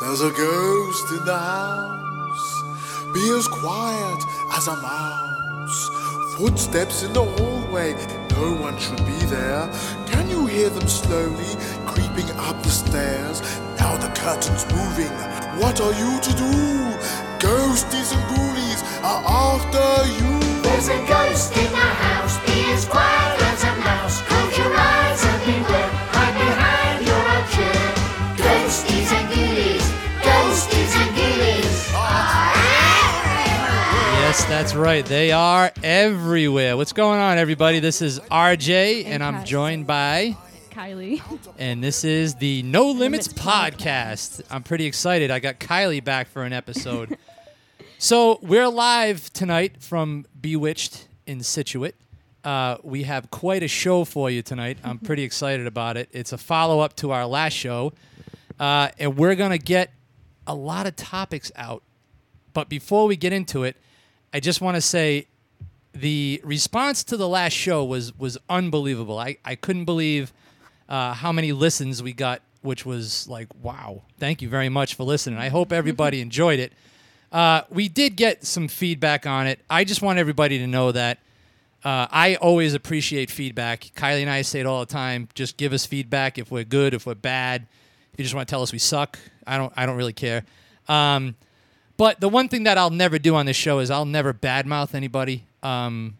There's a ghost in the house. Be as quiet as a mouse. Footsteps in the hallway. No one should be there. Can you hear them slowly creeping up the stairs? Now the curtain's moving. What are you to do? Ghosties and ghoulies are after you. There's a ghost in the house, be as quiet that's right. They are everywhere. What's going on, everybody? This is RJ, and I'm joined by, Kylie. and this is the No Limits podcast. I'm pretty excited. I got Kylie back for an episode. so we're live tonight from Bewitched in Scituate. Uh, we have quite a show for you tonight. I'm pretty excited about it. It's a follow up to our last show, uh, and we're gonna get a lot of topics out. But before we get into it, I just want to say the response to the last show was was unbelievable. I, I couldn't believe uh, how many listens we got, which was like, wow. Thank you very much for listening. I hope everybody enjoyed it. Uh, we did get some feedback on it. I just want everybody to know that uh, I always appreciate feedback. Kylie and I say it all the time. Just give us feedback if we're good, if we're bad. If you just want to tell us we suck, I don't. I don't really care. Um, but the one thing that I'll never do on this show is I'll never badmouth anybody. Um,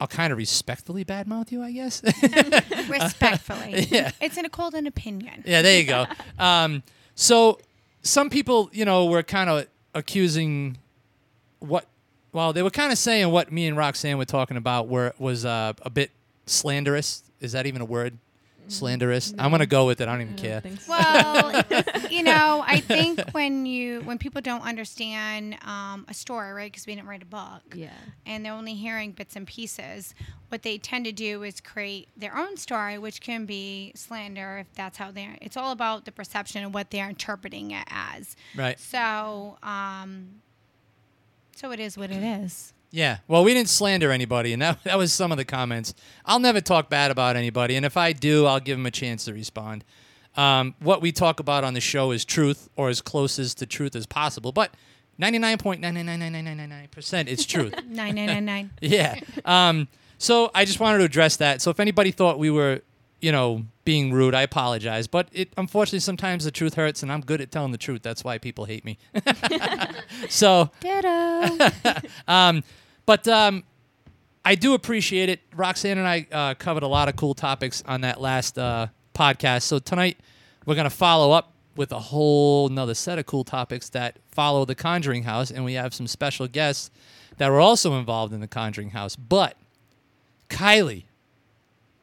I'll kind of respectfully badmouth you, I guess. respectfully. Yeah. It's in a called an opinion. yeah, there you go. Um, so some people, you know, were kind of accusing what. Well, they were kind of saying what me and Roxanne were talking about were was uh, a bit slanderous. Is that even a word? Slanderous. I'm gonna go with it. I don't even care. Well, you know, I think when you when people don't understand um, a story, right? Because we didn't write a book, Yeah. and they're only hearing bits and pieces. What they tend to do is create their own story, which can be slander if that's how they're. It's all about the perception of what they're interpreting it as. Right. So, um, so it is what it is. Yeah. Well, we didn't slander anybody, and that, that was some of the comments. I'll never talk bad about anybody, and if I do, I'll give them a chance to respond. Um, what we talk about on the show is truth, or as close as to truth as possible, but 99.9999999% it's truth. Nine nine nine nine. yeah. Um, so I just wanted to address that. So if anybody thought we were, you know, being rude, I apologize. But it unfortunately sometimes the truth hurts, and I'm good at telling the truth. That's why people hate me. so um, but um, I do appreciate it. Roxanne and I uh, covered a lot of cool topics on that last uh, podcast. So tonight we're going to follow up with a whole nother set of cool topics that follow the Conjuring House, and we have some special guests that were also involved in the Conjuring House. But Kylie,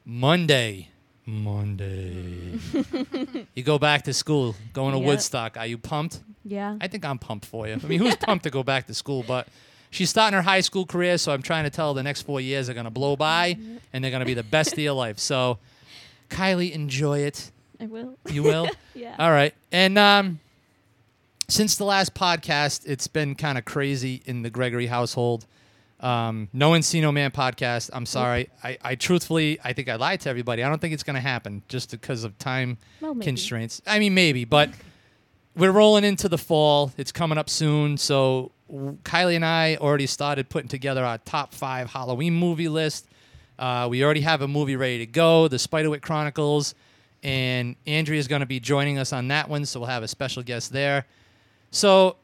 Monday, Monday, you go back to school, going to Yep. Woodstock. Are you pumped? Yeah. I think I'm pumped for you. I mean, who's pumped to go back to school? But she's starting her high school career, so I'm trying to tell her the next four years are going to blow by and they're going to be the best of your life. So, Kylie, enjoy it. I will. You will? Yeah. All right. And um, since the last podcast, it's been kind of crazy in the Gregory household. Um, no Encino Man podcast. I'm sorry. I, I truthfully, I think I lied to everybody. I don't think it's going to happen just because of time Well, maybe. constraints. I mean, maybe, but we're rolling into the fall. It's coming up soon. So Kylie and I already started putting together our top five Halloween movie list. Uh, we already have a movie ready to go, The Spiderwick Chronicles, and Andrea is going to be joining us on that one. So we'll have a special guest there. So,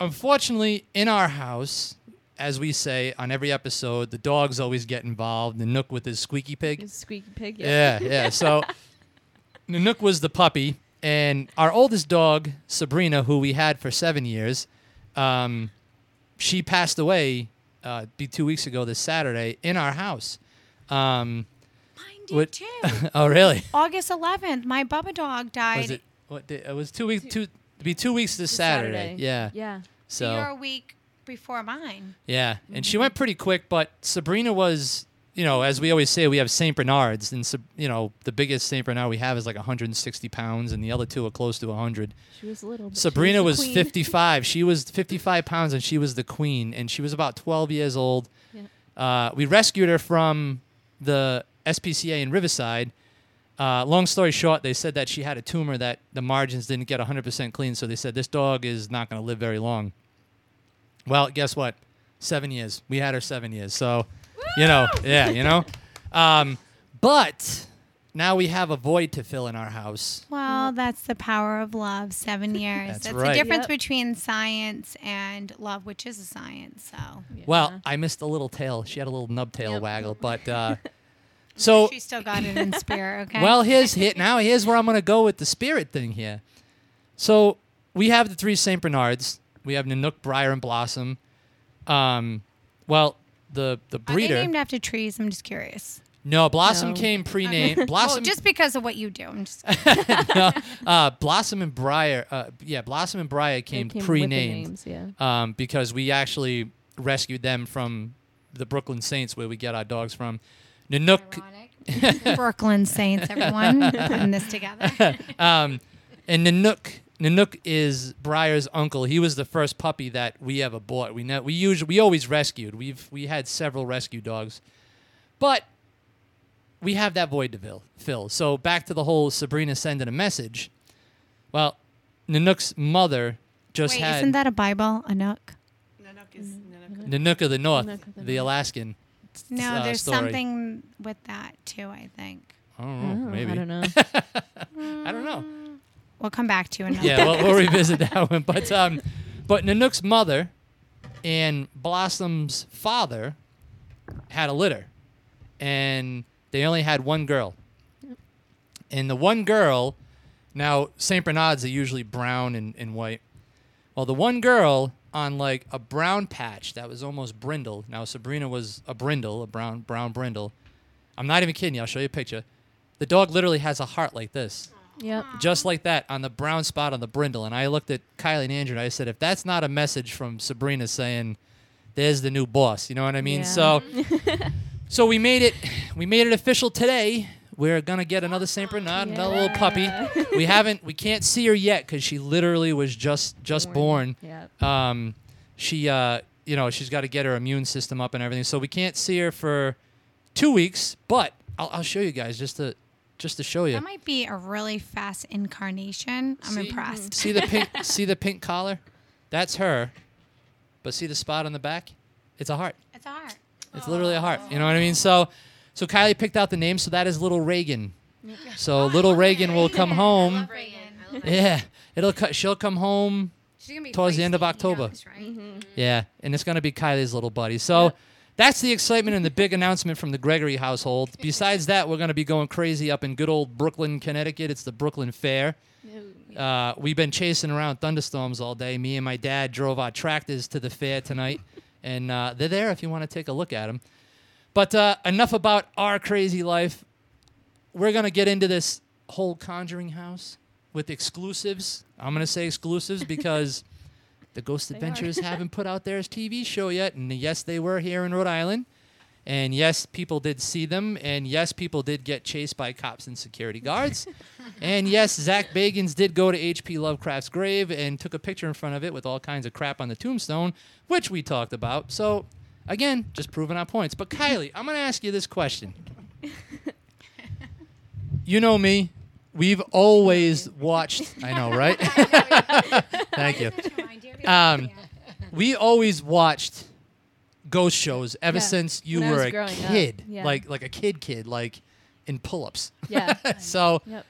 unfortunately, in our house, as we say on every episode, the dogs always get involved. The Nook with his squeaky pig. It's Squeaky Pig. Yeah, yeah. So Nook was the puppy, and our oldest dog, Sabrina, who we had for seven years, um, she passed away uh, be two weeks ago this Saturday in our house. Um, Mine did What- too. oh, really? August 11th, my Bubba dog died. Was it? What? Day? It was two weeks. Two. Be two weeks this Saturday. Yeah. Yeah. so you're a week before mine. yeah, and she went pretty quick, but Sabrina was. You know, as we always say, we have Saint Bernards, and you know the biggest Saint Bernard we have is like 160 pounds, and the other two are close to 100. She was little. Sabrina the was 55. She was 55 pounds and she was the queen. And she was about 12 years old. Yeah. Uh, we rescued her from the SPCA in Riverside. Uh, long story short, they said that she had a tumor that the margins didn't get 100% clean, so they said this dog is not going to live very long. Well, guess what? Seven years. We had her seven years. So, you know, yeah, you know. Um, but now we have a void to fill in our house. Well, that's the power of love. Seven years. That's That's, right. the difference Yep. between science and love, which is a science. So Well, I missed a little tail. She had a little nub tail Yep. waggle, but uh, so she still got it in spirit. Okay. Well, here's hit now here's where I'm going to go with the spirit thing here. So we have the three Saint Bernards. We have Nanook, Briar, and Blossom. Um, well, the the are they breeder. named after trees? I'm just curious. no, Blossom No. came pre-named. Well, Blossom, just because of what you do. I'm just. no, uh, Blossom and Briar. Uh, yeah, Blossom and Briar came, came pre-named names, yeah. um, because we actually rescued them from the Brooklyn Saints, where we get our dogs from. Nanook, Brooklyn Saints, everyone, putting this together. um, and Nanook, Nanook is Briar's uncle. He was the first puppy that we ever bought. We ne- we usually we always rescued. We've we had several rescue dogs, but we have that void to fill. fill. So back to the whole Sabrina sending a message. Well, Nanook's mother just Wait, had isn't that a Bible? A nook? Nanook of the North, Nanook of the the North. The Alaskan. No, uh, there's story. something with that too. I think. I don't know. Oh, maybe I don't know. I don't know. We'll come back to another. yeah, we'll, we'll revisit that one. But um, but Nanook's mother and Blossom's father had a litter, and they only had one girl. And the one girl, now Saint Bernards are usually brown and, and white. Well, the one girl on like a brown patch that was almost brindle. Now Sabrina was a brindle, a brown brown brindle. I'm not even kidding you. I'll show you a picture. The dog literally has a heart like this Yep. just like that on the brown spot on the brindle. And I looked at Kylie and Andrew and I said, if that's not a message from Sabrina saying, "There's the new boss," you know what I mean? Yeah. So, so we made it, we made it official today. We're gonna get another Saint Bernard, another little puppy. We haven't, we can't see her yet because she literally was just just born. Yep. Um, she, uh, you know, she's got to get her immune system up and everything. So we can't see her for two weeks. But I'll, I'll show you guys just to just to show you. That might be a really fast incarnation. I'm See- impressed. See the pink see the pink collar? That's her. But see the spot on the back? It's a heart. It's a heart. It's literally a heart. You know what I mean? So so Kylie picked out the name, so that is little Reagan. So oh, little Reagan will come home. Reagan. Yeah. It'll cut she'll come home towards the end of October. Mm-hmm. Yeah, and it's gonna be Kylie's little buddy. So that's the excitement and the big announcement from the Gregory household. Besides that, we're gonna be going crazy up in good old Brooklyn, Connecticut. It's the Brooklyn Fair. Uh, we've been chasing around thunderstorms all day. Me and my dad drove our tractors to the fair tonight, and uh, they're there if you want to take a look at them. But uh, enough about our crazy life. We're gonna get into this whole Conjuring house with exclusives. I'm gonna say exclusives because the Ghost They. Adventures haven't put out their TV show yet, and yes, they were here in Rhode Island. And yes, people did see them. And yes, people did get chased by cops and security guards. and yes, Zach Bagans did go to H.P. Lovecraft's grave and took a picture in front of it with all kinds of crap on the tombstone, which we talked about. So, again, just proving our points. But Kylie, I'm going to ask you this question. you know me. We've always watched. I know, right? Thank you. Um, we always watched ghost shows ever Yeah. since you When I were was a growing up, kid, yeah. like like a kid, kid, like in pull-ups. Yeah. so yep.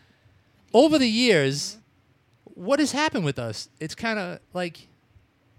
over the years, what has happened with us? It's kind of like,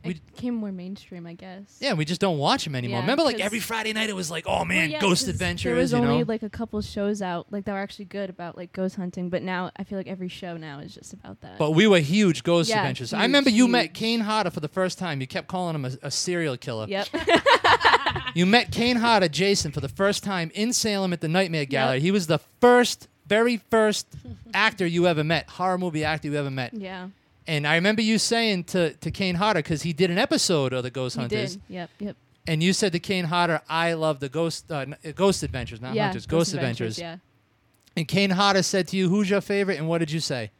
we It became more mainstream, I guess. yeah, we just don't watch them anymore. Yeah, Remember, like every Friday night, it was like, oh Well, man, yeah, Ghost Adventures. There was you only know, like a couple shows out, like that were actually good about like ghost hunting. But now I feel like every show now is just about that. but we were huge Ghost Yeah, Adventures. I remember you met. Kane Hodder for the first time. You kept calling him a, a serial killer. yep. You met Kane Hodder, Jason, for the first time in Salem at the Nightmare Gallery. He was the first, very first actor you ever met, horror movie actor you ever met. yeah. And I remember you saying to, to Kane Hodder, because he did an episode of the Ghost He Hunters, did. Yep. Yep. and you said to Kane Hodder, I love the Ghost uh, uh, Ghost Adventures, not yeah. Hunters, Ghost, Adventures. Yeah. And Kane Hodder said to you, Who's your favorite? And what did you say?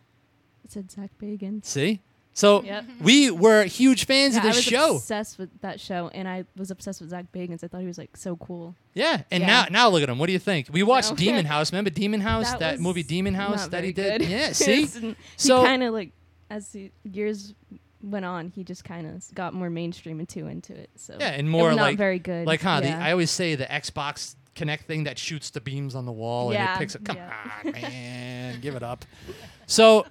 It said Zach Bagans. See? So Yep. we were huge fans Yeah, of I was show. obsessed with that show, and I was obsessed with Zach Bagans. I thought he was like so cool. Yeah, and Yeah. now now look at him. What do you think? We watched No. Demon House. Remember Demon House? That, was movie Demon House that he did. good. Yeah, see. So So- kind of like as the years went on, he just kind of got more mainstream and too into it. So Yeah, and more like very good. Like, huh? The, I always say the Xbox Kinect thing that shoots the beams on the wall and it picks it. Come yeah. on, man, give it up. So,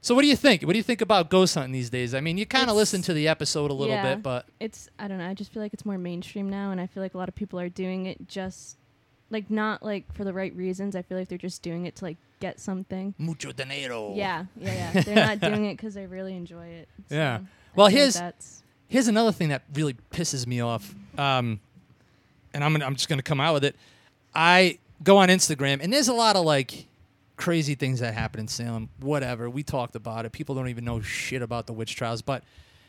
so what do you think? What do you think about ghost hunting these days? I mean, you kind of listen to the episode a little Yeah. bit, but it's I don't know. I just feel like it's more mainstream now, and I feel like a lot of people are doing it just like not like for the right reasons. I feel like they're just doing it to like get something. mucho dinero. Yeah, yeah, yeah. they're not doing it because they really enjoy it. So Yeah. Well, here's- Here's another thing that really pisses me off, um, and I'm gonna, I'm just gonna come out with it. I go on Instagram, and there's a lot of like crazy things that happen in Salem. Whatever we talked about it, people don't even know shit about the witch trials, but.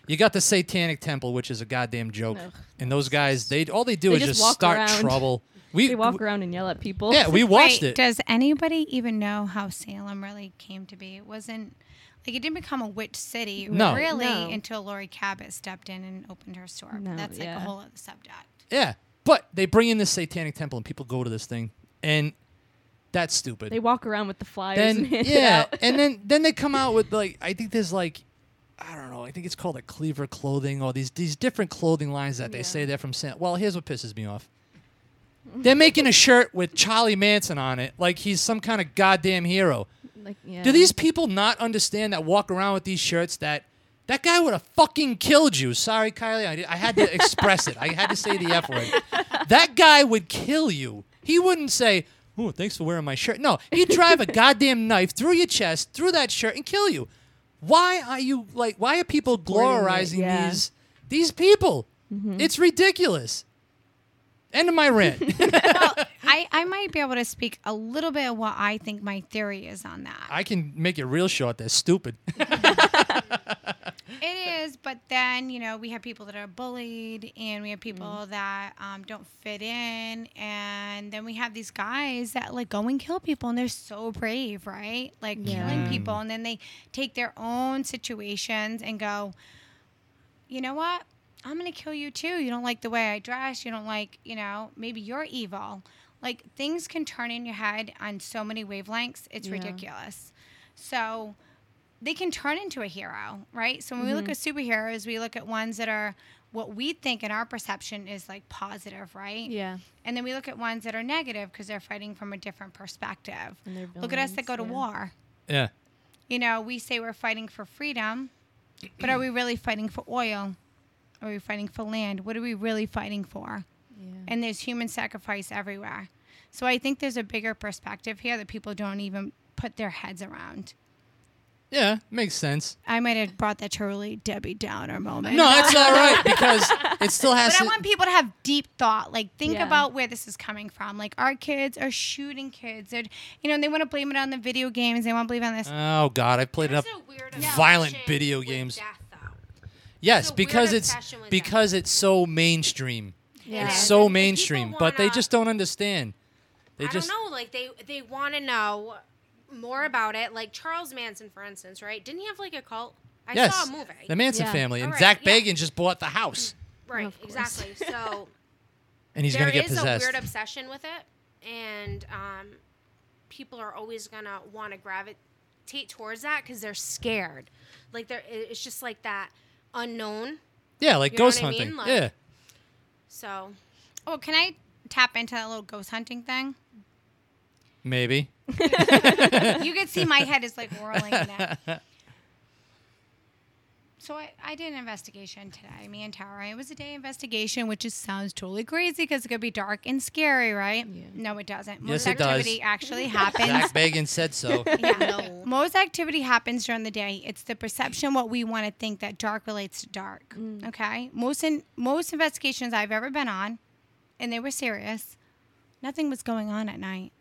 You got the Satanic Temple, which is a goddamn joke, Ugh. and those guys, they all they do They is just just start around. trouble. We they walk w- around and yell at people. Yeah, we watched Wait, it. Does anybody even know how Salem really came to be? It wasn't like it didn't become a witch city No. really No. until Laurie Cabot stepped in and opened her store. No, That's like a whole other subject. Yeah, but they bring in this Satanic Temple, and people go to this thing, and that's stupid. They walk around with the flyers then and yeah, and then then they come out with like I think there's like I don't know I think it's called like Cleaver clothing or these these different clothing lines that they Yeah. say they're from San. Well, here's what pisses me off. They're making a shirt with Charlie Manson on it, like he's some kind of goddamn hero. like, yeah. Do these people not understand that walk around with these shirts that that guy would have fucking killed you? Sorry, Kylie, I, did- I had to express it. I had to say the f word. That guy would kill you. He wouldn't say, "Oh, thanks for wearing my shirt." No, he'd drive a goddamn knife through your chest, through that shirt, and kill you. Why are you like? Why are people Supporting it, yeah. Mm-hmm. these these people? It's ridiculous. End of my rant. I, I might be able to speak a little bit of what I think my theory is on that. I can make it real short. They're stupid. It is, but then you know we have people that are bullied, and we have people Mm. that um, don't fit in, and then we have these guys that like go and kill people, and they're so brave, right? Like Yeah. killing people, and then they take their own situations and go, you know what? I'm gonna kill you too. You don't like the way I dress. You don't like, you know, maybe you're evil. Like things can turn in your head on so many wavelengths. It's Yeah. ridiculous. So they can turn into a hero, right? So when we look mm-hmm. at superheroes, we look at ones that are what we think in our perception is like positive, right? Yeah. And then we look at ones that are negative because they're fighting from a different perspective. And they're Look at us that go to yeah. war. yeah. You know, we say we're fighting for freedom, but are we really fighting for oil? Are we fighting for land? What are we really fighting for? Yeah. And there's human sacrifice everywhere. So I think there's a bigger perspective here that people don't even put their heads around. Yeah, makes sense. I might have brought that to a really Debbie Downer moment. No, it's all right because it still has But I want people to have deep thought. Like, think Yeah. about where this is coming from. Like, our kids are shooting kids. They're, you know, they want to blame it on the video games. They want to blame it on this. oh God, I played There's enough violent obsession video with games. death, though. Yes, a weird because it's obsession with because it's so mainstream. Yeah. It's Yeah. so Like, people mainstream, but they just don't understand. They I just don't know. Like they they want to know more about it. Like Charles Manson, for instance, right? Didn't he have like a cult? I yes, saw a movie. the Manson Yeah. family, and All right, Zach yeah. Bagan just bought the house, right, Of exactly. So and he's gonna get is a possessed. weird obsession with it, and um, people are always gonna want to gravitate towards that because they're scared. Like they're, it's just like that unknown. yeah, like You know ghost what I hunting. mean? Like- yeah, So Oh, can I tap into that little ghost hunting thing? maybe. you can see my head is like whirling in it. So I, I did an investigation today, me and Tara. It was a day investigation, which just sounds totally crazy because it could be dark and scary, right? Yeah. No, it doesn't. Yes, Most it does. activity actually happens. Zach Bagan said so. yeah. Most activity happens during the day. It's the perception what we want to think that dark relates to dark. Mm. Okay. Most in most investigations I've ever been on, and they were serious, nothing was going on at night.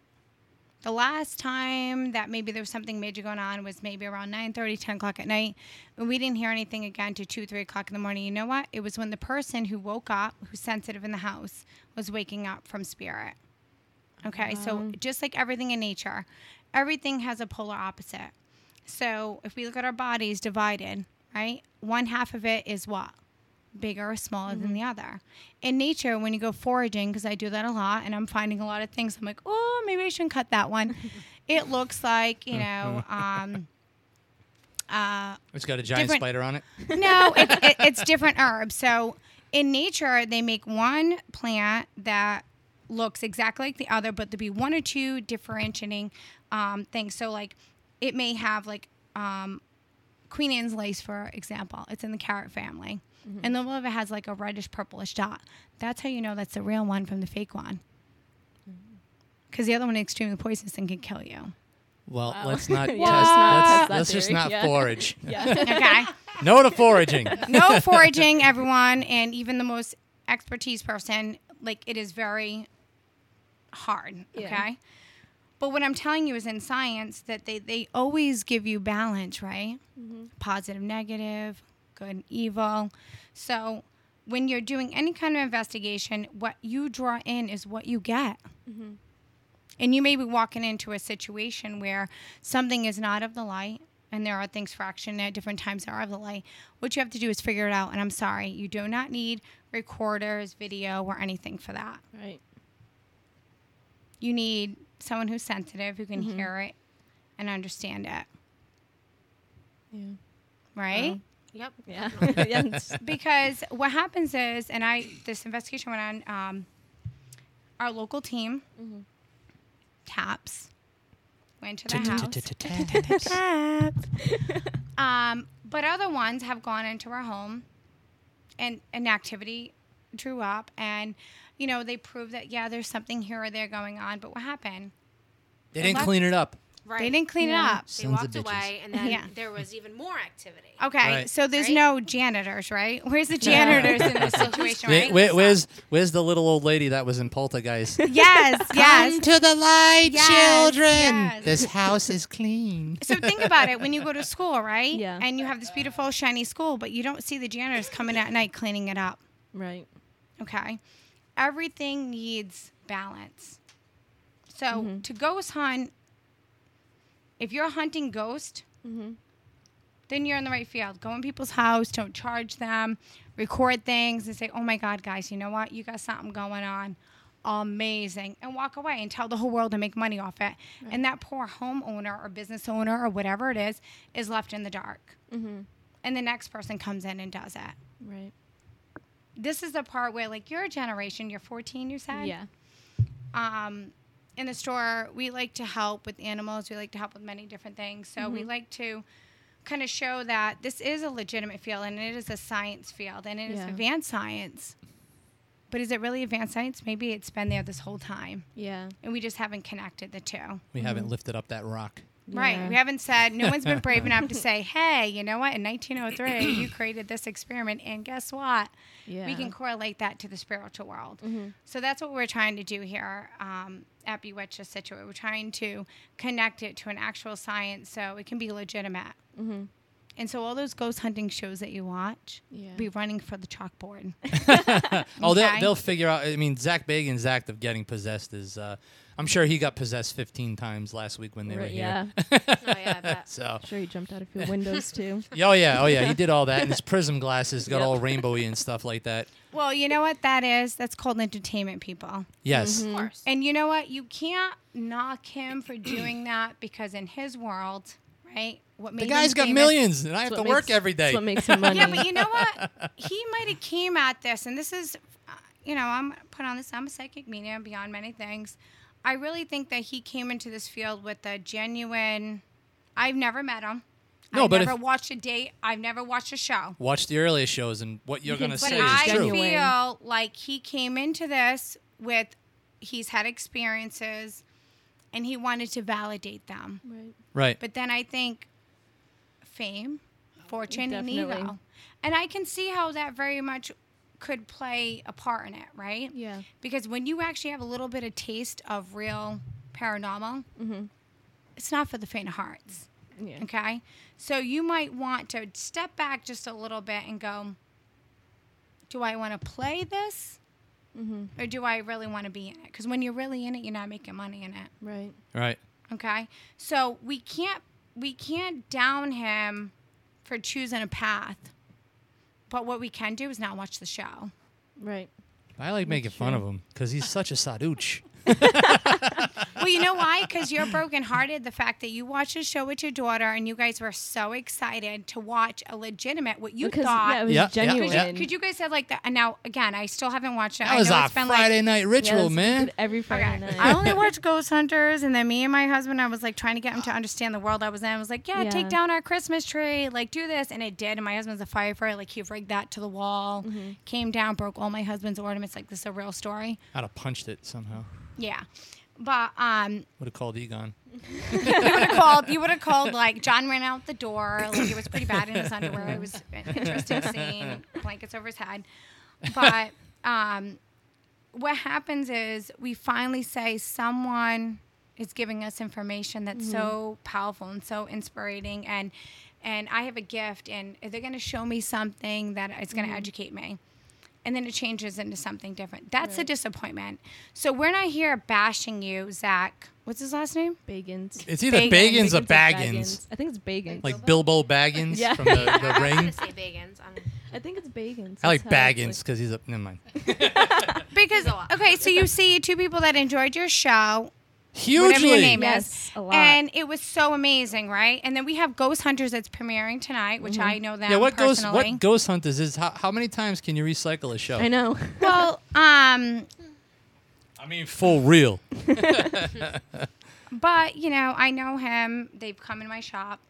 The last time that maybe there was something major going on was maybe around 9 30 10 o'clock at night. And we didn't hear anything again to 2, 3 o'clock in the morning. You know what? It was when the person who woke up, who's sensitive in the house, was waking up from spirit. Okay, so uh-huh. just like everything in nature, everything has a polar opposite. So if we look at our bodies divided, right? One half of it is what? Bigger or smaller than the other. In nature, when you go foraging, because I do that a lot and I'm finding a lot of things, I'm like, oh, maybe I shouldn't cut that one. it looks like, you know, um, uh, It's got a giant spider on it. no, it's, it, it's different herbs. So in nature, they make one plant that looks exactly like the other, but there'd be one or two differentiating um, things. So like, it may have like um, Queen Anne's lace, for example. It's in the carrot family, Mm-hmm. and the middle of it has like a reddish purplish dot. That's how you know that's the real one from the fake one. Mm-hmm. Because the other one is extremely poisonous and can kill you. Well, Wow. let's not Yeah, test. let's Let's, test that let's just not Yeah. forage. Yeah. Okay. No to foraging. no foraging, everyone, and even the most expertise person, like it is very hard. Yeah. Okay. But what I'm telling you is in science that they, they always give you balance, right? Mm-hmm. Positive, negative, good, and evil. So when you're doing any kind of investigation, what you draw in is what you get. Mm-hmm. And you may be walking into a situation where something is not of the light and there are things for action at different times that are of the light. What you have to do is figure it out. And I'm sorry, you do not need recorders, video, or anything for that. Right. You need someone who's sensitive, who can mm-hmm. hear it and understand it, Yeah. right? Yep. Yeah. yeah. because what happens is, and I this investigation went on. Um, our local team, TAPS, went to the house. TAPS. um, but other ones have gone into our home, and an activity drew up, and you know they proved that yeah, there's something here or there going on. But what happened? They didn't clean it up. Right. They didn't clean Yeah. it up. They Sons walked away, and then Yeah. there was even more activity. Okay, Right. so there's Right? no janitors, right? Where's the janitors in this situation, right? wait, where's where's the little old lady that was in Poltergeist? Yes, yes. Come to the light, Yes, children. yes. This house is clean. So think about it when you go to school, right? Yeah. And you have this beautiful, shiny school, but you don't see the janitors coming at night cleaning it up. right. Okay. Everything needs balance. So mm-hmm. to ghost hunt, if you're hunting ghost, then you're in the right field. Go in people's house, don't charge them, record things, and say, "Oh my God, guys, you know what? You got something going on." Amazing, and walk away and tell the whole world to make money off it. And that poor homeowner or business owner or whatever it is is left in the dark. And the next person comes in and does it Right. this is the part where like your generation you're 14 you said Yeah. um in the store we like to help with animals. We like to help with many different things. So we mm-hmm. like to kind of show that this is a legitimate field and it is a science field and it is Yeah. advanced science. But is it really advanced science? Maybe it's been there this whole time. Yeah. and we just haven't connected the two. We haven't mm-hmm. lifted up that rock. Right. Yeah. We haven't said, no one's been brave enough to say, hey, you know what? In 1903, you created this experiment, and guess what? Yeah. We can correlate that to the spiritual world. So that's what we're trying to do here um, at Bewitched Scituate. We're trying to connect it to an actual science so it can be legitimate. And so all those ghost hunting shows that you watch, Yeah. be running for the chalkboard. Oh, they'll, they'll figure out. I mean, Zach Bagan's act of getting possessed is. Uh, I'm sure he got possessed 15 times last week when they were Right, here. yeah. Oh yeah, I bet. So. sure he jumped out of a few windows too. Oh yeah, oh yeah, he did all that, and his prism glasses got Yep. all rainbowy and stuff like that. well, you know what that is? That's called entertainment, people. Yes, Of course. And you know what? You can't knock him for doing that because in his world, right? What made the guy's him got famous- millions, and I have to what work every day. That's what makes him money. Yeah, but you know what? He might have came at this, and this is, uh, you know, I'm put on this. I'm a psychic medium beyond many things. I really think that he came into this field with a genuine. I've never met him. No, I've but never if- watched a date. I've never watched a show. Watch the earlier shows, and what you're gonna But But say I is true. genuine. feel like he came into this with he's had experiences and he wanted to validate them. right. Right. But then I think fame, fortune, Definitely. and ego. And I can see how that very much could play a part in it, right? Yeah. Because when you actually have a little bit of taste of real paranormal, Mhm. it's not for the faint of hearts. Yeah. Okay. So you might want to step back just a little bit and go, do I want to play this? Mm-hmm. Or do I really want to be in it? Because when you're really in it, you're not making money in it. Right. Right. Okay. So we can't we can't down him for choosing a path. But what we can do is not watch the show. Right. I like making fun of him because he's such a sadooch. Well, you know why? Because you're brokenhearted. The fact that you watched a show with your daughter and you guys were so excited to watch a legitimate what you because thought. yeah, it was Yeah, yeah, genuine. yeah. Could you guys have like that? And now again, I still haven't watched it. That I was know a it's been Friday like. night ritual, that's man. Every Friday Okay. night. I only watched Ghost Hunters, and then me and my husband, I was like trying to get him to understand the world I was in. I was like, "Yeah, take down our Christmas tree, like do this," and it did. And my husband's a firefighter, like he rigged that to the wall, Mm-hmm. came down, broke all my husband's ornaments. Like this is a real story. I'd have punched it somehow. Yeah, but um, Would have called Egon. you would have called. You would have called. Like John ran out the door. Like it was pretty bad in his underwear. It was an interesting scene. Blankets over his head. But um, what happens is we finally say someone is giving us information that's so powerful and so inspiring and and I have a gift and they're going to show me something that is going to educate me and then it changes into something different. That's a disappointment. So we're not here bashing you, Zach. What's his last name? Bagans. It's either Bagans. Bagans, or Bagans Baggins. I think it's Bagans. Like Bilbo Baggins Yeah. from the, the I'm gonna ring. say Bagans. I'm- think it's Bagans. I like That's how it's Baggins because he's a. Never mind. Because okay, so you see two people that enjoyed your show, Hugely. whatever your name Yes, is, a lot. and it was so amazing, right? And then we have Ghost Hunters that's premiering tonight, which I know them Yeah, what ghost personally. what Ghost Hunters is? How, how many times can you recycle a show? I know. well, um, I mean, full real. but you know, I know him. They've come in my shop.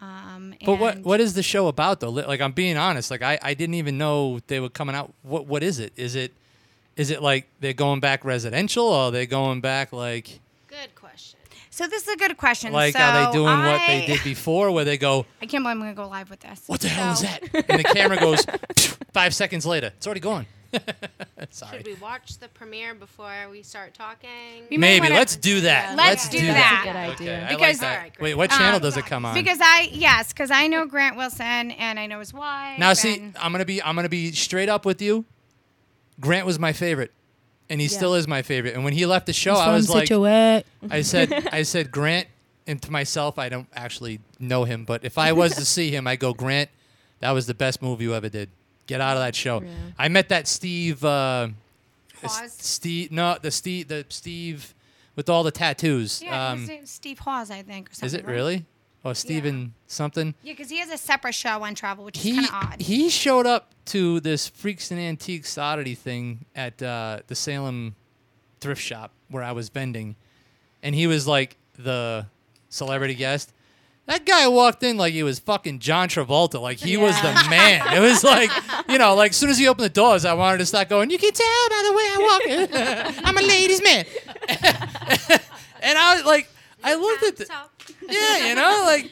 Um, But what what is the show about though? Like I'm being honest. Like I, I didn't even know they were coming out. What what is it? Is it is it like they're going back residential or are they going back like Good question. So this is a good question. like so are they doing what they did before where they go I can't believe I'm gonna go live with this. what the hell is that and the camera goes five seconds later it's already gone. Sorry. Should we watch the premiere before we start talking? You may Maybe wanna- let's do that. Let's do that. that. That's a good idea. Okay, I like Because- that. Alright. Wait, what channel Um, does it come on? Because I yes, because I know Grant Wilson and I know his wife. Now, see, and- I'm gonna be I'm gonna be straight up with you. Grant was my favorite, and he Yeah. still is my favorite. And when he left the show, I was like, I said, I said, Grant, and to myself, I don't actually know him, but if I was to see him, I go, Grant, that was the best movie you ever did. Get out of that show. Yeah. I met that Steve. Uh, Hawes? Steve, no, the Steve, the Steve with all the tattoos. Yeah, um, his name's Steve Hawes, I think. Or something, is it right? really? Or Steven something? Yeah, because he has a separate show on travel, which is he kind of odd. he showed up to this freaks and antiques oddity thing at uh, the Salem thrift shop where I was vending, and he was like the celebrity guest. That guy walked in like he was fucking John Travolta, like he was the man. It was like, you know, like as soon as he opened the doors, I wanted to start going. You can tell by the way I walk. I'm a ladies' man, and I was like, I looked at the, Top. yeah, you know, like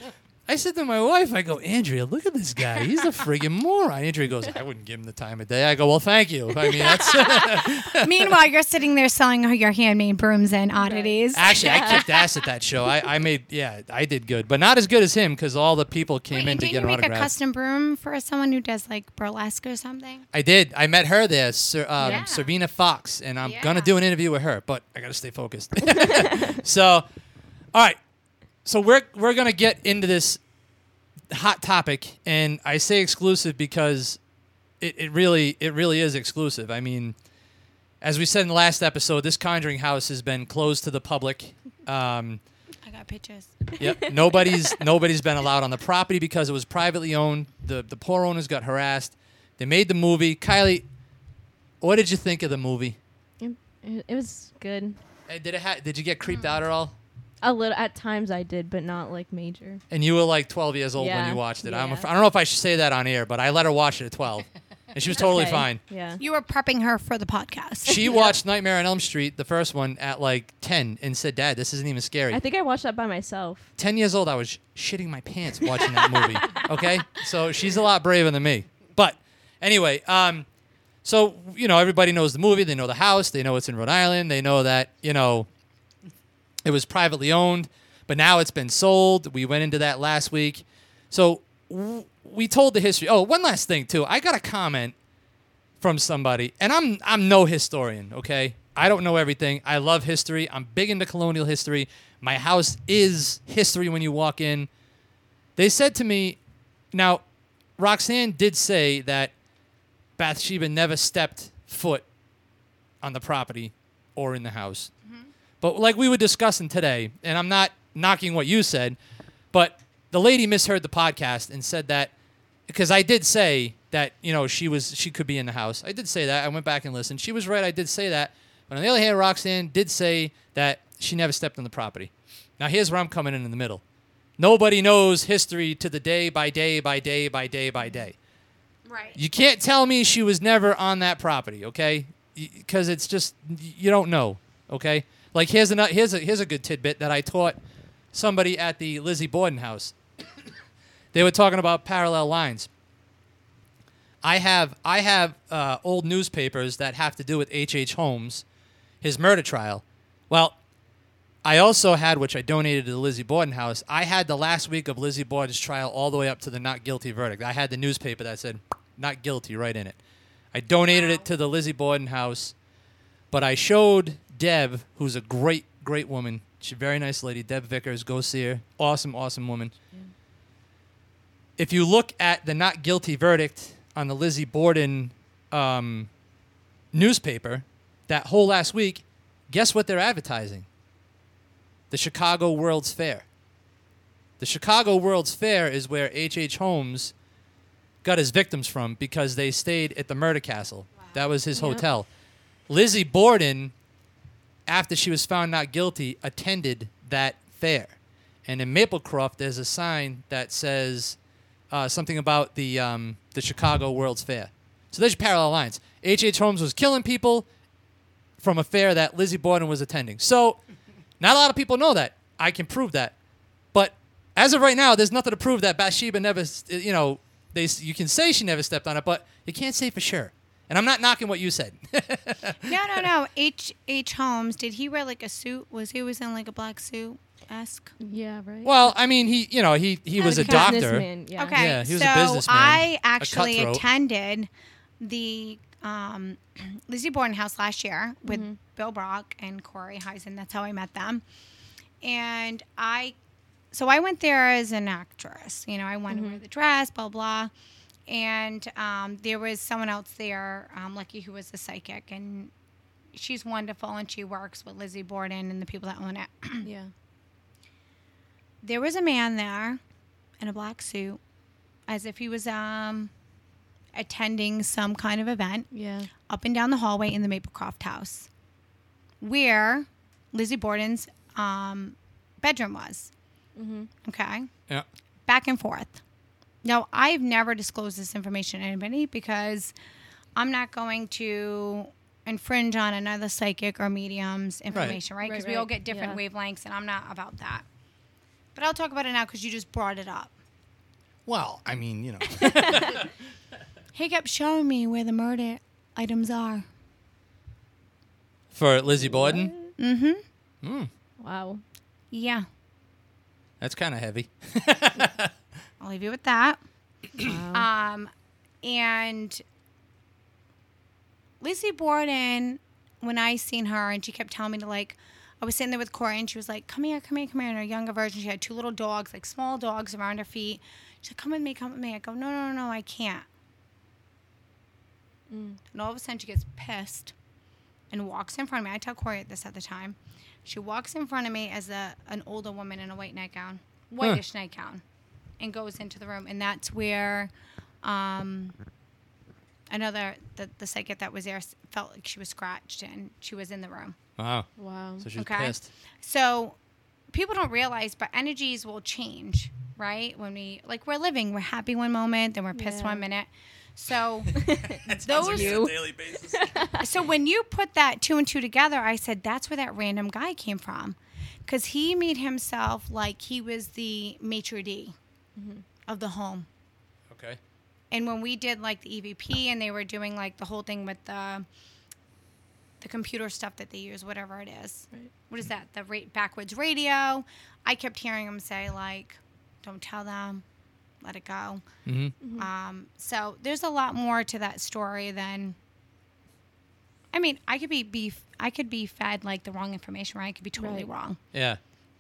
I said to my wife, I go, Andrea, look at this guy. He's a friggin' moron. Andrea goes, I wouldn't give him the time of day. I go, well, thank you. I mean, that's Meanwhile, you're sitting there selling your handmade brooms and oddities. actually I kicked ass at that show. I, I made, yeah, I did good, but not as good as him because all the people came Wait, in and to didn't get you an make a custom broom for someone who does like burlesque or something? I did. I met her there, Sir, um, Yeah. Servina Fox, and I'm Yeah. gonna do an interview with her, but I gotta stay focused. so, all right. So we're we're gonna get into this hot topic, and I say exclusive because it, it really it really is exclusive. I mean, as we said in the last episode, this Conjuring house has been closed to the public. Um, I got pictures. Yep. Nobody's nobody's been allowed on the property because it was privately owned. The the poor owners got harassed. They made the movie. Kylie, what did you think of the movie? It, it was good. Uh, Did it ha- did you get creeped out at all? A little at times I did, but not like major. And you were like 12 years old when you watched it. I'm yeah. af- I don't know if I should say that on air, but I let her watch it at 12, and she was totally Okay. fine. Yeah. You were prepping her for the podcast. She watched Nightmare on Elm Street, the first one, at like 10, and said, "Dad, this isn't even scary." I think I watched that by myself. 10 years old, I was shitting my pants watching that movie. Okay, so she's a lot braver than me. But anyway, um, so you know everybody knows the movie. They know the house. They know it's in Rhode Island. They know that you know it was privately owned, but now it's been sold. We went into that last week. So w- we told the history. Oh, one last thing too. I got a comment from somebody, and I'm I'm no historian. Okay, I don't know everything. I love history. I'm big into colonial history. My house is history when you walk in. They said to me, now, Roxanne did say that Bathsheba never stepped foot on the property or in the house. But like we were discussing today, and I'm not knocking what you said, but the lady misheard the podcast and said that because I did say that you know she was she could be in the house. I did say that. I went back and listened. She was right. I did say that. But on the other hand, Roxanne did say that she never stepped on the property. Now here's where I'm coming in in the middle. Nobody knows history to the day by day by day by day by day. Right. You can't tell me she was never on that property, okay? Because it's just you don't know, okay? Like here's another here's a here's a good tidbit that I taught somebody at the Lizzie Borden house. they were talking about parallel lines. I have I have uh, old newspapers that have to do with H. H. Holmes, his murder trial. Well, I also had, which I donated to the Lizzie Borden house. I had the last week of Lizzie Borden's trial all the way up to the not guilty verdict. I had the newspaper that said not guilty right in it. I donated it to the Lizzie Borden house, but I showed Deb, who's a great, great woman. She's a very nice lady. Deb Vickers, go see her. Awesome, awesome woman. If you look at the not guilty verdict on the Lizzie Borden um, newspaper, that whole last week, guess what they're advertising? the Chicago World's Fair. The Chicago World's Fair is where H.H. H. Holmes got his victims from because they stayed at the Murder Castle. That was his Yep. hotel. Lizzie Borden, after she was found not guilty, attended that fair. And in Maplecroft, there's a sign that says uh, something about the um, the Chicago World's Fair. So there's your parallel lines. H.H. H. Holmes was killing people from a fair that Lizzie Borden was attending. So not a lot of people know that. I can prove that. But as of right now, there's nothing to prove that Bathsheba never, you know, they you can say she never stepped on it, but you can't say for sure. And I'm not knocking what you said. No, no, no. H. H. Holmes. Did he wear like a suit? Was he was in like a black suit esque? Yeah, right. well, I mean, he, you know, he he was a Okay. doctor. Businessman, yeah. Okay. Yeah, he was a so businessman, I a actually cutthroat. attended the um, Lizzie Borden house last year with Bill Brock and Corey Heisen. That's how I met them. And I, so I went there as an actress. You know, I wanted to wear the dress, blah, blah. And um, there was someone else there, um, Lucky, who was a psychic. And she's wonderful and she works with Lizzie Borden and the people that own it. yeah. there was a man there in a black suit as if he was um attending some kind of event Yeah. up and down the hallway in the Maplecroft house where Lizzie Borden's um, bedroom was. Mm-hmm. Okay. Yeah. Back and forth. Now, I've never disclosed this information to anybody because I'm not going to infringe on another psychic or medium's information, right? Right, Because we all get different Yeah. wavelengths, and I'm not about that. But I'll talk about it now because you just brought it up. Well, I mean, you know. He kept showing me where the murder items are. For Lizzie Borden, Mm-hmm. Wow. Yeah. that's kind of heavy. I'll leave you with that. Wow. Um, and Lizzie Borden, when I seen her, and she kept telling me to like, I was sitting there with Corey, and she was like, "Come here, come here, come here." And her younger version, she had two little dogs, like small dogs, around her feet. She's like, "Come with me, come with me." I go, "No, no, no, no, I can't." And all of a sudden, she gets pissed and walks in front of me. I tell Corey this at the time. She walks in front of me as a an older woman in a white nightgown, whitish nightgown, and goes into the room. And that's where um, another the, the psychic that was there felt like she was scratched and she was in the room. Wow. Wow. So she's Okay. pissed. So people don't realize, but energies will change, right? When we like we're living, we're happy one moment, then we're pissed Yeah. one minute. So those daily basis. so when you put that two and two together, I said that's where that random guy came from, because he made himself like he was the maitre d of the home. okay. And when we did like the EVP and they were doing like the whole thing with the the computer stuff that they use, whatever it is. Right. What is that? The ra- backwards radio. I kept hearing them say like, "Don't tell them, let it go." Mm-hmm. Um, so there's a lot more to that story than. I mean, I could be, be I could be fed like the wrong information, right? I could be totally Right. wrong, Yeah.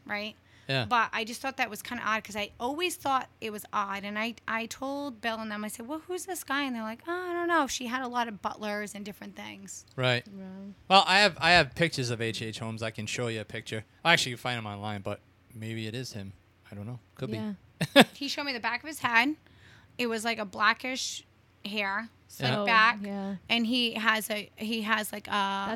right? Yeah. But I just thought that was kind of odd because I always thought it was odd. And I, I told Bill and them, I said, well, who's this guy? And they're like, oh, I don't know. She had a lot of butlers and different things. Right. Well, I have I have pictures of H. H. Holmes. I can show you a picture. I actually, you can find them online, but maybe it is him. I don't know. Could Yeah. be. He showed me the back of his head. It was like a blackish hair, slick Yeah. Oh, back. yeah. And he has a he has like a,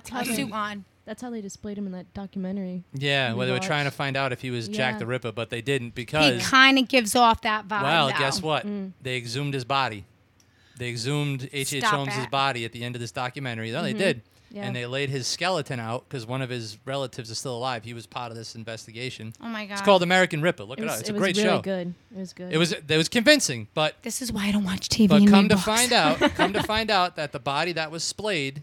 That's a suit on. That's how they displayed him in that documentary. Yeah, We well, they were trying to find out if he was Jack the Ripper, but they didn't because He kind of gives off that vibe. Well, though. guess what? Mm. They exhumed his body. They exhumed H. H. Stop Holmes' body at the end of this documentary. No, they Mhm. did. Yeah. And they laid his skeleton out because one of his relatives is still alive. He was part of this investigation. Oh my god. It's called American Ripper. Look it it, was, up. It's it a was great really show. good. It was good. It was it was convincing, but This is why I don't watch TV. but come to books. find out, come to find out that the body that was splayed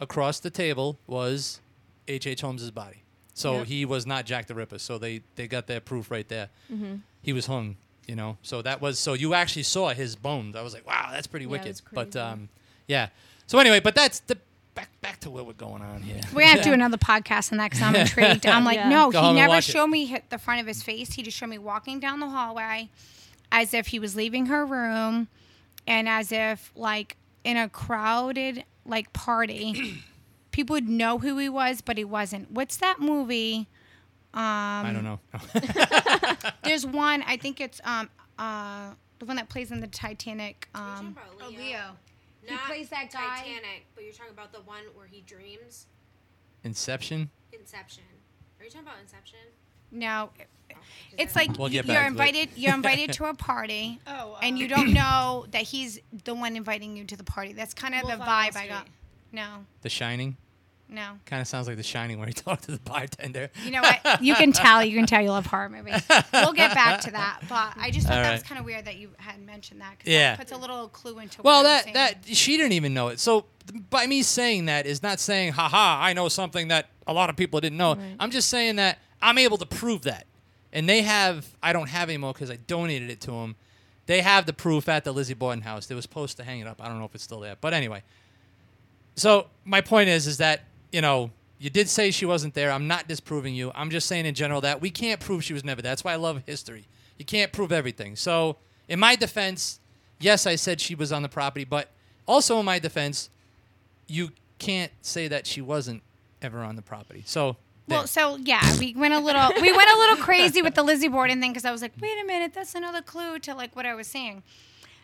across the table was H. H. Holmes's body. So Yep. he was not Jack the Ripper. So they they got that proof right there. Mm-hmm. He was hung. You know. So that was so you actually saw his bones. I was like, wow, that's pretty Yeah, wicked. was But um, yeah. So anyway, but that's the back back to what we're going on here. We're gonna have to do another podcast on that because I'm intrigued. I'm like, Yeah. no, Go he never watch it. showed me hit the front of his face. He just showed me walking down the hallway, as if he was leaving her room, and as if like in a crowded like party, people would know who he was, but he wasn't. What's that movie? Um, I don't know. There's one. I think it's um uh the one that plays in the Titanic. Are you Um, talking about oh, Leo? Leo. He Not plays that guy. Titanic, but you're talking about the one where he dreams. Inception. Inception. Are you talking about Inception? No, Oh, 'cause it's like We'll get you're back to it. invited. You're invited to a party, Oh, and you don't know that he's the one inviting you to the party. That's kind of the Wolf on Wall vibe I got. No, The Shining. No. Kind of sounds like The Shining when he talked to the bartender. You know what? You can tell. You can tell you love horror movies. We'll get back to that, but I just thought All that was kind of weird that you hadn't mentioned that. 'cause Yeah. that puts a little clue into. Well, was that that she didn't even know it. So by me saying that is not saying, "haha, I know something that a lot of people didn't know." Right. I'm just saying that I'm able to prove that, and they have. I don't have anymore because I donated it to them. They have the proof at the Lizzie Borden house. They were supposed to hang it up. I don't know if it's still there, but anyway. So my point is, is that you know you did say she wasn't there. I'm not disproving you. I'm just saying in general that we can't prove she was never there. That's why I love history. You can't prove everything. So in my defense, yes, I said she was on the property, but also in my defense, you can't say that she wasn't ever on the property. So there. Well, so yeah, we went a little we went a little crazy with the Lizzie Borden thing because I was like, wait a minute, that's another clue to like what I was saying.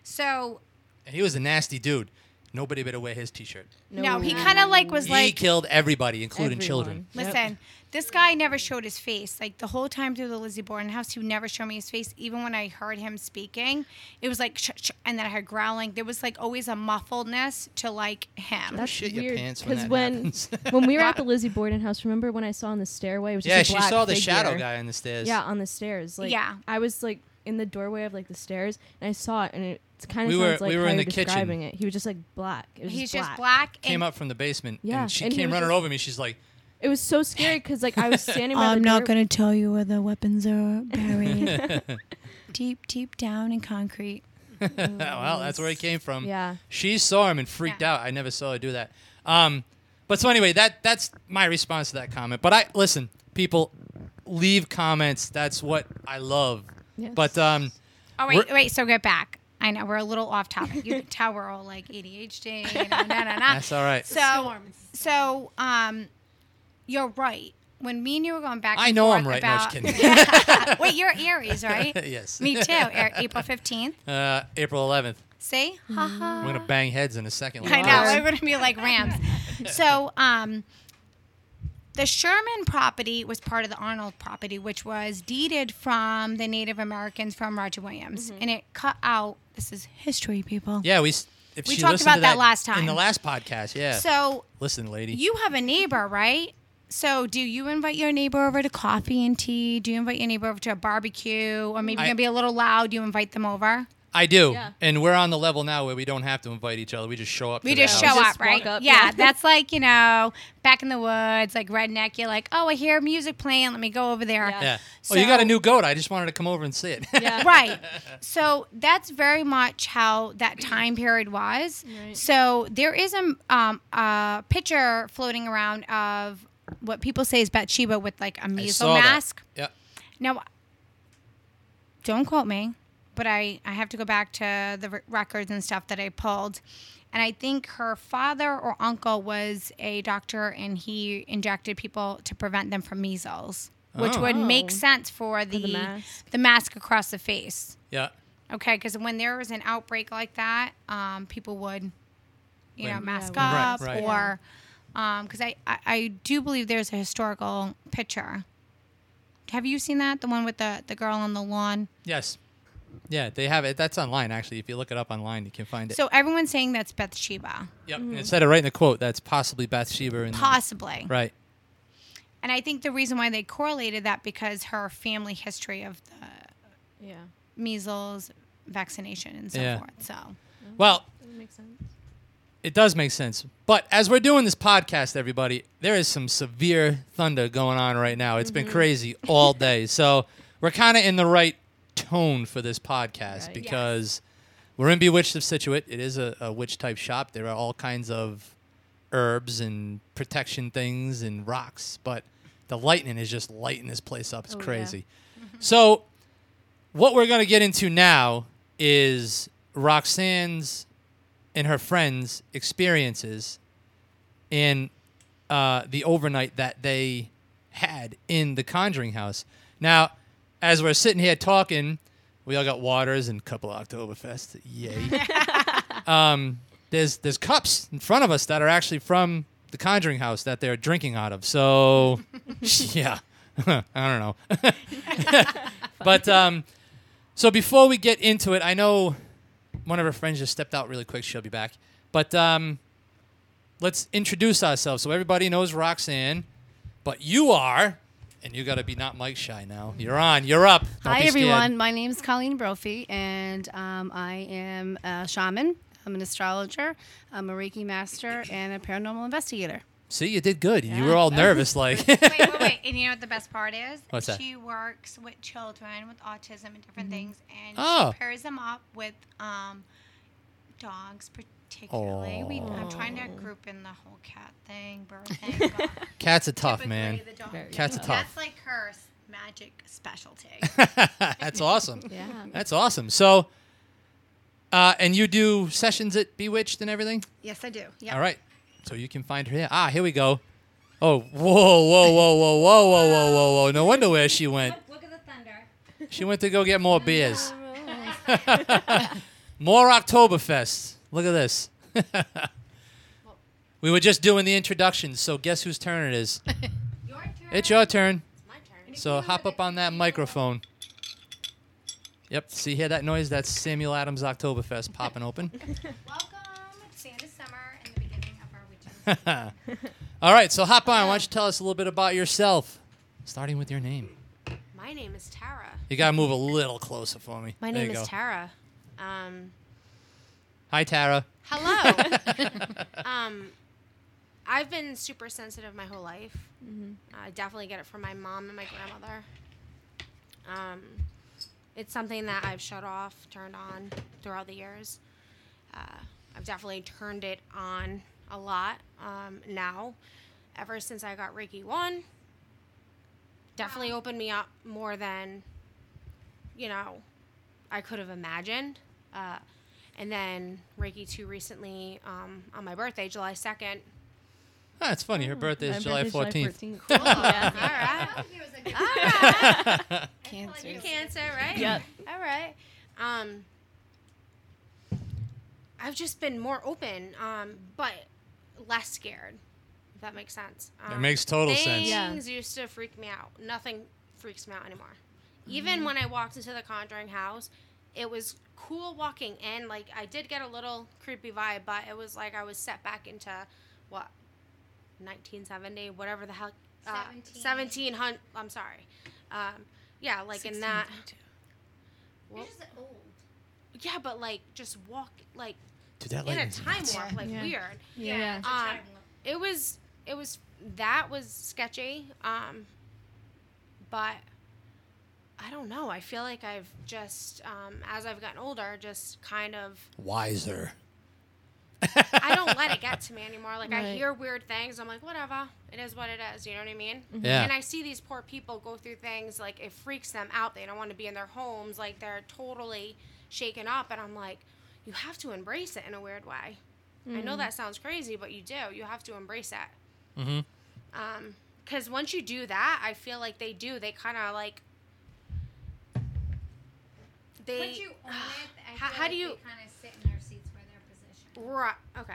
So And he was a nasty dude. Nobody better wear his T-shirt. no, he kind of like was he like, he killed everybody, including children. Everyone. listen, this guy never showed his face. Like the whole time through the Lizzie Borden house, he would never show me his face. Even when I heard him speaking, it was like, sh- sh- and then I heard growling. There was like always a muffledness to like him. That's shit your weird pants when that when when we were at the Lizzie Borden house, remember when I saw on the stairway? It was just Yeah, a she black saw the figure. shadow guy on the stairs. Yeah, on the stairs. Like, Yeah. I was like in the doorway of like the stairs, and I saw it, and it kind of We sounds were- like we were how in you're the kitchen. describing it. He was just like black. It was He's just just black. black. Came and up from the basement, Yeah, and she and he came was running just- over me. She's like, It was so scary because like I was standing by I'm the not door. Going to tell you where the weapons are buried. deep, deep down in concrete. "Well, that's where he came from." Yeah. She saw him and freaked Yeah. out. I never saw her do that. Um, but so anyway, that that's my response to that comment. But I listen, people, leave comments. That's what I love. Yes. But um, Oh wait, wait. So get back. I know we're a little off topic. You can tell we're all like ADHD. You know, nah, nah, nah. that's all right. So, so um, you're right. When me and you were going back, I know forth I'm right. No, I'm About, just kidding. wait, you're Aries, right? yes. Me too. A- April fifteenth. Uh, April 11th. See, haha. I'm gonna bang heads in a second. I know. We're going to be like Rams. So, um, the Sherman property was part of the Arnold property, which was deeded from the Native Americans from Roger Williams, mm-hmm. and it cut out. This is history, people. Yeah, we. If We she talked about to that last time in the last podcast. Yeah. So Listen, lady. you have a neighbor, right? So do you invite your neighbor over to coffee and tea? Do you invite your neighbor over to a barbecue, or maybe I- you're gonna be a little loud? You invite them over. I do, Yeah. and we're on the level now where we don't have to invite each other. We just show up. We to the just house. show Just up, right? up, yeah, yeah. that's like you know, back in the woods, like redneck. You're like, oh, I hear music playing. Let me go over there. Yeah. Yeah. oh, you got a new goat. I just wanted to come over and see it. Yeah. right. So that's very much how that time period was. Right. So there is a, um, a picture floating around of what people say is Bathsheba with like a measles saw that. mask. Yeah. Now, don't quote me, but I, I have to go back to the r- records and stuff that I pulled. And I think her father or uncle was a doctor and he injected people to prevent them from measles, which Oh. would make Oh. sense for the, the mask. the mask across the face. Yeah. Okay, because when there was an outbreak like that, um, people would, you know, When- mask Right, up right. or because I, I I do believe there's a historical picture. Have you seen that? The one with the the girl on the lawn. Yes. Yeah, they have it. That's online actually. If you look it up online, you can find it. So everyone's saying that's Bathsheba, yep. And it mm-hmm. said it right in the quote. That's possibly Bathsheba. In the- possibly. right. And I think the reason why they correlated that because her family history of the Yeah. measles vaccination and so Yeah. forth. So mm-hmm. Well, That makes sense. it does make sense. But as we're doing this podcast, everybody, there is some severe thunder going on right now. It's been mm-hmm. crazy all day. So we're kind of in the right tone for this podcast Right. because we're in Bewitched of Scituate. It is a, a witch type shop. There are all kinds of herbs and protection things and rocks, but the lightning is just lighting this place up. It's Oh, yeah. crazy. So, what we're going to get into now is Roxanne's and her friends' experiences in uh, the overnight that they had in the Conjuring House. Now, as we're sitting here talking, we all got waters and a couple of Oktoberfest. Yay. um, there's there's cups in front of us that are actually from the Conjuring House that they're drinking out of. So, yeah, I don't know. but um, so before we get into it, I know one of our friends just stepped out really quick. She'll be back. But um, let's introduce ourselves so everybody knows Roxanne. But you are, and you got to be not mic shy now. You're on. You're up. Don't Hi, everyone. My name is Colleen Brophy, and um, I am a shaman. I'm an astrologer. I'm a Reiki master and a paranormal investigator. See, you did good. You were all nervous, like. wait, wait, wait. And you know what the best part is? What's that? She works with children with autism and different things, and Oh. she pairs them up with um, dogs, particularly. We, I'm trying to group in the whole cat thing, bird thing. but Cats are tough, man. the dog- Very Cats are tough. That's like her s- magic specialty. That's awesome. Yeah. That's awesome. So, uh, and you do sessions at Bewitched and everything? yes, I do. Yeah. All right. So you can find her here. Ah, here we go. Oh, whoa, whoa, whoa, whoa, whoa, whoa, whoa, whoa, whoa. No wonder where she went. Look at the thunder. She went to go get more beers. more Oktoberfest. Look at this. we were just doing the introductions, so guess whose turn it is? Your turn. It's your turn. It's my turn. So hop up on that microphone. Yep. See, hear that noise? That's Samuel Adams Oktoberfest popping open. Welcome to Santa Summer and the beginning of our witches. All right, so hop on. Why don't you tell us a little bit about yourself, starting with your name. My name is Tara. You gotta move a little closer for me. My There name is. Tara. Um, Hi, Tara. hello. um, I've been super sensitive my whole life. I definitely get it from my mom and my grandmother. Um, it's something that I've shut off, turned on throughout the years. Uh, I've definitely turned it on a lot um, now, ever since I got Reiki 1. Definitely opened me up more than, you know, I could have imagined. Uh, and then Reiki 2 recently um, on my birthday, July 2nd. Ah, it's funny. Her birthday is July birthday's 14th. 14th. Oh, yeah. All right. All right. Cancer. Cancer, right? Yep. All right. Um, I've just been more open, um, but less scared. If that makes sense. That Um, makes total things sense. Yeah. used to freak me out. Nothing freaks me out anymore. Even when I walked into the Conjuring house, it was cool walking in. Like I did get a little creepy vibe, but it was like I was set back into what 1970, whatever the hell. Uh, 1700. I'm sorry. Um, yeah, like in that. Well, yeah, but like just walk like Dude, that in a time nuts. warp, like Yeah. weird. Yeah. Um, it was it was that was sketchy. Um, but I don't know. I feel like I've just um, as I've gotten older, just kind of Wiser. I don't let it get to me anymore. Like I hear weird things, I'm like, whatever. It is what it is. You know what I mean? Yeah. And I see these poor people go through things like it freaks them out. They don't want to be in their homes. Like they're totally shaken up, and I'm like, you have to embrace it in a weird way. I know that sounds crazy, but you do. You have to embrace it. Mm-hmm. Um, because once you do that, I feel like they do. They kind of like. They. Once you own it, I How- how like do you- kind of sit in their seats where they're positioned. Right. Okay.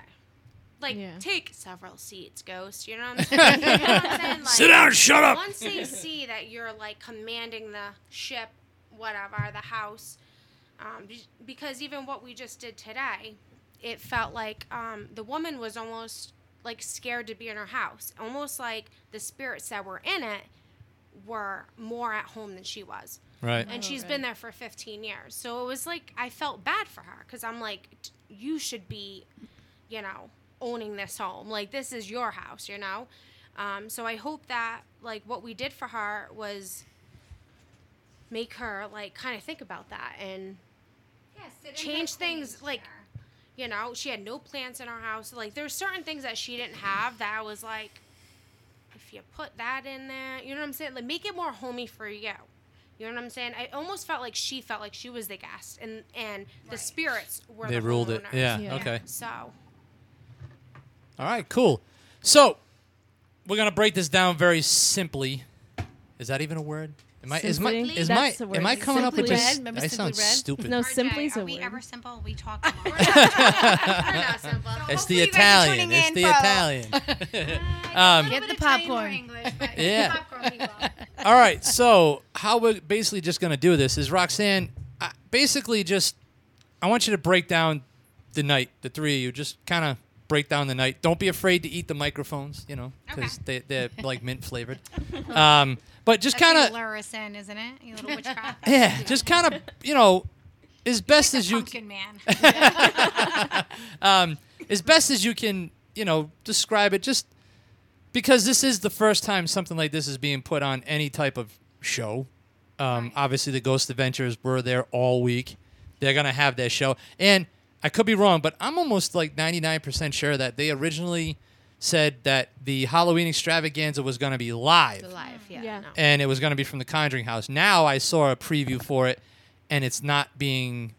Like Yeah. take several seats, Ghost. You know what I'm saying? you know what I'm saying? Like, Sit down, shut up. Once they see that you're like commanding the ship, whatever, the house, um, because even what we just did today, it felt like um, the woman was almost like scared to be in her house, almost like the spirits that were in it were more at home than she was Right. and she's been there for 15 years. So it was like I felt bad for her because I'm like, "T- you should be, you know, owning this home. Like this is your house, you know. Um, so I hope that like what we did for her was make her like kind of think about that and Yeah, sit Change her queen things, like- chair. you know she had no plants in her house like there's certain things that she didn't have that i was like if you put that in there you know what i'm saying like make it more homey for you you know what i'm saying i almost felt like she felt like she was the guest and and the spirits were They the ruled it. Yeah. Yeah. Okay. so All right. Cool. So we're gonna break this down very simply. Is that even a word? Am I? Is my? Simply? Is That's my? the Am I word. coming up with Simply this? Red? Remember I Simply sound Red? stupid. No, RJ, simply is a are we word. ever simple? We talk a lot. we're not simple It's Hopefully the you guys are Italian. tuning It's in the for- Italian. Um, Get the bit Italian, more popcorn. English, but Yeah. popcorn. All right. So how we're basically just gonna do this is Roxanne. I, basically, just I want you to break down the night. The three of you just kind of break down the night. Don't be afraid to eat the microphones. You know, because they they're like mint flavored. Um, but just kind of lure us in, isn't it? You little witchcraft. yeah, just kind of you know, as best Like as you pumpkin man. um, as best as you can, you know, describe it. Just because this is the first time something like this is being put on any type of show. Um, Obviously, the Ghost Adventures were there all week. They're gonna have their show, and I could be wrong, but I'm almost like 99% sure that they originally said that the Halloween extravaganza was gonna be live live yeah, Yeah. no. and it was going to be from the Conjuring House. Now I saw a preview for it, and it's not being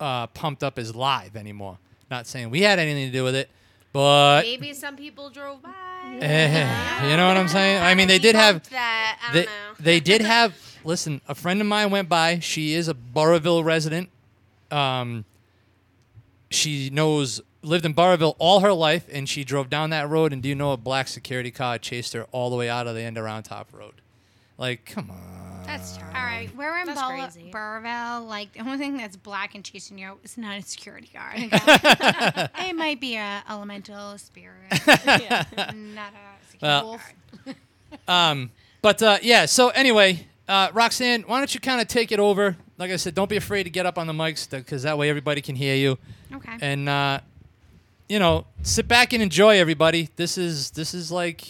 uh, pumped up as live anymore. Not saying we had anything to do with it, but maybe some people drove by eh, you know what I'm saying. I mean, they did have that I they, don't know. they did have. Listen, a friend of mine went by. She is a Burrillville resident. Um, she knows lived in Burrillville all her life, and she drove down that road. And do you know a black security car chased her all the way out of the end around Top Road? Like, come on. that's terrible All right, we're in That's Bur- crazy. Burrillville. Like the only thing that's black and chasing you is not a security guard. okay? it might be a elemental spirit, not a security Well, guard. Um, but uh, yeah. So anyway, uh, Roxanne, why don't you kind of take it over? Like I said, don't be afraid to get up on the mics because that way everybody can hear you. Okay. And uh, you know, sit back and enjoy. Everybody, this is this is like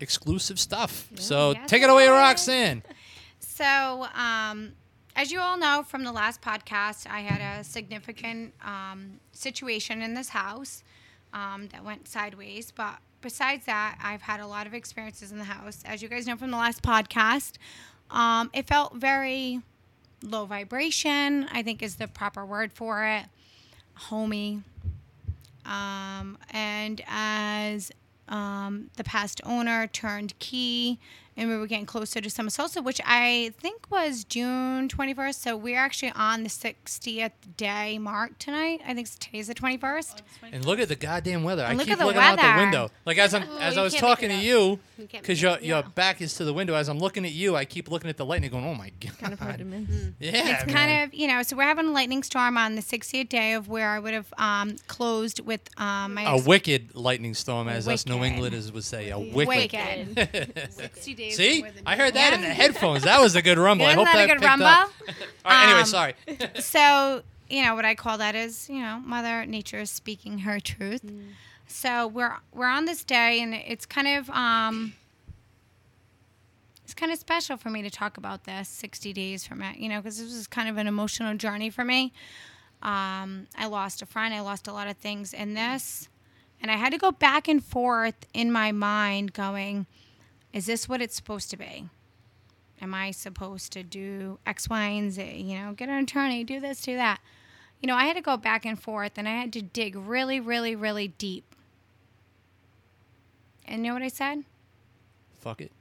exclusive stuff. so Yes, take it away. Roxanne. So, um, as you all know from the last podcast, I had a significant um, situation in this house um, that went sideways. But besides that, I've had a lot of experiences in the house. As you guys know from the last podcast, um, it felt very low vibration, I think is the proper word for it, homey. Um, and as um, the past owner turned key and we were getting closer to Summer Solstice, which I think was June 21st. So we're actually on the 60th day mark tonight. I think today's the 21st. And look at the goddamn weather. I look keep at the looking out the weather. window. Like as I'm as I was can't talking it to up. you, You can't because make your it your up. back is to the window. As I'm looking at you, I keep looking at the lightning, going, "Oh my god!" Kind of hard to miss. Yeah, It's man. kind of, you know, so we're having a lightning storm on the 60th day of where I would have um, closed with um, my a ex- wicked lightning storm, as us New Wicked. Englanders would say. A wicked. Wicked. 60 days. See, I heard that in the headphones. That was a good rumble. I Isn't hope that a that good picked rumble? up. All right. Anyway, Um, sorry. so you know what I call that is you know Mother Nature is speaking her truth. So we're we're on this day, and it's kind of um, it's kind of special for me to talk about this 60 days from it, you know, because this was kind of an emotional journey for me. Um, I lost a friend. I lost a lot of things in this. And I had to go back and forth in my mind going, is this what it's supposed to be? Am I supposed to do X, Y, and Z? You know, get an attorney, do this, do that. You know, I had to go back and forth and I had to dig really, really, really deep. And you know what I said? Fuck it.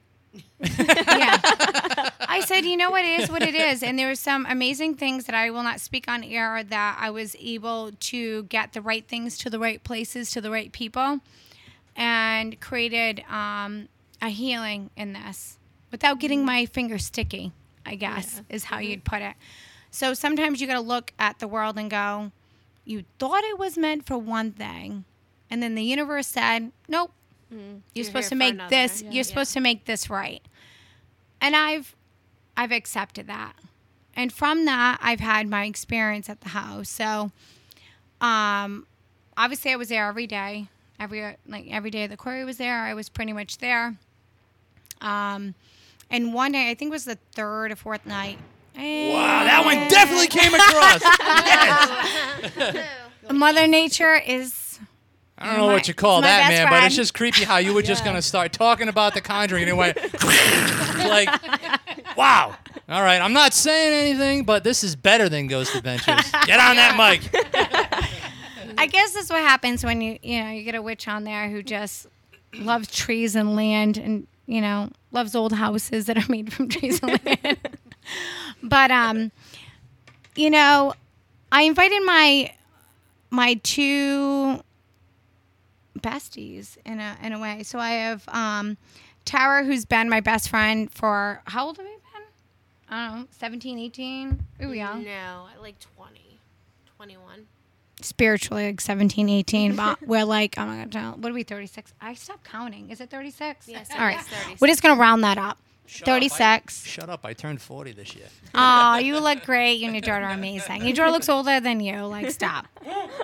yeah. I said, you know what it is what it is. And there were some amazing things that I will not speak on air that I was able to get the right things to the right places, to the right people, and created um, a healing in this without getting mm-hmm. my finger sticky, I guess, is how mm-hmm. you'd put it. So sometimes you got to look at the world and go, you thought it was meant for one thing. And then the universe said, nope, mm-hmm. you're, You're supposed to make another. this, Yeah. you're supposed to make this right and I've I've accepted that. And from that, I've had my experience at the house. So, um, obviously, I was there every day. Every like every day the Corey was there, I was pretty much there. Um, and one day, I think it was the third or fourth night. Wow, that one definitely came across. Mother Nature is I don't know what you call that, best man, but it's just creepy how you were just gonna start talking about the Conjuring and it went like, wow. All right, I'm not saying anything, but this is better than Ghost Adventures. Get on that mic. I guess that's what happens when you you know you get a witch on there who just loves trees and land and you know loves old houses that are made from trees and land. but um, you know, I invited my my two besties in a in a way. So I have um, Tara, who's been my best friend for how old have we been? I don't know, 17, 18? Are we young? No, like 20, 21. Spiritually like 17 18 but we're like i'm not gonna tell what are we 36 i stopped counting. Is it 36 Yes, all right. it's 36. we're just gonna round that up. Shut up, I- 36 Shut up! I turned 40 this year. oh you look great. You and your daughter are amazing. Your daughter looks older than you. Like stop.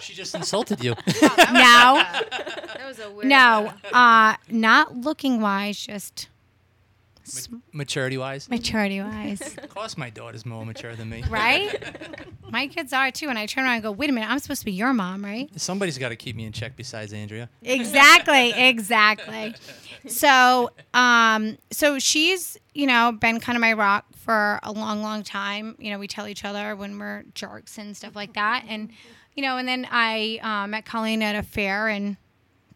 She just insulted you. no. That was a weird. no uh not looking wise just Maturity wise, maturity wise of course, my daughter's more mature than me. right? My kids are too and i turn around and go wait a minute i'm supposed to be your mom right? Somebody's got to keep me in check besides Andrea. exactly exactly. So um so she's you know been kind of my rock for a long long time. You know we tell each other when we're jerks and stuff like that. And you know and then i uh, met colleen at a fair and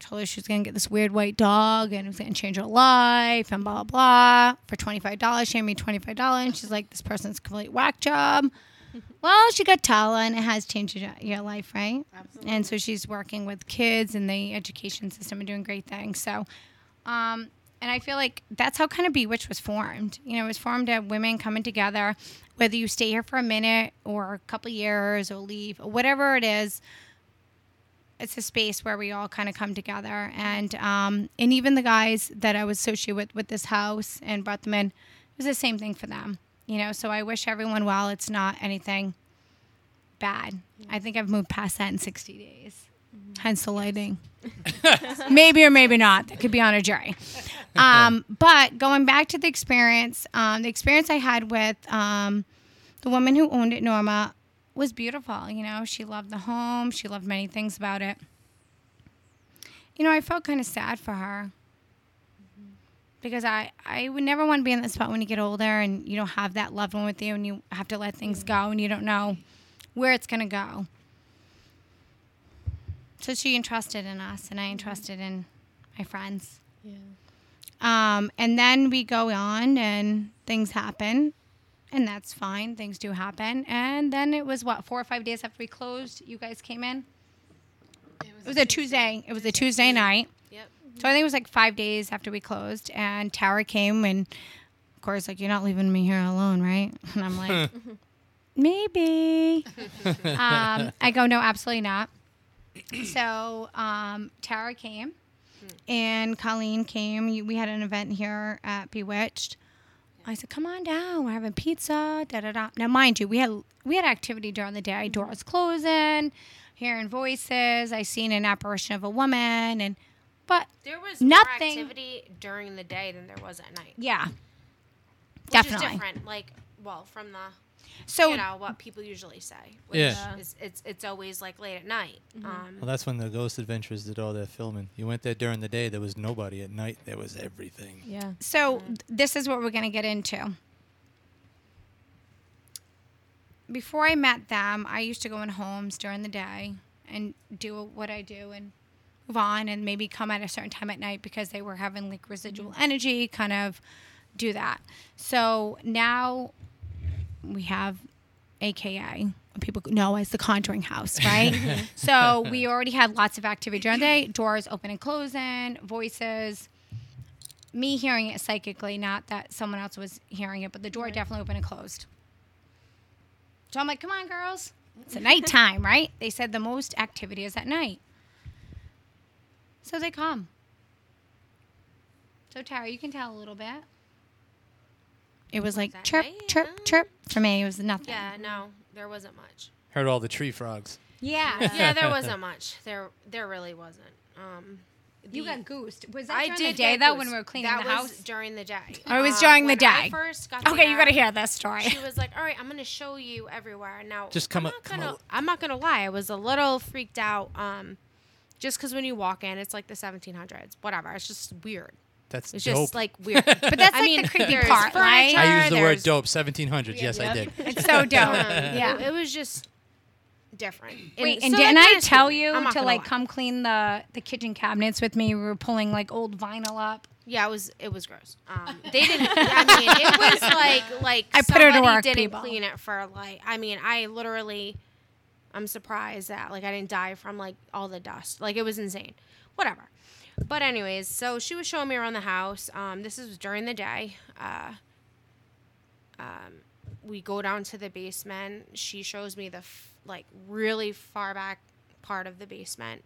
told her she was going to get this weird white dog and it was going to change her life and blah blah blah for $25 she gave me $25 and she's like this person's a complete whack job well, she got Tala, and it has changed your, your life, right? Absolutely. And so she's working with kids in the education system and doing great things. So, um, and I feel like that's how kind of Bewitch was formed. You know, it was formed of women coming together, whether you stay here for a minute or a couple years or leave or whatever it is. It's a space where we all kind of come together, and um, and even the guys that I was associated with with this house and brought them in, it was the same thing for them. You know, so I wish everyone well. It's not anything bad. I think I've moved past that in 60 days. Hence the lighting. maybe or maybe not. That could be on a jury. Um, but going back to the experience, um, the experience I had with um, the woman who owned it, Norma, was beautiful. You know, she loved the home. She loved many things about it. You know, I felt kind of sad for her because I, I would never want to be in that spot when you get older and you don't have that loved one with you and you have to let things go and you don't know where it's going to go. So she entrusted in us and I entrusted in my friends. Yeah. Um, and then we go on and things happen and that's fine. Things do happen. And then it was what, four or five days after we closed, you guys came in? It was a Tuesday. It was a Tuesday night. Yep. So I think it was like five days after we closed, and Tara came, and of course, like you're not leaving me here alone, right? And I'm like, maybe. um, I go, no, absolutely not. So um, Tara came, and Colleen came. We had an event here at Bewitched. I said, "Come on down. We're having pizza." Da da da. Now, mind you, we had we had activity during the day. Doors closing, hearing voices. I seen an apparition of a woman, and but There was Nothing- more activity during the day than there was at night. yeah, Which definitely. is different. Like, well, from the So you know what people usually say. Which Yeah. is, it's it's always like late at night. Um, Well, that's when the Ghost Adventures did all their filming. You went there during the day. There was nobody. At night, there was everything. Yeah. So th- this is what we're going to get into. Before I met them, I used to go in homes during the day and do what I do and move on and maybe come at a certain time at night because they were having like residual energy, kind of do that. So now we have AKA people know as the Conjuring House, right? so we already had lots of activity during the day, doors open and closing, voices me hearing it psychically, not that someone else was hearing it, but the door definitely opened and closed. So I'm like, come on, girls. It's a nighttime, right? They said the most activity is at night. So they come. So Tara, you can tell a little bit. It was like that chirp, night? chirp, Um, chirp. For me, it was nothing. yeah, no, there wasn't much. Heard all the tree frogs. Yeah. Yeah, there wasn't much. There there really wasn't. Um, You got goosed. Was that I during did the day though goosed. when we were cleaning that the was house? during the day. Oh, it was Uh, during the when day. I first got Okay, you got to hear this story. She was like, "All right, I'm gonna show you everywhere." Now, Just come up. I'm a- not come gonna. a- I'm not gonna lie. I was a little freaked out. Um, just because when you walk in, it's like the 1700s. Whatever. It's just weird. That's It's dope. just like weird. But that's I like mean, the creepy part, right? I used the word there's- dope. 1700s. yes, I did. It's so dope. Um, yeah. It, it was just different. Wait, and so didn't I tell you to like lie. come clean the the kitchen cabinets with me? We were pulling like old vinyl up. Yeah, it was it was gross. Um, they didn't. I mean, it was like like I put her to somebody work, didn't people. clean it for like. I mean, I literally, I'm surprised that like I didn't die from like all the dust. Like it was insane. Whatever. But anyways, so she was showing me around the house. Um, this is during the day. Uh, um, we go down to the basement. She shows me the f- like really far back part of the basement.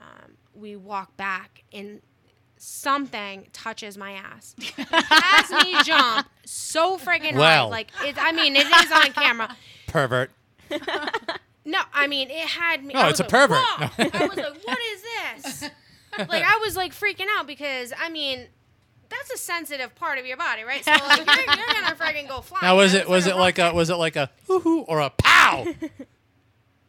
Um, we walk back and something touches my ass. Has me jump so freaking Well. hard. Like it, I mean, it is on camera. Pervert. No, I mean it had me. No, I it's was a like, pervert. "Whoa." I was like, "What is this?" Like I was like freaking out because I mean, that's a sensitive part of your body, right? So like you're, you're gonna freaking go flying. Now was it was it like a was it like a hoo hoo or a pow?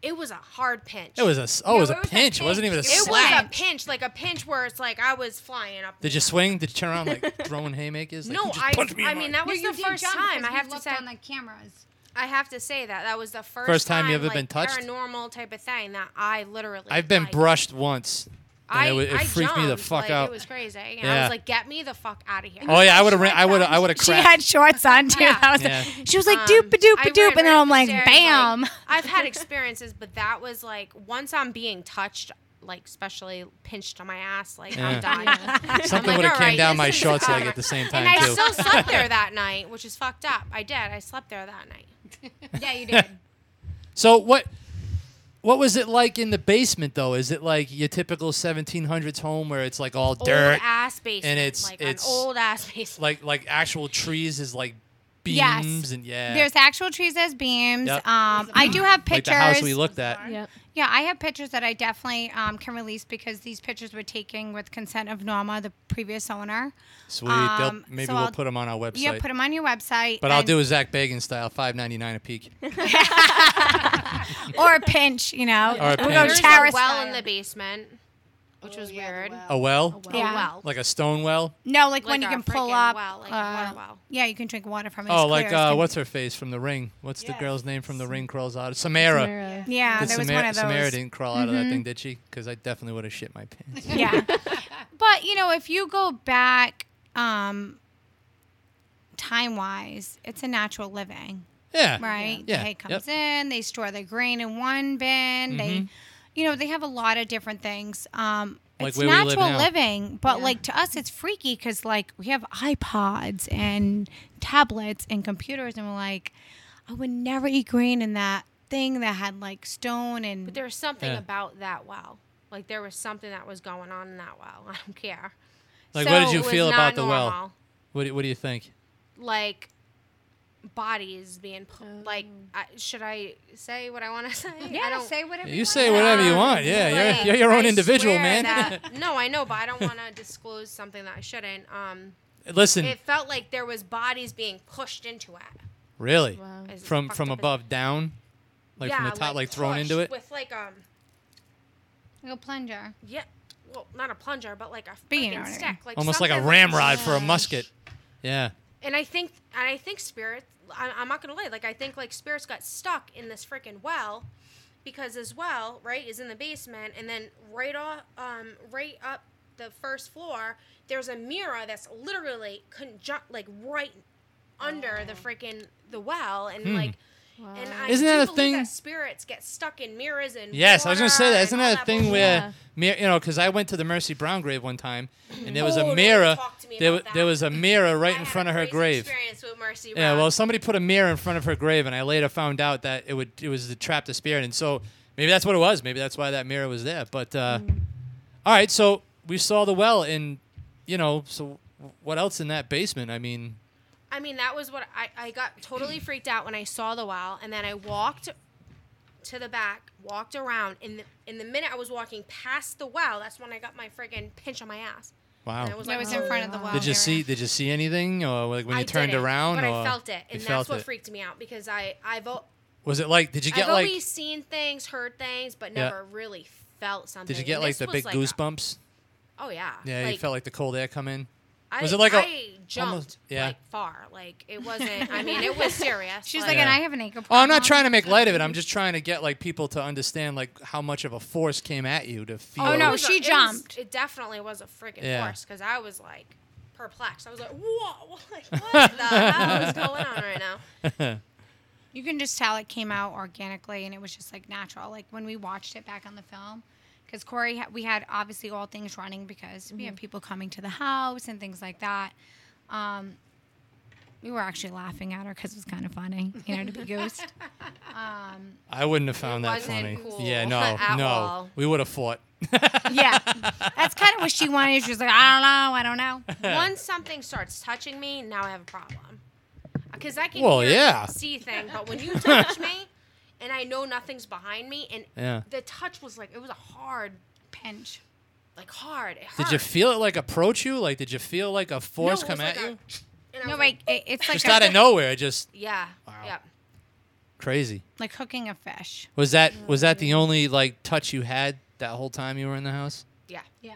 It was a hard pinch. It was a oh, it was a it was a pinch. It wasn't even a It slap. was a pinch, like a pinch where it's like I was flying up. Did you swing? Did you turn around like throwing haymakers? Like, No, I. punched me I mean that was No, the first time. I have to say. on the cameras. I have to say that that was the first, First time you ever like, been touched? Paranormal type of thing that I literally. I've been like, brushed once. And I, it, it I freaked me the jumped, fuck like, out. It was crazy. And I was like, "Get me the fuck out of here." oh yeah, I would have. I would. I would have She had shorts on too. Yeah. That was Yeah. she was like doop a doop I a doop, and then I'm like, upstairs, bam. I've had experiences, but that was like once I'm being touched, like especially pinched on my ass, like Yeah. I'm dying. Something I'm would have like, came "Alright, down my shorts leg at the same And time I too. still slept there that night, which is fucked up. I did. I slept there that night. Yeah, you did. So what? What was it like in the basement though? Is it like your typical 1700s home where it's like all dirt, Old ass basement. it's- like it's- an old ass basement. like like actual trees is like beams Yes. and yeah, There's actual trees as beams. Yep. Um, I do have like pictures. the house we looked at. Yep. Yeah, I have pictures that I definitely um, can release because these pictures were taken with consent of Norma, the previous owner. Sweet. Um, maybe so we'll I'll- put them on our website. Yeah, put them on your website. but I'll do a Zak Bagans style, five ninety nine a peek. or a pinch, you know. Or a we'll pinch. go There's a well style. in the basement, which was weird. A well, A Yeah. well. like a stone well. No, like, when you can pull up. well, like uh, water well. Yeah, you can drink water from it. Oh, It's like clear uh, what's her face from The Ring? What's the girl's name from The Ring crawls out? Samara. Samara. Yeah, Did there was Samara, one of those. Mm-hmm. Samara didn't crawl out of that thing, did she? Because I definitely would have shit my pants. yeah. but you know, if you go back um time wise, it's a natural living, Yeah. right? Yeah. The hay Yep. comes in, they store their grain in one bin, they Mhm. You know, they have a lot of different things. Um Like it's where we live natural living, but Yeah. like to us it's freaky cuz like we have iPods and tablets and computers and we're like I would never eat grain in that thing that had like stone and But there was something Yeah. about that well. Like there was something that was going on in that well. I don't care. Like, So what did you feel not about the well? What do, what do you think? Like bodies being pu- like. I, should I say what I want to say? I Yeah, don't, say whatever You you say want. whatever you want. Yeah, like, you're, you're your own I individual, man. that- no, I know, but I don't want to disclose something that I shouldn't. Um, Listen, it felt like there was bodies being pushed into it. Really? Wow. From from above down, like from the top, like, thrown into it. with like um Like a plunger. yeah, well not a plunger but like a But you know freaking what I mean. stick, like Almost like a something ramrod for a musket. Yeah. And I think and I think spirit. I, I'm not gonna lie. Like I think like spirits got stuck in this freaking well because as well right is in the basement and then right off um right up the first floor there's a mirror that's literally conjunct like right under the freaking the well and like. And I. Isn't that a thing- That spirits get stuck in mirrors and Yes, I was gonna say water that. and Isn't that a thing where, Yeah. mir- you know, because I went to the Mercy Brown grave one time, and there was Oh, a don't mirror. talk to me There, about wa- there that. was a mirror right I in had front a of her grave. Experience with Mercy Yeah, Brown. well, somebody put a mirror in front of her grave, and I later found out that it would it was to trap the spirit, and so maybe that's what it was. Maybe that's why that mirror was there. But uh, all right, so we saw the well, and you know, so what else in that basement? I mean, I mean, that was what I, I got totally freaked out when I saw the well, and then I walked to the back, walked around, and the, in the minute I was walking past the well, that's when I got my friggin' pinch on my ass. wow. And I was It like, was in front of the oh, well. Did you see? Did you see anything, or like when you I turned around? but or I felt it, and that's felt what it? freaked me out because I I've Was it like? Did you get like I've like? always seen things, heard things, but Yeah. never really felt something. Did you get like the big like a- goosebumps? oh yeah. yeah, you felt like the cold air come in. I, was it like a- I jumped almost- yeah. like far, like it wasn't. I mean, it was serious. She's like, like, Yeah. and I have an ankle Oh. I'm not trying to make light of it. I'm just trying to get like people to understand like how much of a force came at you to oh, feel. Oh, no, was a- she it was- jumped. it definitely was a freaking Yeah. force because I was like perplexed. I was like, "Whoa, like, what the hell is going on right now?" You can just tell it came out organically and it was just like natural. Like when we watched it back on the film, because Corey, we had obviously all things running because we had people coming to the house and things like that. Um, we were actually laughing at her because it was kind of funny, you know, to be Ghost. Um, I wouldn't have found that wasn't funny. cool yeah, no, at no, all. we would have fought. yeah, that's kind of what she wanted. She was like, I don't know, I don't know. Once something starts touching me, now I have a problem. Because I can Well, hear yeah. see things, but when you touch me, and I know nothing's behind me, and Yeah. the touch was like it was a hard, Pinch. like hard. It Did you feel it like approach you? Like, did you feel like a force it come was at a- you? and No, was wait, like, it, it's like Just a- out of nowhere, just yeah, Wow. yeah. crazy. like hooking a fish. Was that was that the only like touch you had that whole time you were in the house? Yeah. Yeah.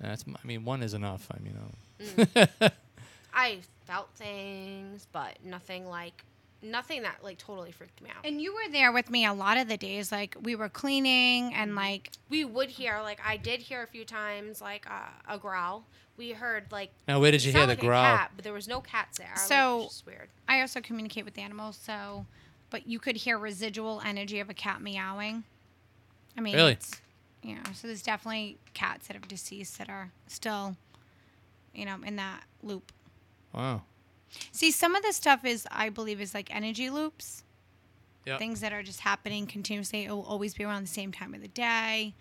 That's I mean one is enough. I mean, Mm. I felt things, but nothing like nothing that like totally freaked me out. And you were there with me a lot of the days. Like we were cleaning and like we would hear like I did hear a few times like uh, a growl. We heard like now where did you hear the like growl? cat, but there was no cats there. So- like, which is weird. I also communicate with the animals, so but you could hear residual energy of a cat meowing. I mean, Really? it's, you know, so there's definitely cats that have deceased that are still, you know, in that loop. Wow. See, some of this stuff is, I believe, is like energy loops. Yeah. Things that are just happening continuously. It will always be around the same time of the day.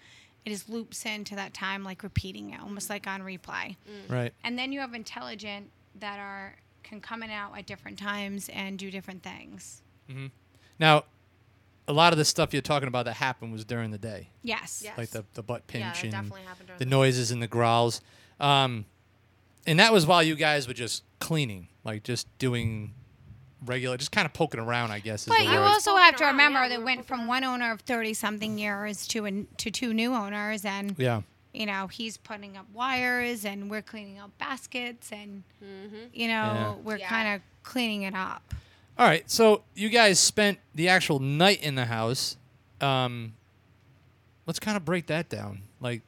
It just loops into that time, like repeating it, almost like on replay. Right. And then you have intelligent that are can come in and out at different times and do different things. Now, a lot of the stuff you're talking about that happened was during the day, Yes. Yes. like the the butt pinch yeah, and definitely happened during the noises and the growls. Um, and that was while you guys were just cleaning, like just doing regular, just kind of poking around, I guess. But the you word. also have to remember yeah, that went from one owner of thirty something years to an, to two new owners, and yeah. you know he's putting up wires, and we're cleaning up baskets, and you know Yeah. we're Yeah. kind of cleaning it up. All right, so you guys spent the actual night in the house. Um, let's kind of break that down. Like,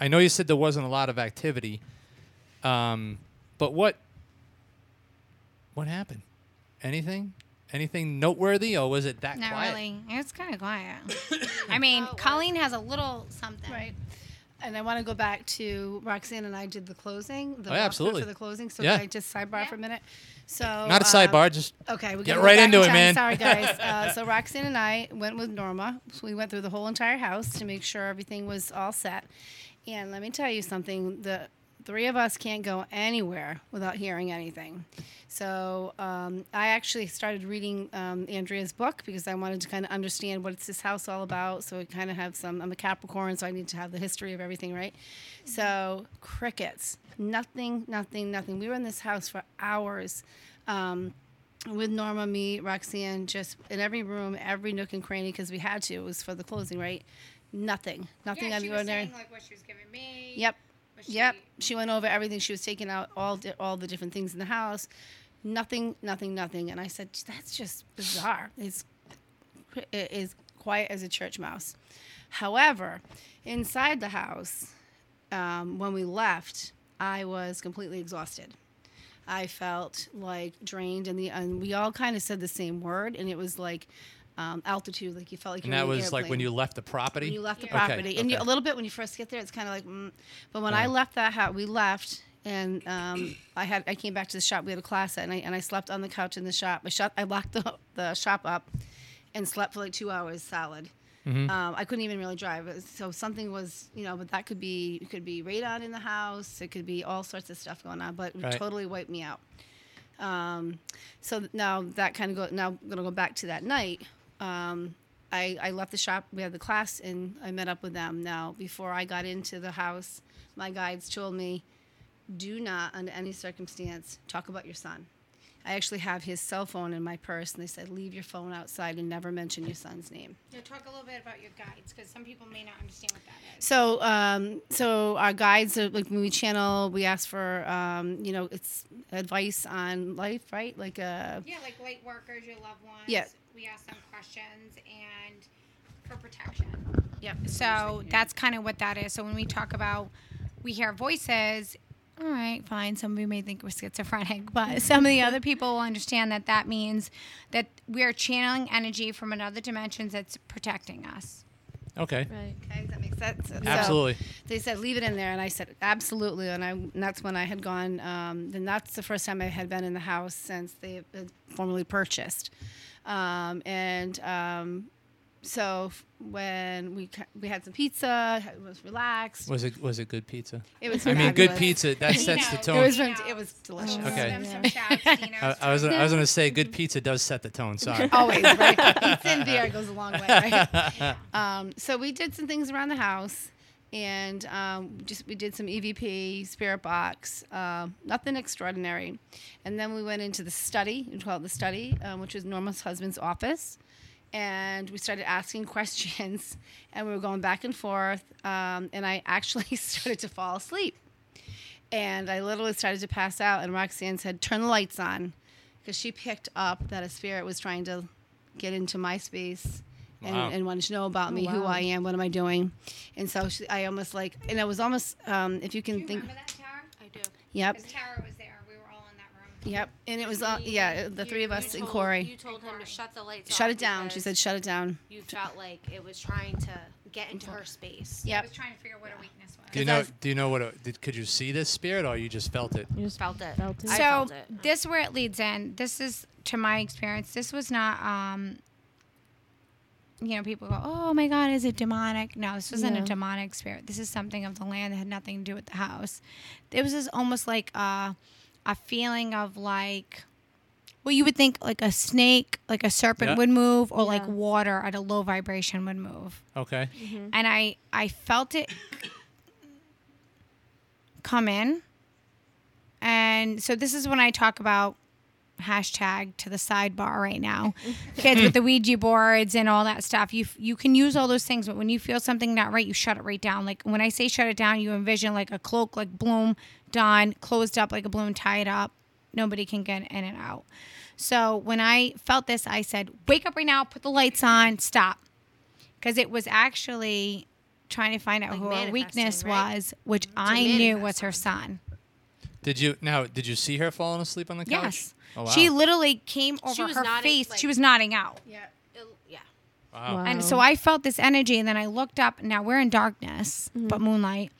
I know you said there wasn't a lot of activity, um, but what what happened? Anything? Anything noteworthy, or was it that Not quiet? really. It's kind of quiet. I mean, Colleen has a little something. Right. And I want to go back to Roxanne and I did the closing. The Oh, yeah, walkthrough absolutely. For the closing. So Yeah. can I just sidebar for a minute? So Not a um, sidebar, just Okay, we Get go right back into in it, time. man. Sorry, guys. Uh, so Roxanne and I went with Norma. So we went through the whole entire house to make sure everything was all set. And let me tell you something: the three of us can't go anywhere without hearing anything. So um, I actually started reading um, Andrea's book because I wanted to kind of understand what's this house all about. So I kind of have some. I'm a Capricorn, so I need to have the history of everything, right? So crickets, nothing, nothing, nothing. We were in this house for hours. Um, with Norma, me, Roxanne, just in every room, every nook and cranny, because we had to. It was for the closing, right? Nothing, nothing yeah, she was saying like what she was giving me. Yep. She- Yep. She went over everything. She was taking out all di- all the different things in the house. Nothing, nothing, nothing. And I said, that's just bizarre. It's it is quiet as a church mouse. However, inside the house, um, when we left, I was completely exhausted. I felt like drained, and the and we all kind of said the same word, and it was like um, altitude, like you felt like And you were that was like when you left the property. when you left the Okay, property. And you, a little bit when you first get there, it's kind of like, mm. but when I left that house, we left, and um, I had I came back to the shop. We had a class, and I and I slept on the couch in the shop. I shut, I locked the the shop up, and slept for like two hours solid. Mm-hmm. Um, I couldn't even really drive, was- so something was, you know, but that could be it could be radon in the house. It could be all sorts of stuff going on, but it Right. totally wiped me out. Um, so now that kind of go. Now I'm gonna go back to that night. Um, I, I left the shop. We had the class, and I met up with them. Now, before I got into the house, my guides told me, "Do not, under any circumstance, talk about your son." I actually have his cell phone in my purse, and they said, "Leave your phone outside and never mention your son's name." Yeah, talk a little bit about your guides because some people may not understand what that is. So, um, so our guides, are, like movie channel, we ask for, um, you know, it's advice on life, right? Like, uh, Yeah, like light workers, your loved ones. Yeah. We ask them questions and for protection. yep. So that's kind of what that is. So when we talk about, we hear voices. All right, fine. Some of you may think we're schizophrenic, but some of the other people will understand that that means that we are channeling energy from another dimension that's protecting us. Okay. Right. Okay, does that make sense? So Absolutely. they said leave it in there, and I said absolutely, and I and that's when I had gone. Um, then that's the first time I had been in the house since they had formally purchased, um, and um, so when we we had some pizza, it was relaxed. Was it was it good pizza? It was. I mean, good pizza that sets the tone. It was. Tone. It was delicious. Okay. Them some shouts, Dino's I, I was. I was gonna say good pizza does set the tone. Sorry. Always, right? Pizza and beer goes a long way, right? um, so we did some things around the house, and um, just we did some EVP, spirit box, um, nothing extraordinary. And then we went into the study, call the study, um, which was Norma's husband's office. And we started asking questions, and we were going back and forth. Um, and I actually started to fall asleep. And I literally started to pass out, and Roxanne said, Turn the lights on because she picked up that a spirit was trying to get into my space and, Wow. and wanted to know about me, who wow. I am, what am I doing, and so she, I almost like, and it was almost, um, if you can Do you think, remember that, Tara? I do. yep, Because Tara was there. We were all in that room. yep, and it was, all, yeah, the You- three of you us and Corey, You told him to shut the lights shut off it down. She said, shut it down. you felt like it was trying to get into her space. Yeah. I was trying to figure out what her weakness was. Do you I know? was- Do you know what? It, did, could you see this spirit, or you just felt it? You just Felt it. Felt it. I so felt it. this where it leads in. This is to my experience. This was not um you know, people go, Oh my god, is it demonic? No, this wasn't a demonic spirit. This is something of the land that had nothing to do with the house. It was just almost like a a feeling of like well, you would think like a snake, like a serpent Yeah. would move, or like water at a low vibration would move Okay. Mm-hmm. and I I felt it come in. And so this is when I talk about hashtag to the sidebar right now. Kids with the Ouija boards and all that stuff. You you can use all those things, but when you feel something not right, you shut it right down. Like when I say shut it down, you envision like a cloak, like bloom done, closed up like a balloon, tied up. Nobody can get in and out. So when I felt this, I said, "Wake up right now! Put the lights on! Stop!" Because it was actually trying to find out Like who her weakness right? was, which I knew was her son. Did you now? Did you see her falling asleep on the couch? Yes. Oh, wow. She literally came over her nodding, face. like- she was nodding out. Yeah. Yeah. wow. Wow. And so I felt this energy, and then I looked up. Now we're in darkness, but moonlight.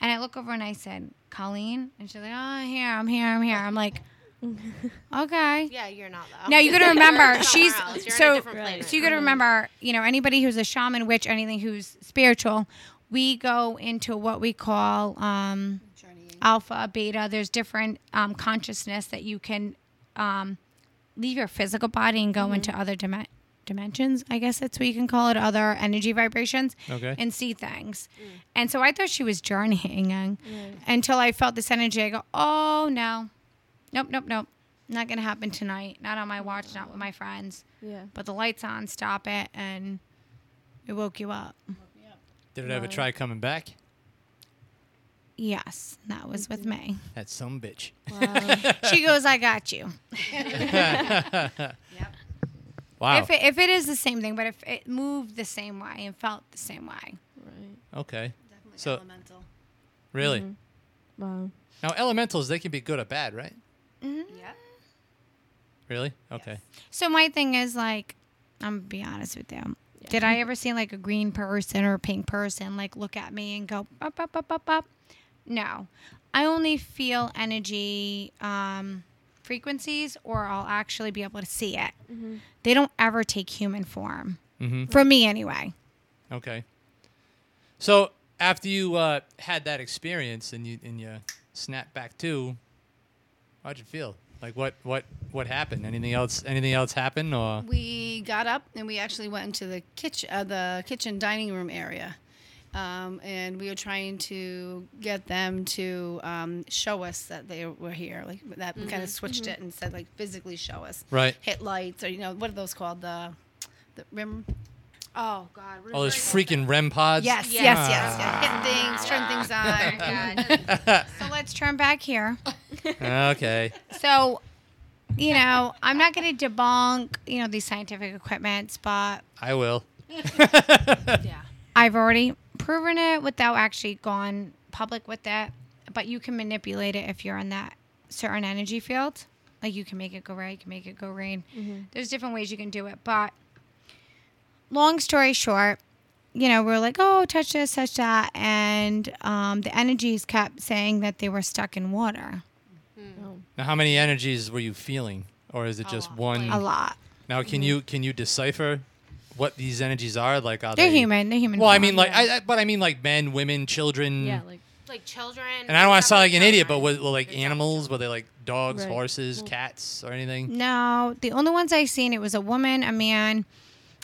And I look over and I said, Colleen. And she's like, Oh, I'm here, I'm here, I'm here. I'm like, Okay. Yeah, you're not though. Now you got to remember, she's else. You're in a so. different. So you got to remember, you know, anybody who's a shaman, witch, anything who's spiritual, we go into what we call um, alpha, beta. There's different um, consciousness that you can um, leave your physical body and go into other dim- dimensions. I guess that's what you can call it, other energy vibrations, Okay. and see things. And so I thought she was journeying until I felt this energy. I go, oh no, nope, nope, nope. Not gonna happen tonight. Not on my watch. Not with my friends. Yeah. But the lights on. Stop it, and it woke you up. Did it ever try coming back? Yes, that was with me. That some bitch. Wow. She goes, "I got you." Wow. If it, if it is the same thing, but if it moved the same way and felt the same way, right. okay. Definitely So- elemental. Really? Mm-hmm. Wow. Now elementals, they can be good or bad, right? Yep. Really? Okay. So my thing is like, I'm gonna be honest with you. Did I ever see like a green person or a pink person like look at me and go up up up up up? No, I only feel energy um, frequencies, or I'll actually be able to see it. They don't ever take human form Mm-hmm. for me anyway. Okay. So after you uh, had that experience and you and you snapped back to, how'd you feel? Like what what what happened? Anything else? Anything else happen or? We got up and we actually went into the kitchen, uh, the kitchen dining room area, um, and we were trying to get them to um, show us that they were here. Like that, we kind of switched it and said like physically show us. Right. Hit lights or you know what are those called? The the rim. Oh God. what All those freaking REM pods. Yes, Yeah. yes, yes, yes. Hit things, turn things on. God. So let's turn back here. Okay. So, you know, I'm not going to debunk you know these scientific equipments, but I will. yeah. I've already proven it without actually gone public with that. But you can manipulate it if you're in that certain energy field. Like you can make it go right, you can make it go green. Mm-hmm. There's different ways you can do it. But long story short, you know, we're like, oh, touch this, touch that. And um, the energies kept saying that they were stuck in water mm-hmm. Oh. Now, how many energies were you feeling, or is it just one? a lot. Now, can mm-hmm. you can you decipher what these energies are? Like, are They're they human. They're human. Well, I mean, like, I, I, but I mean, like men, women, children. Yeah, like like children. And I don't want to sound like an idiot, but Children. were, were like They're animals? Were they like dogs, Right. horses, Well- cats, or anything? No, the only ones I seen it was a woman, a man,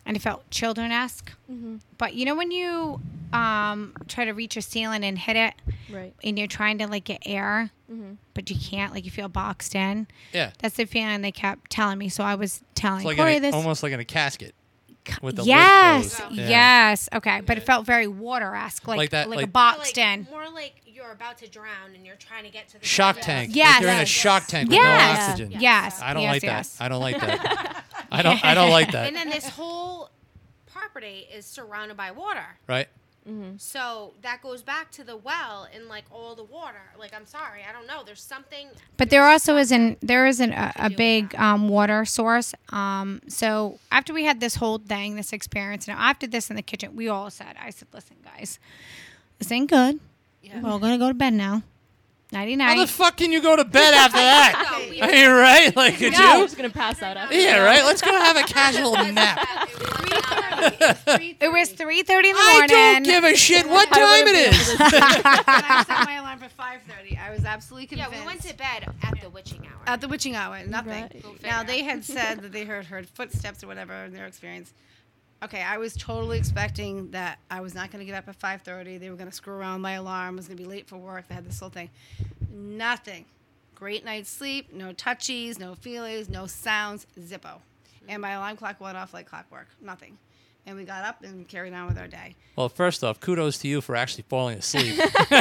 and it felt children esque. Mm-hmm. But you know when you um, try to reach a ceiling and hit it, right. and you're trying to like get air, Mm-hmm. but you can't, like you feel boxed in. Yeah. That's the feeling they kept telling me. So I was telling It's like Corey a, this. almost like in a casket with the yes. Yeah. yes, okay, but it felt very water esque, like Like that, like, a like- boxed more like, in. More like you're about to drown and you're trying to get to the Shark surface. tank. Yes. Like you're in a Yes. shark tank with Yes. no oxygen. Yes, I don't yes, like yes. that. I don't like that. I don't. I don't like that. And then this whole property is surrounded by water. Right. So that goes back to the well and like all the water. Like I'm sorry, I don't know. There's something. But there also isn't there isn't a, a big um, water source. Um, so after we had this whole thing, this experience, now after this in the kitchen, we all said, "I said, listen, guys, this ain't good. We're all gonna go to bed now. Nighty How the fuck can you go to bed after that? No, Are you right? Like, could No, I'm you? just gonna pass out after. Yeah, right. Let's go have a casual nap. It was three thirty in the morning. I morning. don't give a shit what time it is. when I set my alarm for 5:30, I was absolutely yeah, convinced. we went to bed at the witching hour. At the witching hour, nothing. Right. Now they had said that they heard heard footsteps or whatever in their experience. Okay, I was totally expecting that I was not going to get up at 5:30. They were going to screw around my alarm. I was going to be late for work. They had this whole thing. Nothing. Great night's sleep. No touchies. No feelings. No sounds. Zippo. And my alarm clock went off like clockwork. Nothing. And we got up and carried on with our day. Well, first off, kudos to you for actually falling asleep. No,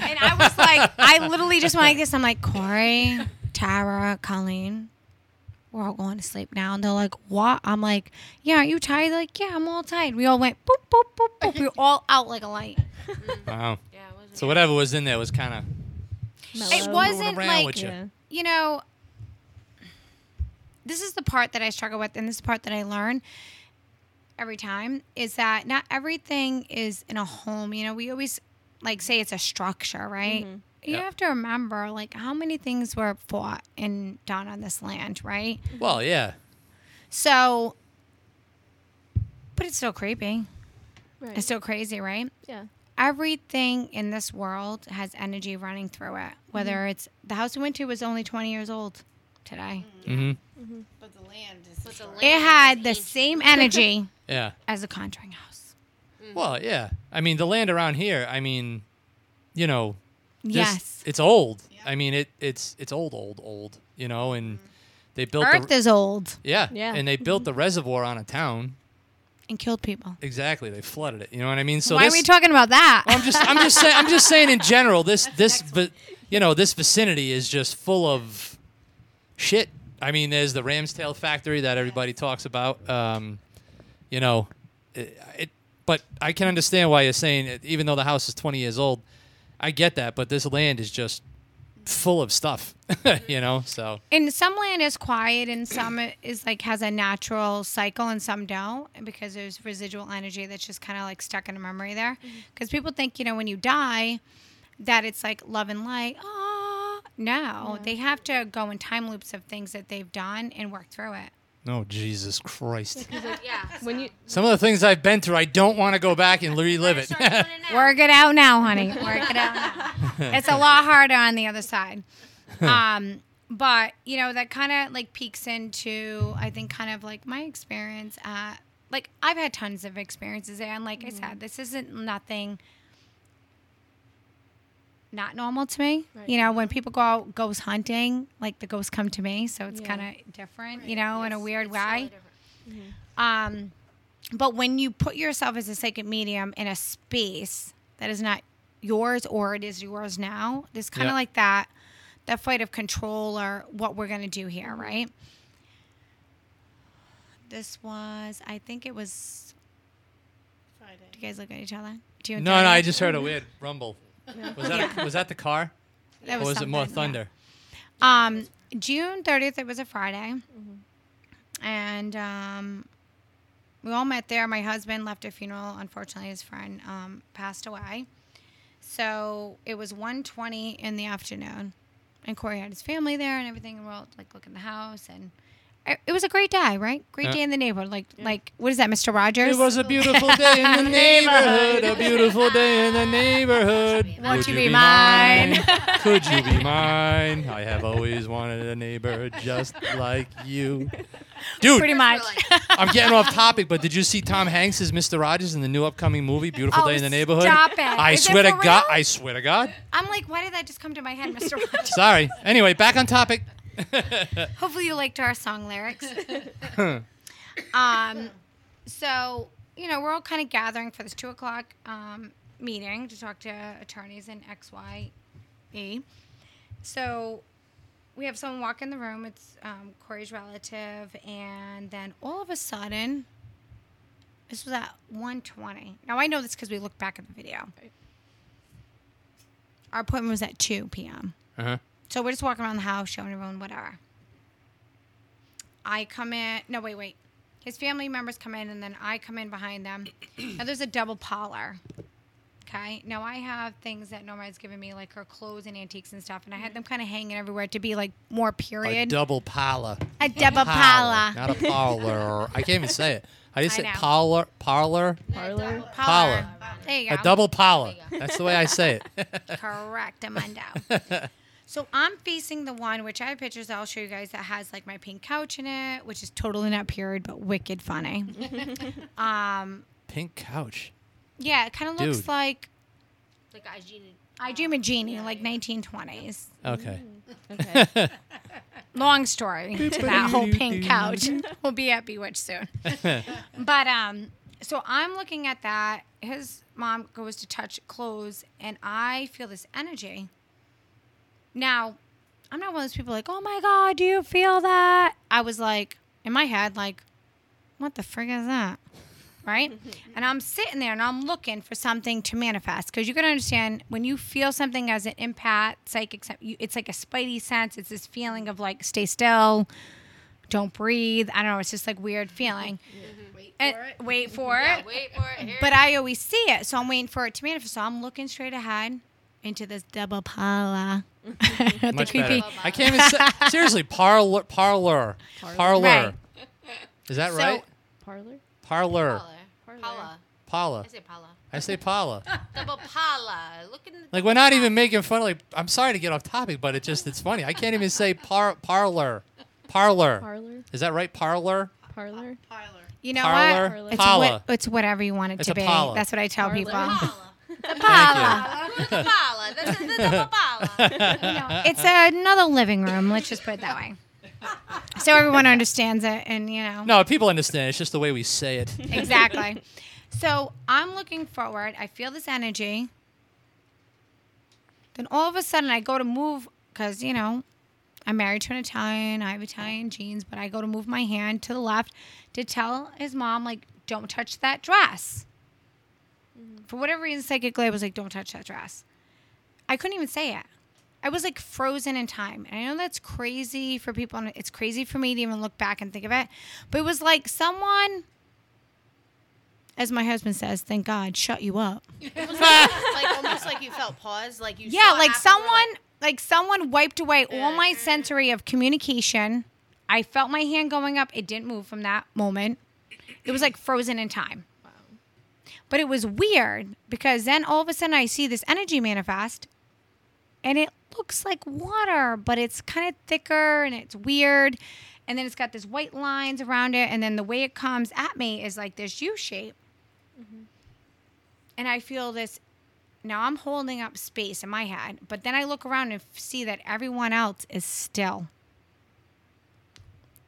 and I was like, I literally just went like this. I'm like, Corey, Tara, Colleen, we're all going to sleep now. And they're like, what? I'm like, yeah, are you tired? They're like, yeah, I'm all tired. We all went boop, boop, boop, boop. We were all out like a light. wow. yeah, it was So whatever was in there was kind of It wasn't like, you. Yeah. you know, this is the part that I struggle with, and this is the part that I learn every time is that not everything is in a home. You know, we always like say it's a structure, right? Mm-hmm. You Yeah. have to remember like how many things were fought and done on this land, right? well, yeah. So, but it's still creepy. Right. It's still crazy, right? yeah. Everything in this world has energy running through it. Whether mm-hmm. it's the house we went to was only 20 years old today. hmm But the land is. But the land It is had the ancient. same energy Yeah. as a conjuring house. Mm-hmm. Well, yeah. I mean, the land around here. I mean, you know, this- Yes. it's old. I mean, it it's it's old, old, old. You know, and they built Earth the, is old yeah, Yeah. and they built the reservoir on a town. and killed people. Exactly, they flooded it. You know what I mean? So Why this, are we talking about that? I'm just I'm just saying I'm just saying in general this this but you know this vicinity is just full of shit. I mean, there's the Ramstail factory that everybody talks about. Um, you know, it, it. But I can understand why you're saying it, even though the house is 20 years old. I get that, but this land is just full of stuff. you know, so. And some land is quiet and some is like has a natural cycle and some don't because there's residual energy that's just kind of like stuck in a memory there. Mm-hmm. Because people think you know when you die that it's like love and light. Oh no. They have to go in time loops of things that they've done and work through it oh Jesus Christ! Yeah. When you Some of the things I've been through, I don't want to go back and relive it. It work it out now honey work it out now it's a lot harder on the other side um but you know that kind of like peeks into i think kind of like my experience at like i've had tons of experiences there and like i said this isn't nothing not normal to me Right. you know when people go out ghost hunting like the ghosts come to me so it's Yeah. kind of different you know in a weird it's way totally different. um, but when you put yourself as a psychic medium in a space that is not yours or it is yours now, there's kind of Yeah. like that that fight of control or what we're gonna do here, right? This was, I think it was. Friday. Do you guys look at each other? Do you? no, no, I just heard a weird rumble. Was that a, was that the car? That or was it more something, yeah. thunder? Um, June 30th, it was a Friday. And um, we all met there. My husband left a funeral. Unfortunately, his friend um, passed away. So it was 1.20 in the afternoon. And Corey had his family there and everything. And we're all like looking at the house. And it, it was a great day, right? Great Yeah. day in the neighborhood. Like, like what is that, Mr. Rogers? It was a beautiful day in the neighborhood. A beautiful day in the neighborhood. Won't Could you be mine? Could you be mine? I have always wanted a neighbor just like you. Dude, Pretty much. I'm getting off topic, but did you see Tom Hanks as Mr. Rogers in the new upcoming movie, Beautiful Oh, Day in the Neighborhood? stop it. I Is it swear to for God. I swear to God. I'm like, why did that just come to my head, Mr. Rogers? Sorry. Anyway, back on topic. Hopefully you liked our song lyrics. um, so you know we're all kind of gathering for this two o'clock um, meeting to talk to attorneys in X Y E. So we have someone walk in the room. It's um, Corey's relative, and then all of a sudden, this was at one twenty. Now I know this because we looked back at the video. Our appointment was at two p.m. Uh-huh. So we're just walking around the house, showing everyone whatever. I come in. No, wait, wait. His family members come in, and then I come in behind them. now there's a double parlor. Okay. Now I have things that Norma has given me, like her clothes and antiques and stuff, and I had them kind of hanging everywhere to be like more A period. double parlor. A double parlor. Not a parlor. I can't even say it. I just I say know. parlor? Parlor? parlor. Parlor. There you go. A double parlor. That's the way I say it. Correct, Amundo. so I'm facing the one which I have pictures that I'll show you guys that has like my pink couch in it, which is totally not period but wicked funny. um, Pink couch. yeah, it kind of looks Dude. like Like I genie. I Dream a Jeannie, like 1920s. Okay. Okay. Long story to that whole pink couch. we'll be at Bewitched soon. but um, so I'm looking at that. His mom goes to touch clothes, and I feel this energy. Now, I'm not one of those people like, oh my god, do you feel that? I was like, in my head, like, what the frig is that? Right? and I'm sitting there and I'm looking for something to manifest because you to understand when you feel something as an empath, psychic, it's like a spidey sense. It's this feeling of like, stay still, don't breathe. I don't know. It's just like weird feeling. Mm-hmm. Wait And- for it. wait for Yeah, it. wait for it. Here But I always see it, so I'm waiting for it to manifest. So I'm looking straight ahead into this double parlor. the Much creepy. better. I can't even say. Seriously, parlor. Parlor. Parlor. Right. Is that So- right? Parlor. Parlor. Paula. Paula. Paula. I say Paula. I say Paula. Double Paula. Look in the. Like we're not even making fun. Of, like I'm sorry to get off topic, but it just it's funny. I can't even say par parlor. Parlor. Parlor. Is that right? Parlor. Parlor. Parlor. You know Parlor. what? It's, Paula. what, it's whatever you want it It's to a be. Paula. That's what I tell Parlor. people. Paula. Thank you. Pala. The, the, the, the it's another living room. Let's just put it that way. So everyone understands it, and you know. No, people understand. It's just the way we say it. exactly. So I'm looking forward. I feel this energy. Then all of a sudden, I go to move because you know I'm married to an Italian. I have Italian genes, but I go to move my hand to the left to tell his mom like, "Don't touch that dress." Mm. For whatever reason, psychically, I was like, "Don't touch that dress." I couldn't even say it. I was like frozen in time. And I know that's crazy for people. and It's crazy for me to even look back and think of it. But it was like someone, as my husband says, thank God, shut you up. It was almost like almost like you felt paused. Like you. Yeah, like someone, like someone wiped away all my sensory of communication. I felt my hand going up. It didn't move from that moment. It was like frozen in time. But it was weird because then all of a sudden I see this energy manifest and it looks like water, but it's kind of thicker and it's weird. And then it's got this white lines around it. And then the way it comes at me is like this U shape. And I feel this. Now I'm holding up space in my head, but then I look around and see that everyone else is still.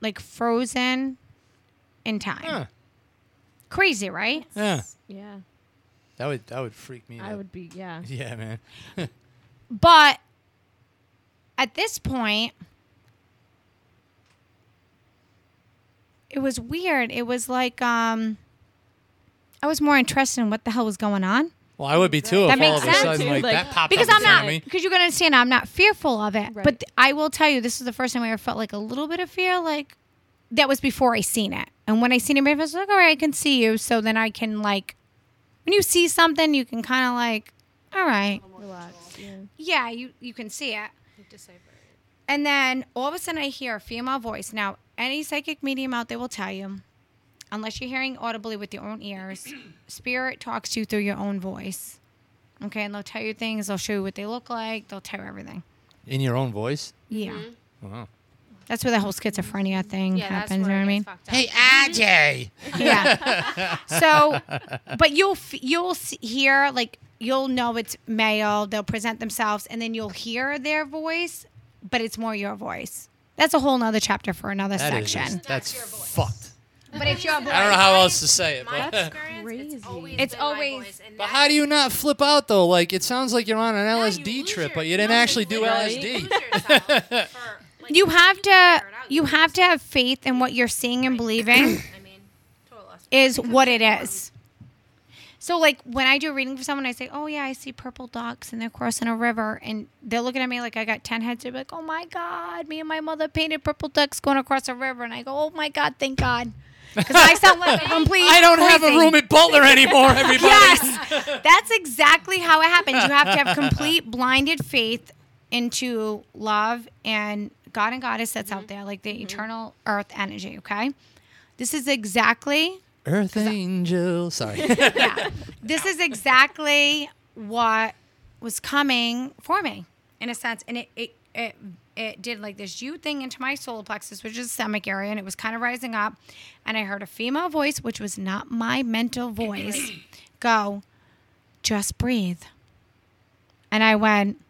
Like frozen in time. Huh. Crazy, right? Yeah, Yeah. that would that would freak me I out. I would be, yeah. Yeah, man. But at this point, it was weird. It was like um, I was more interested in what the hell was going on Well, I would be too That if all makes of a sense. sudden like, like- that popped because up I'm in front not of me. because you're gonna understand I'm not fearful of it. Right. But I will tell you, this is the first time I ever felt like a little bit of fear. Like that was before I seen it, and when I seen it, I was like, all right, I can see you. So then I can like, when you see something, you can kind of like, all right, Relax. Yeah. yeah, you you can see it. And then all of a sudden, I hear a female voice. Now, any psychic medium out there will tell you, unless you're hearing audibly with your own ears, spirit talks to you through your own voice. Okay, and they'll tell you things. They'll show you what they look like. They'll tell you everything. In your own voice. Yeah, Wow. that's where the whole schizophrenia thing Yeah, happens. You know what I mean? Hey. AJ. Yeah. so, but you'll you'll hear like you'll know it's male. They'll present themselves, and then you'll hear their voice, but it's more your voice. That's a whole nother chapter for another That is section. just- that's fucked. but it's your voice. I don't know how else to say it. My But, experience, crazy. it's always It's been my always- voice, and but that- how do you not flip out though? Like it sounds like you're on an Yeah, LSD lose trip, your- but you didn't no, actually do literally LSD. yourself for, like, You have to figure it out, you have to have faith in what you're seeing and believing I mean, total loss. is what it is. So like when I do a reading for someone, I say, "Oh yeah, I see purple ducks and they're crossing a river," and they're looking at me like I got ten heads. They're like, "Oh my god, me and my mother painted purple ducks going across a river," and I go, "Oh my god, thank God," because I sound like a complete. I don't have a room at Butler anymore, everybody. Yes, that's exactly how it happens. You have to have complete blinded faith into love and God and Goddess that's out mm-hmm. there, like the mm-hmm. eternal earth energy. Okay, this is exactly Earth Angel. Sorry. yeah. This is exactly what was coming for me, in a sense, and it it it, it did like this you thing into my solar plexus, which is the stomach area, and it was kind of rising up, and I heard a female voice, which was not my mental voice, go, just breathe, and I went,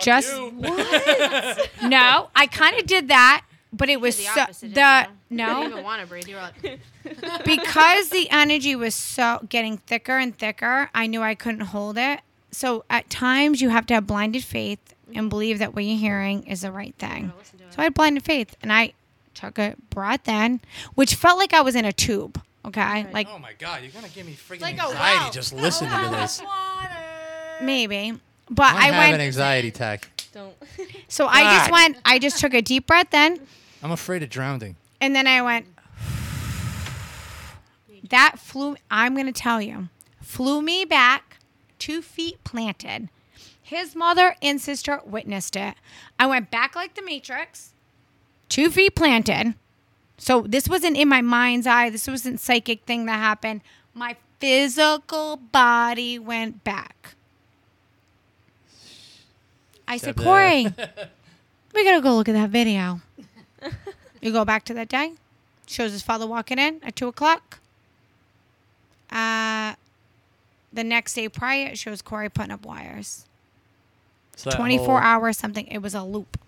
just you. no, I kind of did that. But it was the so opposite, the didn't you? You no didn't even want to breathe. You were like, because the energy was so getting thicker and thicker, I knew I couldn't hold it. So at times you have to have blinded faith and believe that what you're hearing is the right thing. So I had blinded faith and I took a breath in, which felt like I was in a tube. Okay. Like Oh my God, you're gonna give me freaking Like a anxiety wow. just listening to this. maybe. But I I have went an anxiety attack. Don't. so I just went I just took a deep breath in I'm afraid of drowning. and then I went that flew I'm gonna tell you, flew me back two feet planted. His mother and sister witnessed it. I went back like the Matrix, two feet planted. So this wasn't in my mind's eye. This wasn't psychic thing that happened. My physical body went back. I said, Corey, we gotta go look at that video. You go back to that day. Shows his father walking in at two o'clock. Uh, the next day prior, it shows Corey putting up wires. So that 24 whole- hours something. It was a loop.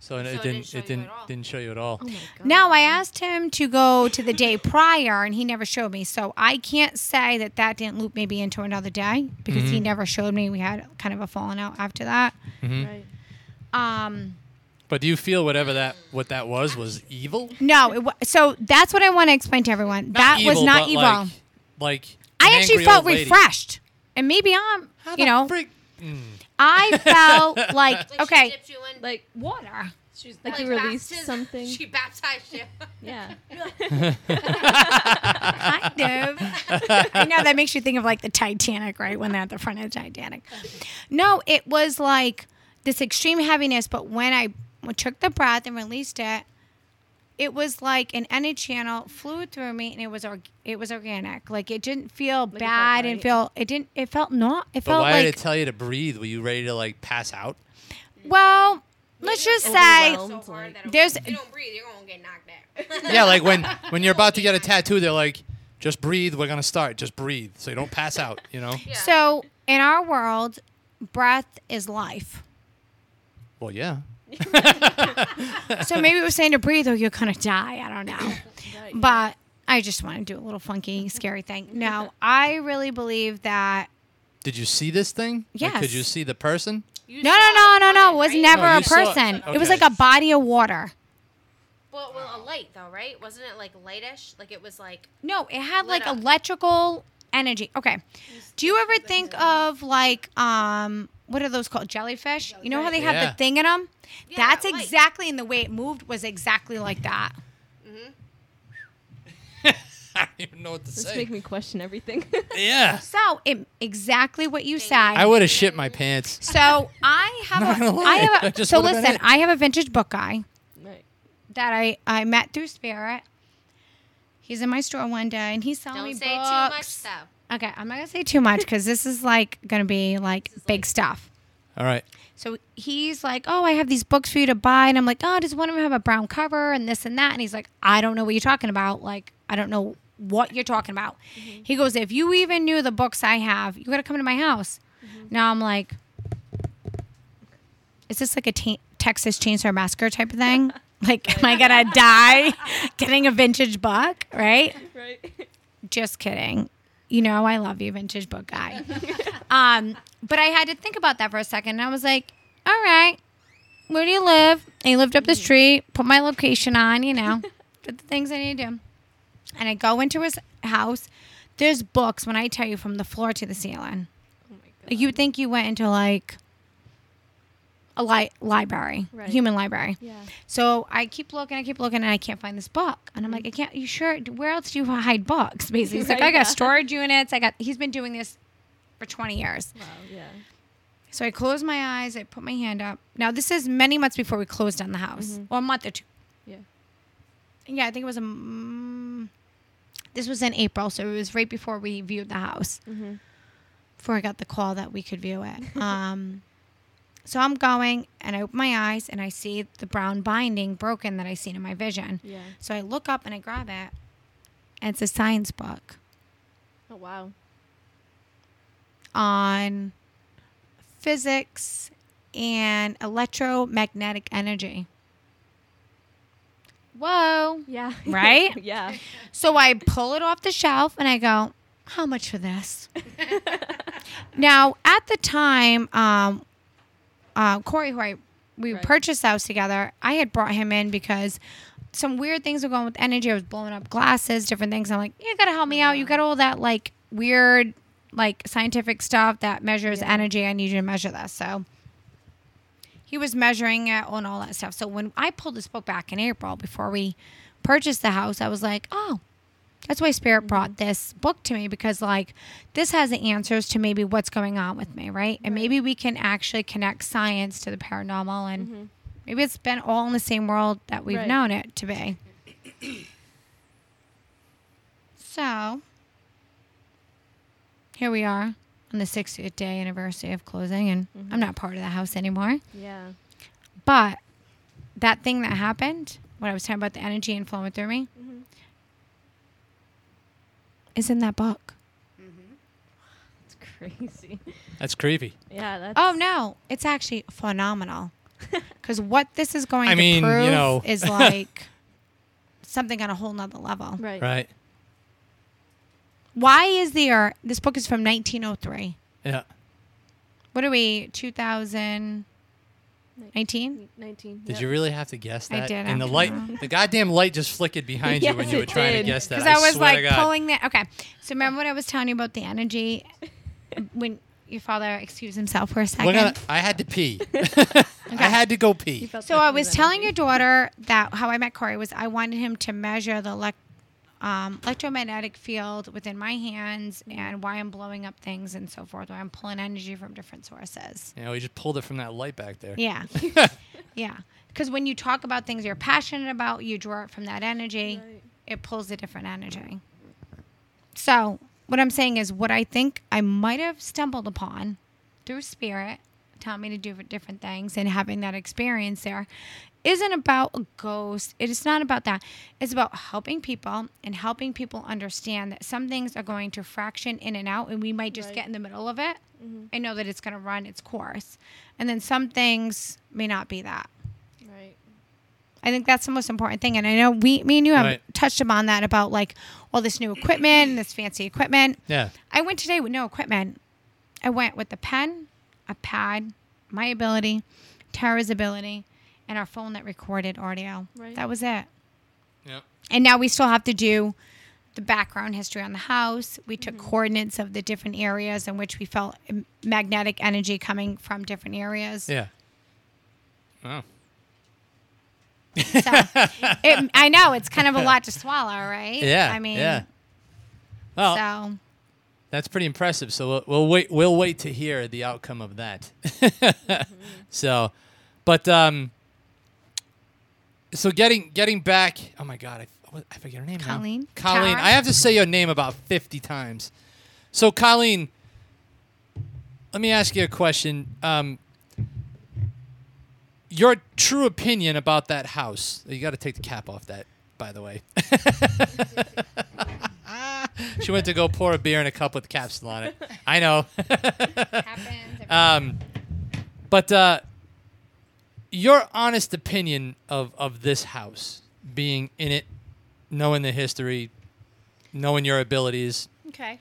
So it, So it didn't. didn't show It you didn't. at all. Didn't show you at all. Oh my god. Now I asked him to go to the day prior, and he never showed me. So I can't say that that didn't loop maybe into another day because he Mhm. never showed me. We had kind of a falling out after that. Mhm. Right. Um, But do you feel whatever that what that was was evil? no, it wa- so that's what I want to explain to everyone. Not that was not but evil. Like, like I an actually angry felt old lady. refreshed, and maybe I'm, How you know, frick- Mm. I felt like Like okay, dipped you in Like water. She's like you released baptism- something. She baptized you. yeah. kind of. I know that makes you think of like the Titanic, right? When they're at the front of the Titanic. No, it was like this extreme heaviness, but when I took the breath and released it, it was like an energy channel flew through me, and it was org- it was organic. Like it didn't feel it felt bad and right. feel it didn't it felt not it But felt why like did it tell you to breathe? Were you ready to like pass out? well. Let's just say so There's- you don't breathe, you're gonna get knocked out. yeah, like when when you're about to get a tattoo, they're like, just breathe. We're gonna start. Just breathe, so you don't pass out. You know. Yeah. so in our world, breath is life. Well, yeah. So maybe it was saying to breathe or you're gonna die. I don't know. But I just want to do a little funky, mm-hmm. scary thing. Mm-hmm. No, I really believe that. Did you see this thing? Like, could you see the person? You No, no, no, no, no. It was right? never No, a you saw it. person. It was Okay. like a body of water. Well, well, a light though, right? Wasn't it like lightish? Like it was like No, it had Lit like up. electrical energy. Okay. Do you ever think of like um what are those called? Jellyfish? You know how they have Yeah. the thing in them? Yeah, That's light. exactly and the way it moved was exactly like that. I don't even know what to This say. make me question everything. yeah. So, it, exactly what you said. I would have shit my pants. So I have Not a, gonna lie, I have a, just so listen. I have a vintage book guy right. that I, I met through Spirit. He's in my store one day and he's selling me don't say books. too much though. Okay, I'm not gonna say too much because this is like gonna be like big stuff. All right. So he's like, "Oh, I have these books for you to buy," and I'm like, "Oh, does one of them have a brown cover and this and that?" And he's like, "I don't know what you're talking about. Like, I don't know what you're talking about." Mm-hmm. He goes, "If you even knew the books I have, you got to come to my house." Mm-hmm. Now I'm like, "Is this like a ta- Texas Chainsaw Massacre type of thing?" Like, am I gonna die getting a vintage book? Right? Right. Just kidding. You know, I love you, vintage book guy. um, but I had to think about that for a second. And I was like, all right, where do you live? And he lived up the street, put my location on, you know, did the things I need to do. And I go into his house. There's books, when I tell you, from the floor to the ceiling. Oh my god. Like, you would think you went into like a li- library, Right. human library. Yeah. So I keep looking, I keep looking, and I can't find this book. And I'm like, I can't. You sure? Where else do you hide books? Basically, he's like, I got yeah. storage units. I got. He's been doing this for 20 years. Wow. Yeah. So I close my eyes. I put my hand up. Now this is many months before we closed on the house, or a month or two. Yeah. Yeah, I think it was a. Mm, this was in April, so it was right before we viewed the house. Mm-hmm. Before I got the call that we could view it. Um, so I'm going, and I open my eyes, and I see the brown binding broken that I seen in my vision. Yeah. So I look up and I grab it, and it's a science book Oh wow. on physics and electromagnetic energy. Whoa. Yeah. Right? yeah. So I pull it off the shelf and I go, How much for this? now, at the time, um, uh, Corey, who I we Right. purchased the house together, I had brought him in because some weird things were going with energy. I was blowing up glasses, different things. I'm like, you gotta help me out. You got all that like weird, like scientific stuff that measures Yeah. energy. I need you to measure this. So he was measuring it and all that stuff. So when I pulled this book back in April before we purchased the house, I was like, oh, that's why Spirit brought mm-hmm. this book to me because, like, this has the answers to maybe what's going on with me, right? And maybe we can actually connect science to the paranormal and mm-hmm. maybe it's been all in the same world that we've Right. known it to be. so, here we are on the 60th day anniversary of closing, and I'm mm-hmm. not part of the house anymore. Yeah. But that thing that happened, when I was talking about the energy and flowing through me, is in that book. Mm-hmm. It's crazy. That's creepy. Yeah, that's. Oh no, it's actually phenomenal. Because what this is going I to mean, you prove know. is like something on a whole nother level. Right. Right. Why is there? This book is from 1903. Yeah. What are we? 2019. 19. Did yep. you really have to guess that? I that? did And the light, know. the goddamn light just flickered behind you when you were trying did. to guess that. Because I, was swear like pulling that. Okay, so remember what I was telling you about the energy when your father excused himself for a 2nd gonna, I had to pee. I had to go pee. So I was telling energy. your daughter that how I met Corey was I wanted him to measure the elec- um, electromagnetic field within my hands and why I'm blowing up things and so forth. Why I'm pulling energy from different sources. You know, we just pulled it from that light back there. Yeah, yeah. Because when you talk about things you're passionate about, you draw it from that energy. Right. It pulls a different energy. So what I'm saying is, what I think I might have stumbled upon through spirit, telling me to do different things and having that experience there, isn't about a ghost. It is not about that. It's about helping people and helping people understand that some things are going to fraction in and out, and we might just Right. get in the middle of it mm-hmm. and know that it's going to run its course. And then some things may not be that. Right. I think that's the most important thing. And I know we, me and you have Right. touched upon that about like all this new equipment and this fancy equipment. Yeah. I went today with no equipment. I went with a pen, a pad, my ability, Tara's ability, and our phone that recorded audio. Right. That was it. Yep. And now we still have to do the background history on the house. We took coordinates of the different areas in which we felt magnetic energy coming from different areas. Yeah. Oh. So it, I know it's kind of a lot to swallow, right? Yeah. I mean, yeah. Well, so that's pretty impressive. So we'll, we'll wait. We'll wait to hear the outcome of that. So, but um, so getting getting back. Oh my God, I, I forget her name. now. Colleen? Colleen. Tara? I have to say your name about fifty times. So Colleen, let me ask you a question. Um, your true opinion about that house. You got to take the cap off that, by the way. she went to go pour a beer in a cup with capsule on it. I know. happens. um, but uh, your honest opinion of, of this house, being in it, knowing the history, knowing your abilities, Okay.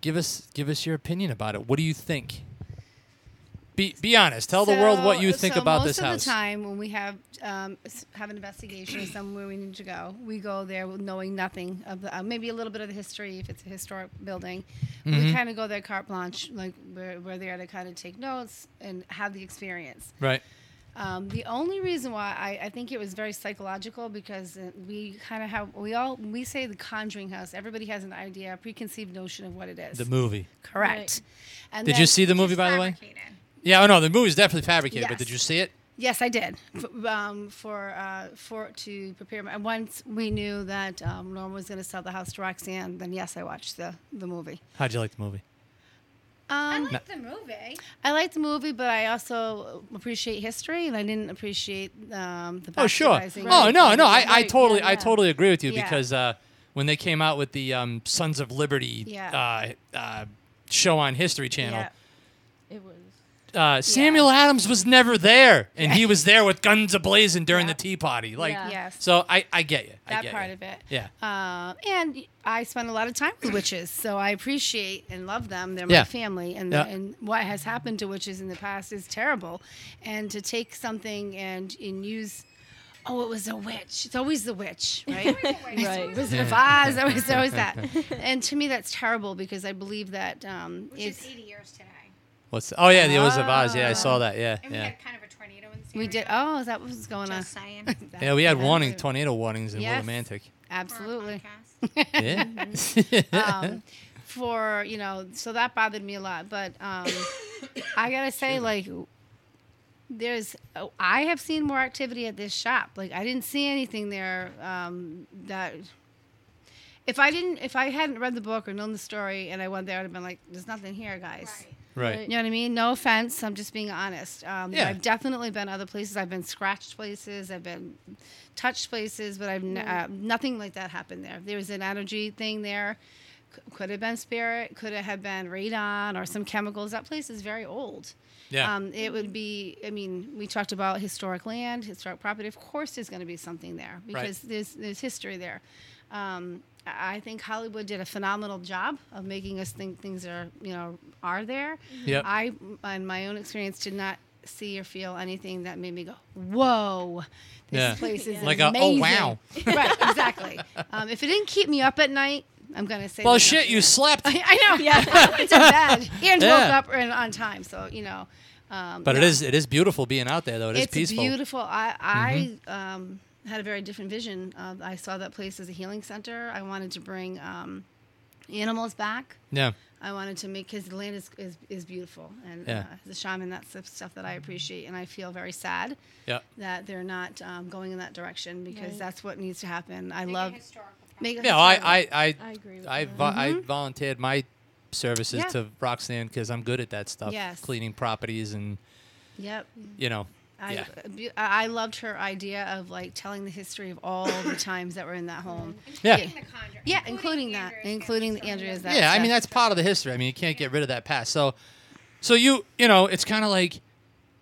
give us give us your opinion about it. What do you think? Be be honest. Tell the world what you So- think so about most this of house. the time when we have um, have an investigation of somewhere we need to go, we go there knowing nothing of the, uh, maybe a little bit of the history if it's a historic building. Mm-hmm. We kind of go there carte blanche, like we're, we're there to kind of take notes and have the experience. Right. Um, the only reason why I, I think it was very psychological because uh, we kind of have we all we say the Conjuring House. Everybody has an idea, a preconceived notion of what it is. The movie. Correct. Right. And Did you see the movie, by the way? Yeah. Oh no, the movie's definitely fabricated. But did you see it? Yes, I did. F- um, for uh, for to prepare. My, once we knew that um, Norma was going to sell the house to Roxanne, then yes, I watched the the movie. How'd you like the movie? Um, I like the movie. I liked the movie, but I also appreciate history, and I didn't appreciate um, the Oh sure. bastardizing Oh no, no. I, I totally yeah, I totally agree with you Yeah. because uh, when they came out with the um, Sons of Liberty Yeah. uh, uh, show on History Channel. Yeah. It was. uh, Samuel Adams was never there, and he was there with guns ablazing during Yeah. the Tea Party. Like, Yeah. Yes. so I, I get you. I that get part you. of it. Yeah. Uh, and I spend a lot of time with witches, so I appreciate and love them. They're Yeah. my family, and Yeah. and what has happened to witches in the past is terrible. And to take something and and use. Oh, it was a witch. It's always the witch, right? Right. Wizard of Oz, always, always that. And to me, that's terrible because I believe that um, Which it's. is 80 years today. What's oh yeah, the Wizard of Oz. Yeah, I saw that. Yeah, And we yeah. had kind of a tornado in this We area. did. Oh, is that what was going Just on? saying. Yeah, we had warning tornado warnings in Yes. Willimantic. For a Absolutely. podcast. Yeah. um, for you know, so that bothered me a lot. But um, I gotta say, like, there's oh, I have seen more activity at this shop. Like, I didn't see anything there um, that. If I didn't, if I hadn't read the book or known the story, and I went there, I'd have been like, "There's nothing here, guys." Right. Right. You know what I mean? No offense. I'm just being honest. Um, Yeah. I've definitely been other places. I've been scratched places. I've been touched places, but I've n- uh, nothing like that happened there. There was an energy thing there C- could have been spirit, could it have been radon or some chemicals. That place is very old. Yeah. Um, it would be. I mean, we talked about historic land, historic property. Of course, there's going to be something there because there's there's history there. Um, I I think Hollywood did a phenomenal job of making us think things are you know are there. Yep. I, in my own experience, did not see or feel anything that made me go, "Whoa, this Yeah. place is Like a, oh, amazing." wow. right, exactly. Um, if it didn't keep me up at night, I'm gonna say. Well, shit, you there. slept. I know. Yeah, I went to bed and woke up and on time. So you know. Um, But it yeah. is it is beautiful being out there though. It is it's peaceful. Mm-hmm. beautiful. I I um, had a very different vision. Uh, I saw that place as a healing center. I wanted to bring um, animals back. Yeah. I wanted to make because the land is, is, is beautiful, and Yeah. uh, as a shaman, that's the stuff that I appreciate, and I feel very sad Yeah. that they're not um, going in that direction because Right. that's what needs to happen. I love make it Yeah, I. I I I agree with I, that. vo- I volunteered my services Mm-hmm. Yeah. to Roxanne because I'm good at that stuff. Yes. Cleaning properties and Yep. you know. I, yeah. uh, I I loved her idea of like telling the history of all the times that were in that home. Yeah. Yeah, yeah including that, including Andrea's. That yeah, I mean that's part of the history. I mean you can't get rid of that past. So, so you you know it's kind of like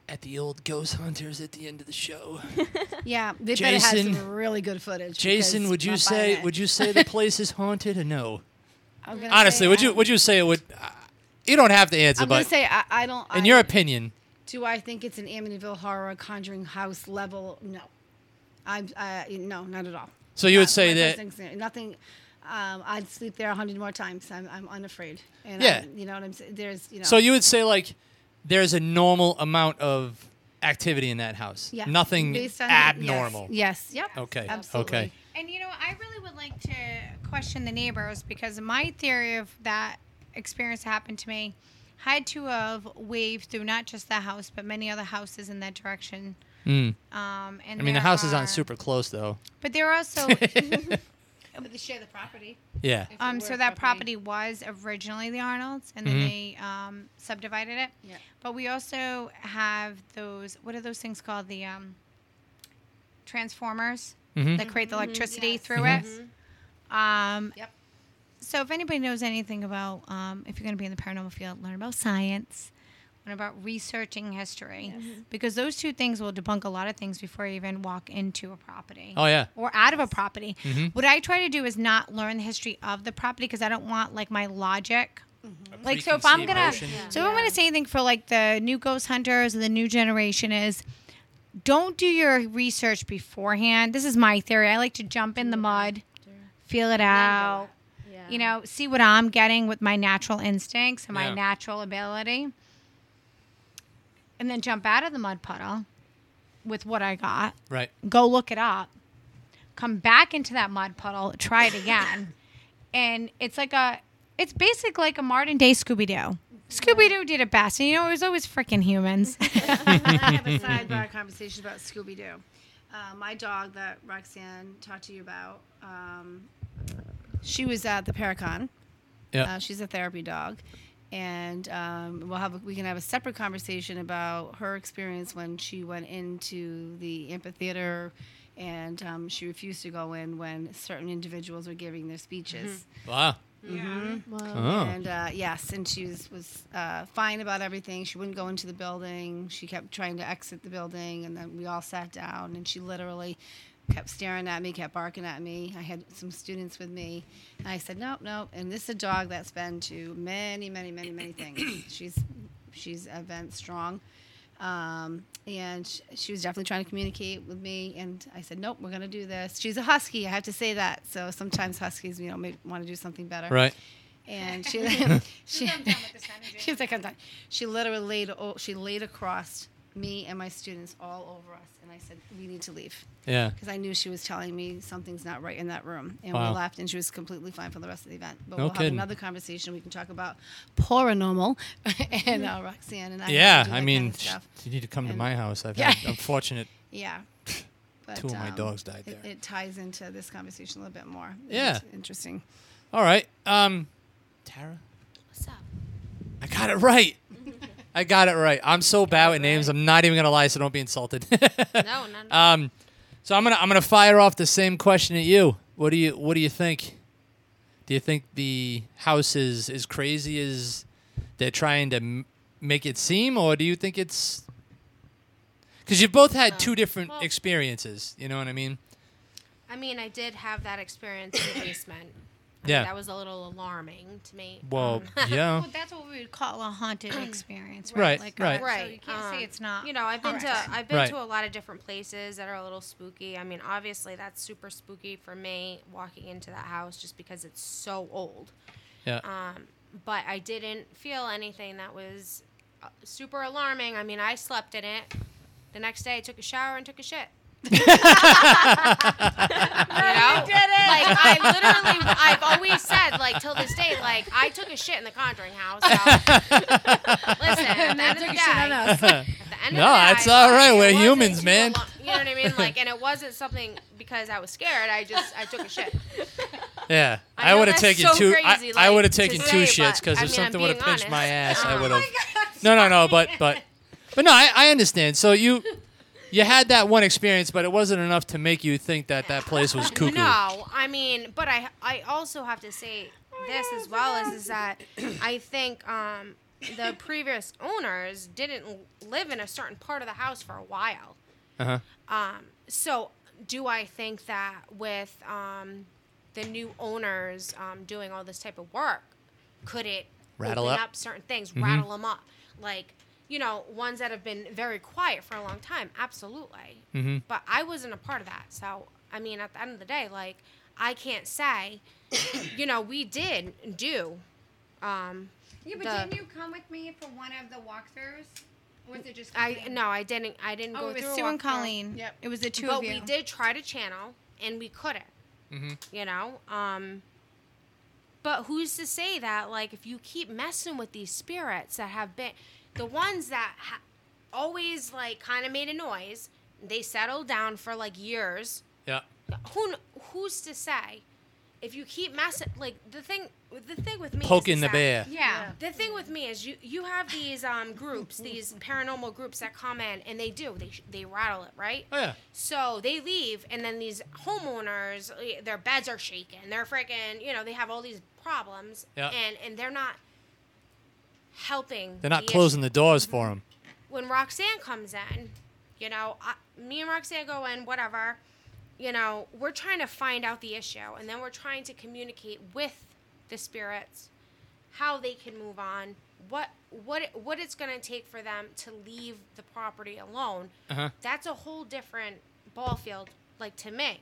at the old ghost hunters at the end of the show. yeah. They better have some really good footage. Jason, would you say would you say the place is haunted or no? I'm Honestly, say would you would you say it would? Uh, you don't have to answer, I'm gonna but say I, I don't. in I, your opinion, do I think it's an Amityville horror Conjuring House level? No, I'm uh, no, not at all. so you would say that first nothing. Um, I'd sleep there a hundred more times. I'm, I'm unafraid. And Yeah. I'm- you know what I'm saying. There's, you know. So you would say like there's a normal amount of activity in that house. yeah. Nothing Based on- abnormal. Yes. yes. Yep. Okay. Absolutely. Okay. And you know, I really would like to question the neighbors because my theory of that experience happened to me had to have waved through not just that house but many other houses in that direction. Mm. Um, and I mean, the there houses are- aren't super close though. but there are also But they share the property. Yeah. Um, so that property was originally the Arnold's, and then Mhm. they um, subdivided it. Yeah. But we also have those. What are those things called? The um, transformers Mhm. that create the electricity Yes. through it. Um, Yep. So if anybody knows anything about, um, if you're going to be in the paranormal field, learn about science, learn about researching history, because those two things will debunk a lot of things before you even walk into a property Oh yeah. or out of a property. Mhm. What I try to do is not learn the history of the property because I don't want like my logic. Like so, if I'm gonna, notion. so if I'm gonna say anything for like the new ghost hunters or the new generation is, don't do your research beforehand. This is my theory. I like to jump in the mud, feel it out. Yeah. You know, see what I'm getting with my natural instincts and my Yeah. natural ability, and then jump out of the mud puddle with what I got Right. go look it up, come back into that mud puddle, try it again. and it's like a, it's basically like a modern day Scooby Doo. Scooby Doo did it best. And you know, it was always freaking humans. I have a sidebar conversation about Scooby Doo. Uh, my dog that Roxanne talked to you about, um, she was at the Paracon. Yeah. Uh, she's a therapy dog, and um, we'll have a, we can have a separate conversation about her experience when she went into the amphitheater, and um, she refused to go in when certain individuals were giving their speeches. Wow. Mhm. Wow. Oh. And uh, yes, and she was, was uh, fine about everything. She wouldn't go into the building. She kept trying to exit the building, and then we all sat down, and she literally kept staring at me, kept barking at me. I had some students with me, and I said, "Nope, nope." And this is a dog that's been to many, many, many, many things. she's she's event strong. Um, and sh- she was definitely trying to communicate with me, and I said, "Nope, we're gonna do this." She's a husky, I have to say that. So sometimes huskies, you know, may want to do something better Right. and she she, I'm done with this energy. she was like I'm done. She literally laid o- she laid across me and my students all over us, and I said we need to leave Yeah. because I knew she was telling me something's not right in that room, and Wow. we left, and she was completely fine for the rest of the event. But No we'll have kidding. another conversation. We can talk about paranormal and uh, Roxanne and I. Yeah. do that I kind mean, of stuff. you need to come to my house. I've Yeah. had unfortunate. Yeah. But, Two of my um, dogs died it, there. it ties into this conversation a little bit more. Yeah. It's interesting. All right. Um, Tara. What's up? I got it right. I got it right. I'm so bad with names. I'm not even gonna lie, so don't be insulted. No, none. um, so I'm gonna I'm gonna fire off the same question at you. What do you What do you think? Do you think the house is as crazy as they're trying to m- make it seem, or do you think it's because you've both had two different well- experiences? You know what I mean? I mean, I did have that experience in the basement. I Yeah. mean, that was a little alarming to me. Well, Um, yeah. Well, that's what we would call a haunted experience, Right, Like, right. uh, Right. So you can't um, say it's not. You know, I've been Correct. to I've been Right. to a lot of different places that are a little spooky. I mean, obviously that's super spooky for me walking into that house just because it's so old. Yeah. Um, but I didn't feel anything that was uh, super alarming. I mean, I slept in it. The next day, I took a shower and took a shit. You know, like I literally, I've always said, like till this day, like I took a shit in the Conjuring house. So, listen, at the end of the day, at the end No, of that's all right. We're humans, man. alo- You know what I mean? Like, and it wasn't something because I was scared. I just, I took a shit. Yeah, I I, would have taken so two. crazy, I, I would have taken say, two but, shits because if mean, I'm something would have being pinched my honest. ass, I Um, would have. No, no, no. But but but no, I, I understand. So you you had that one experience, but it wasn't enough to make you think that that place was cuckoo. No, I mean, but I I also have to say this as well as is that I think um, the previous owners didn't live in a certain part of the house for a while. Uh-huh. Um, so do I think that with um, the new owners um, doing all this type of work, could it Rattle open up? up certain things, Mhm. rattle them up, like you know ones that have been very quiet for a long time? Absolutely. Mhm. But I wasn't a part of that, so I mean, at the end of the day, like I can't say, you know, we did do. Um, Yeah, but the- didn't you come with me for one of the walkthroughs? Or was it just I no, I didn't. I didn't Oh, go it was through. Sue and. Colleen. Yep. It was the two but of you. But we did try to channel and we couldn't Mhm. you know um but who's to say that like if you keep messing with these spirits that have been the ones that ha- always like kind of made a noise they settled down for like years Yeah. who who's to say if you keep messing like the thing the thing with me Poking is the that- bear. Yeah. the thing with me is you you have these um groups these paranormal groups that come in and they do they they rattle it right Oh yeah. so they leave, and then these homeowners, eh, their beds are shaking. They're freaking, you know, they have all these problems, Yeah. and and they're not helping. They're not the closing issue. the doors for him. When Roxanne comes in, you know, I, me and Roxanne go in, whatever. You know, we're trying to find out the issue, and then we're trying to communicate with the spirits how they can move on, what what it- what it's going to take for them to leave the property alone Uh-huh. that's a whole different ball field like to me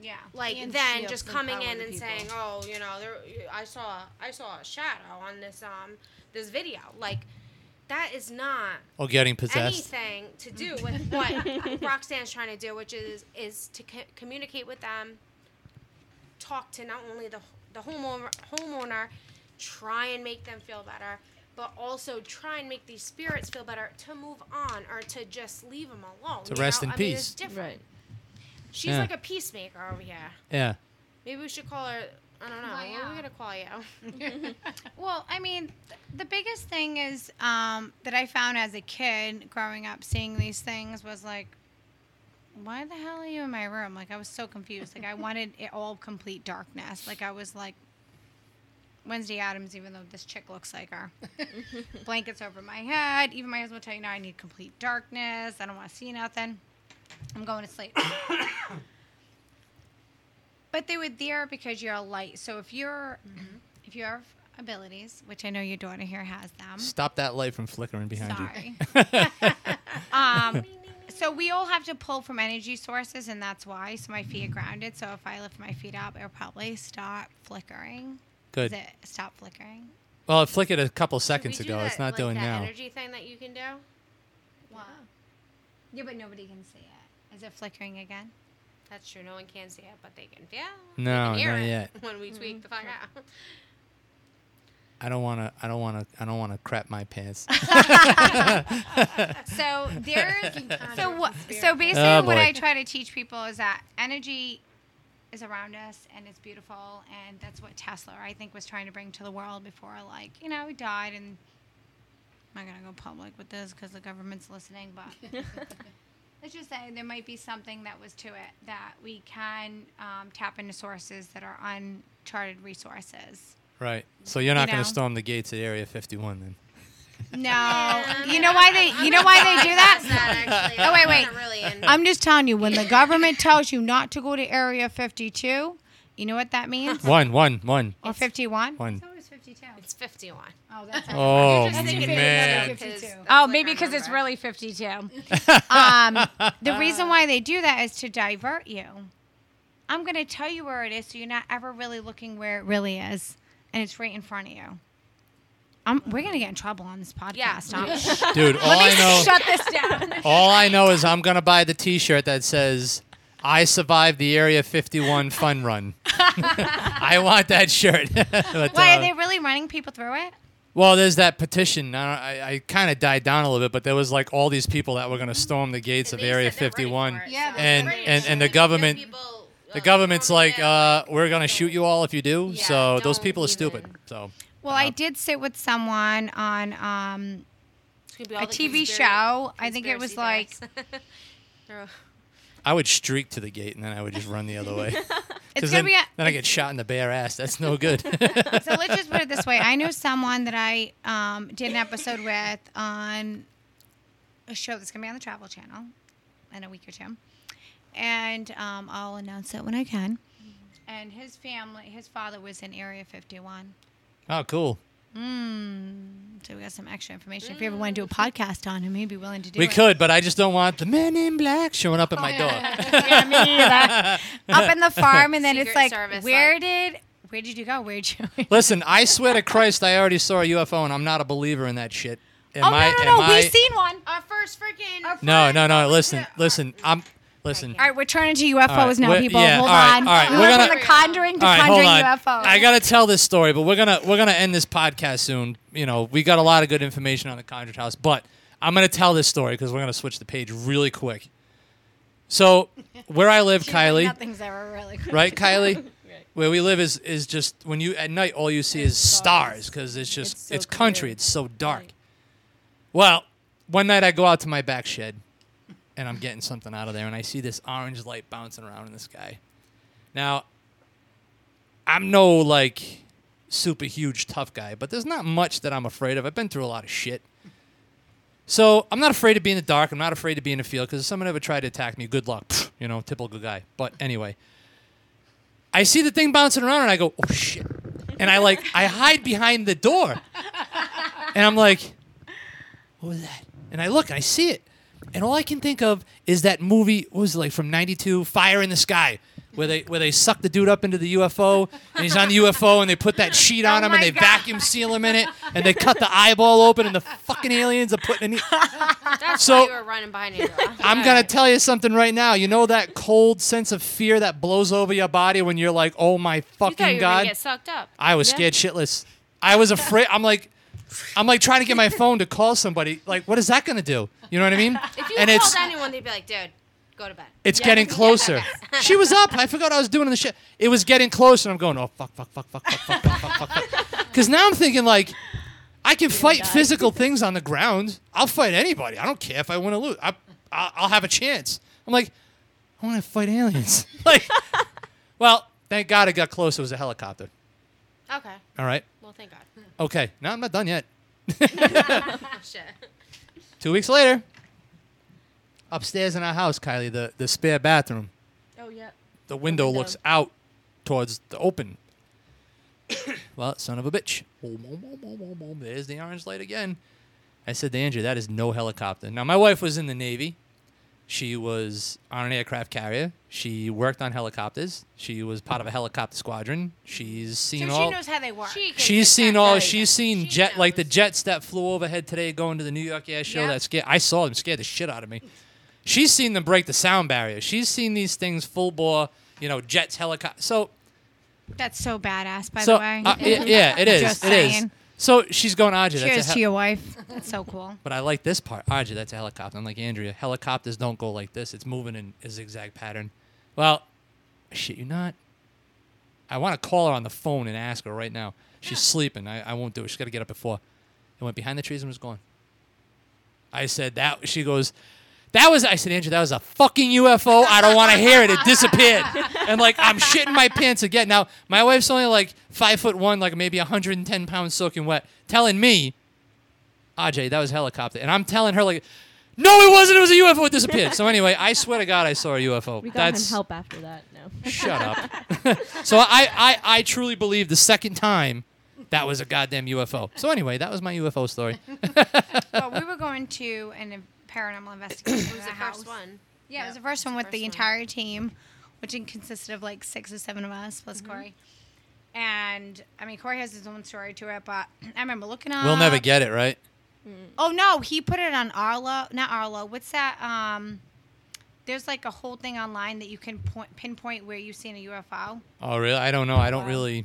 yeah. like And then just coming in and people. saying oh you know there i saw i saw a shadow on this um this video like that is not Or getting possessed. anything to do with what roxanne's trying to do which is is to co- communicate with them talk to not only the the homeowner homeowner try and make them feel better but also try and make these spirits feel better to move on or to just leave them alone To rest know? in I mean, peace. it's different Right. She's Yeah. like a peacemaker over here Yeah. maybe we should call her i don't know Well, what are we gonna call you Well, I mean, th- the biggest thing is um, that I found as a kid growing up, seeing these things was like, why the hell are you in my room? Like, I was so confused. Like, I wanted it all complete darkness. Like, I was like, Wednesday Addams, even though this chick looks like her. Blankets over my head. Even my husband will tell you, no, I need complete darkness. I don't want to see nothing. I'm going to sleep. but they were there because you're a light. So if you're, if you have abilities, which I know your daughter here has them. Stop that light from flickering behind you. Sorry. um, so we all have to pull from energy sources, and that's why. So my feet are grounded. So if I lift my feet up, it'll probably stop flickering. Good. Does it stop flickering? Well, it flickered a couple seconds ago. that, it's not like, doing that now. energy thing that you can do Wow. Yeah, but nobody can see it. Is it flickering again? that's true no one can see it but they can feel it. No, they can hear not it yet. when we tweak the fuck out I don't want to. I don't want to. I don't want to crap my pants. So there's so what? So oh, basically, Oh, what. I try to teach people is that energy is around us and it's beautiful, and that's what Tesla I think was trying to bring to the world before, like you know, he died, and I'm not gonna go public with this because the government's listening, but. Let's just say there might be something that was to it that we can um, tap into sources that are uncharted resources. Right. So you're not You going to storm the gates at Area 51 then. No, you know why they you know why they do that? that actually. Oh, wait, wait. Really. I'm just telling you, when the government tells you not to go to Area 52, you know what that means? One, one, one, Or 51? one. It was 52. it's 51. Oh, that's Oh, just man. That's Oh, maybe because it's really 52. um, the reason why they do that is to divert you. I'm going to tell you where it is so you're not ever really looking where it really is. And it's right in front of you. Um, we're going to get in trouble on this Yeah. podcast. Tom. Dude, all I know Shut this down. all I know is I'm going to buy the t-shirt that says I survived the Area 51 fun run. I want that shirt. But, Why uh, are they really running people through it? Well, there's that petition. I, I, I kind of died down a little bit, but there was like all these people that were going to storm the gates of Area said they're ready 51. Yeah, so- And- Ready and- and the government- people, The uh, government's storm like, down. uh, we're going to shoot you all if you do. Yeah, so those people are even- stupid. So Well, I did sit with someone on um, It's gonna be all a TV conspira- show. I think it was conspiracy like theorists. They're- I would streak to the gate and then I would just run the other way. it's Because gonna then, be. A, then I get shot in the bare ass. That's no good. so let's just put it this way. I knew someone that I um, did an episode with on a show that's going to be on the Travel Channel in a week or two. And um, I'll announce it when I can. And his family, his father was in Area 51. oh, cool. Mm, so we got some extra information. If you ever want to do a podcast on him, he'd be willing to do We it. could, but I just don't want the men in black showing up at my door. yeah, me either. Up in the farm, and then it's like, Service, where like- did where did you go? Where'd you? Listen, I swear to Christ, I already saw a UFO, and I'm not a believer in that shit. Am oh I, no, no, am no! I- We've seen one. Our first freaking. No, no, no. Listen, listen. I'm listen. All right, we're turning to UFOs now, people. yeah, Hold all right, on. all right, We we're went gonna- from the Conjuring to All right, hold Conjuring on. UFOs. I gotta tell this story, but we're gonna we're gonna end this podcast soon. You know, we got a lot of good information on the Conjured House, but I'm gonna tell this story because we're gonna switch the page really quick. So, where I live, Kylie, Nothing's ever really good. right, Kylie? Where we live is is just when you at night all you see is stars because it's just It's it's, country. It's so dark. Well, one night I go out to my back shed and I'm getting something out of there and I see this orange light bouncing around in the sky. Now, I'm no like super huge tough guy, but there's not much that I'm afraid of. I've been through a lot of shit. So I'm not afraid to be in the dark. I'm not afraid to be in the field because if someone ever tried to attack me, good luck. Pfft, you know, typical guy. But anyway, I see the thing bouncing around and I go, oh shit. And I like, I hide behind the door. And I'm like, what was that? And I look and I see it. And all I can think of is that movie, what was it like from 92, Fire in the Sky, where they where they suck the dude up into the UFO and he's on the UFO and they put that sheet on Oh him and they God. vacuum seal him in it and they cut the eyeball open and the fucking aliens are putting in That's So- why you were running behind your. I'm gonna tell you something right now. You know that cold sense of fear that blows over your body when you're like, "Oh my You fucking you were god!" get sucked up. I was scared shitless. I was afraid. I'm like, I'm like trying to get my phone to call somebody. Like, what is that gonna do? You know what I mean? If you and called it's anyone, they'd be like, "Dude, go to bed." it's getting closer. she was up. I forgot I was doing the shit. It was getting closer. and I'm going, oh fuck, fuck, fuck, fuck, fuck, fuck, fuck, fuck, fuck, fuck. Because now I'm thinking like, I can fight physical things on the ground. I'll fight anybody. I don't care if I win or lose. I, I, I'll have a chance. I'm like, I want to fight aliens. like, well, thank God it got close. It was a helicopter. Okay. All right. Well, thank God. Okay. No, I'm not done yet. Oh, shit. Two weeks later, upstairs in our house, Kylie, the, the spare bathroom, Oh yeah. the window window. looks out towards the open. well, son of a bitch. There's the orange light again. I said to Andrew, that is no helicopter. Now, my wife was in the Navy. She was on an aircraft carrier. She worked on helicopters. She was part of a helicopter squadron. She's seen So seen she all. knows how they work. She can She's seen detect all. She's seen She jet like the knows. jets that flew overhead today, going to the New York Air Show. Yep. That scared. I saw them. Scared the shit out of me. She's seen them break the sound barrier. She's seen these things full bore. You know, jets, helicopter. So, That's so badass, by so the way. uh, yeah, yeah, it is. Just it is. saying. So she's going. That's Cheers to your wife. That's so cool. But I like this part. Audrey, that's a helicopter. I'm like, Andrea, helicopters don't go like this. It's moving in a zigzag pattern. Well, shit, you not. I want to call her on the phone and ask her right now. She's sleeping. I, I won't do it. She's got to get up at four. It went behind the trees and was gone. I said that. She goes, That was I said, Andrew, that was a fucking UFO. I don't want to hear it. It disappeared, and like I'm shitting my pants again. Now my wife's only like five foot one, like maybe 110 pounds soaking wet, telling me, Ajay, that was a helicopter, and I'm telling her like, no, it wasn't. It was a UFO. It disappeared. So anyway, I swear to God, I saw a UFO. We got That's him help after that. No. shut up. so I, I I truly believe the second time that was a goddamn UFO. So anyway, that was my UFO story. well, we were going to an paranormal investigation. It was the first one. Yeah, it was the first one with first the one. entire team, which consisted of like six or seven of us plus Corey. And I mean, Corey has his own story to it, but I remember looking up. We'll never get it right. Oh no, he put it on Arlo, not Arlo. What's that? Um, there's like a whole thing online that you can point, pinpoint where you've seen a UFO. Oh really? I don't know. I don't really.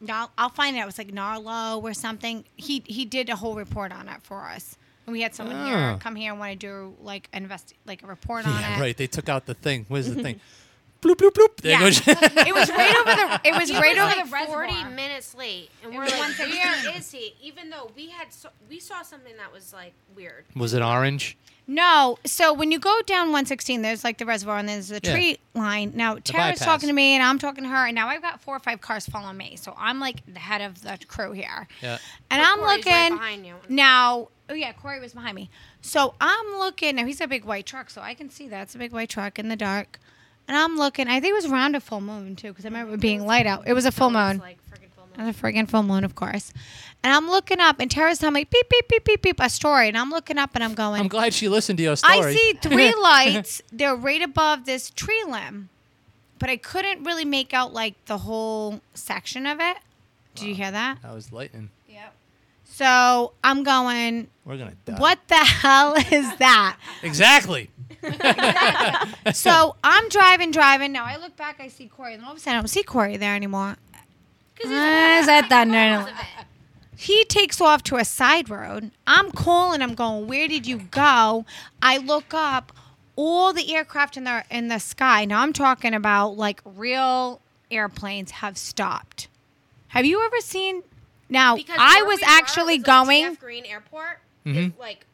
No, I'll, I'll find it. It was like Narlo or something. He he did a whole report on it for us. And we had someone here Oh. come here and want to do like invest like a report on Yeah, it. right. They took out the thing. Where's the thing? bloop bloop bloop. There Yeah. goes. it was right over the. It was He right was over like the reservoir. 40 minutes late, and we're was like, 116. where is he? Even though we had so, we saw something that was like weird. Was it orange? No, so when you go down 116, there's like the reservoir and there's the Yeah. tree line. Now Tara's bypass. talking to me and I'm talking to her, and now I've got four or five cars following me, so I'm like the head of the crew here. Yeah. And But I'm Corey's looking right behind you. now. Oh yeah, Corey was behind me. So I'm looking. Now he's a big white truck, so I can see that it's a big white truck in the dark. And I'm looking. I think it was around a full moon too, because I remember it being light out. It was a full It was moon. like friggin' full moon. And a friggin' full moon, of course. And I'm looking up, and Tara's telling me beep beep beep beep beep a story, and I'm looking up, and I'm going. I'm glad she listened to your story. I see three lights. They're right above this tree limb, but I couldn't really make out like the whole section of it. Did you hear that? That was lightning. Yep. So I'm going. We're gonna die. What the hell is that? Exactly. so I'm driving, driving. Now I look back, I see Corey, and all of a sudden I don't see Corey there anymore. Because Uh, is that thunder? He takes off to a side road. I'm calling him, going, "Where did you go?" I look up, all the aircraft in the in the sky. Now I'm talking about like real airplanes have stopped. Have you ever seen? Now Because I was we were actually was, like, going. TF Green Airport. Mhm. It, like,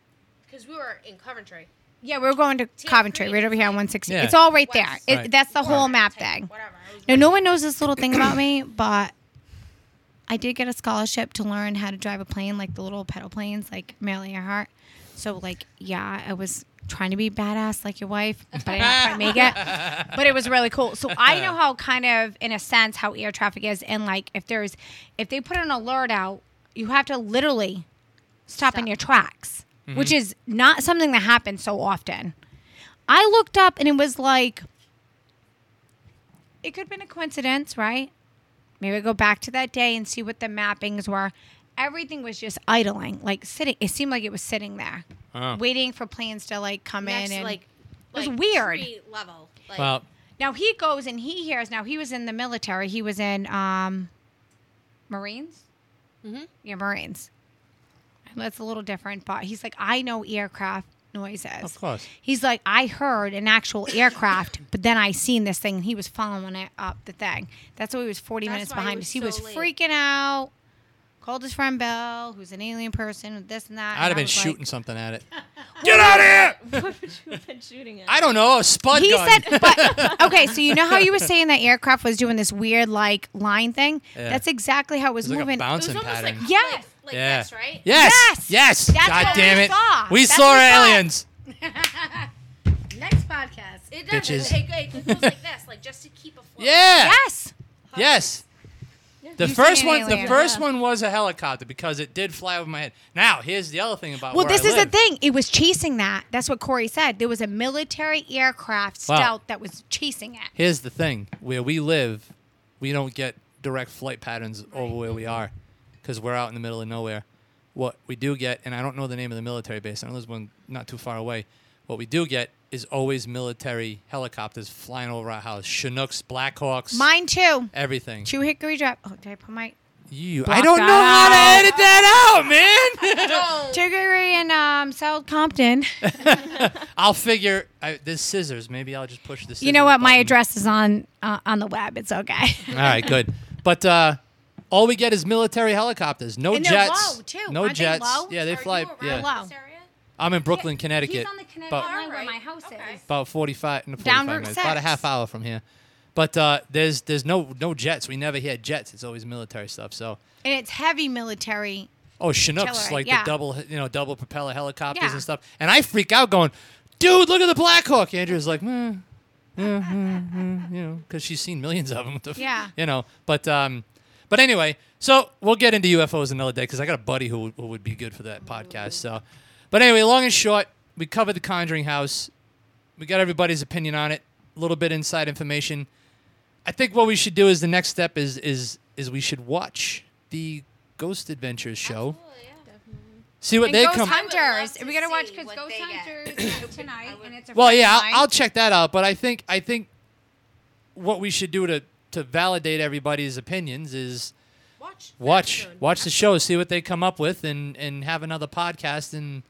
because we were in Coventry. Yeah, we were going to TF Coventry, Green right over here on like 160. Yeah. It's all right there. west. It, Right. That's the whole map type- thing. Whatever. Now, no one knows this little thing about me, but I did get a scholarship to learn how to drive a plane, like the little pedal planes, like Amelia Earhart. So, like, yeah, I was trying to be badass like your wife, but I didn't quite make it. But it was really cool. So I know how kind of, in a sense, how air traffic is, and like if there's, if they put an alert out, you have to literally stop, in your tracks, mm-hmm. which is not something that happens so often. I looked up and it was like it could have been a coincidence, right? Maybe go back to that day and see what the mappings were. Everything was just idling, like sitting. It seemed like it was sitting there, Oh. waiting for planes to like come next, in. And like, It was like weird. level. Like, Well, now he goes and he hears. Now he was in the military. He was in um, Marines. Mhm. Yeah, Marines. That's a little different, but he's like, I know aircraft noises. of course. He's like, I heard an actual aircraft, but then I seen this thing. He was following it up the thing. That's why he was 40 That's minutes why he behind was us. He was late. freaking out. Called his friend Bell, who's an alien person, with this and that. I'd have and I been was like- shooting something at it. Get out of here! what would you have been shooting at? I don't know. A spud He gun. said, but okay, so you know how you were saying that aircraft was doing this weird like line thing? Yeah. That's exactly how it was It's like a moving. it was bouncing almost pattern. like, Yes. like, like yeah. this, right? Yes. Yes. Yes. That's God damn we it. saw. We That's saw what saw. aliens. Next podcast. It does. Bitches. It, it, it goes like this, like just to keep afloat. Yeah. Yes. Yes. The You first one, an the first one was a helicopter because it did fly over my head. Now, here's the other thing about Well, this I is live. the thing. It was chasing that. That's what Corey said. There was a military aircraft Wow. stealth that was chasing it. Here's the thing: where we live, we don't get direct flight patterns over where we are, because we're out in the middle of nowhere. What we do get, and I don't know the name of the military base. I know there's one not too far away. What we do get is always military helicopters flying over our house. Chinooks, Blackhawks, Mine too. everything. Two Hickory Drive. Oh, did I put my You, Block I don't know that how to out. edit that out, man. Don't. Two Hickory and um, South Compton. I'll figure. I, there's scissors. Maybe I'll just push this. You know scissors what? My address is on uh, on the web. It's okay. All right, good. But uh, all we get is military helicopters. No And jets. low, too. No Aren't they jets. low? Yeah, they Are fly. you Yeah. Low. This area? I'm in Brooklyn, Connecticut. He's on the Connecticut About- line where Alright, my house okay. is. about 45, no, 45 Down Route minutes, about a half hour from here. But uh, there's there's no no jets. We never hear jets. It's always military stuff. So And it's heavy military. oh Chinooks, Artillery, like yeah. the double you know double propeller helicopters Yeah. and stuff. And I freak out going, dude, look at the Black Hawk. Andrew's like, meh, yeah, hmm, hmm," you know, because she's seen millions of them. What the f- Yeah. You know, but um, but anyway, so we'll get into UFOs another day because I got a buddy who, who would be good for that podcast. So, but anyway, long and short, we covered the Conjuring House. We got everybody's opinion on it. A little bit inside information. I think what we should do is the next step is is is we should watch the Ghost Adventures show. See what And they Ghost come. Hunters. I would love to We gotta watch because Ghost they. Hunters tonight, and it's a Well, yeah. I'll, I'll check that out. But I think I think what we should do to to validate everybody's opinions is Watch. the watch watch the show, see what they come up with, and and have another podcast and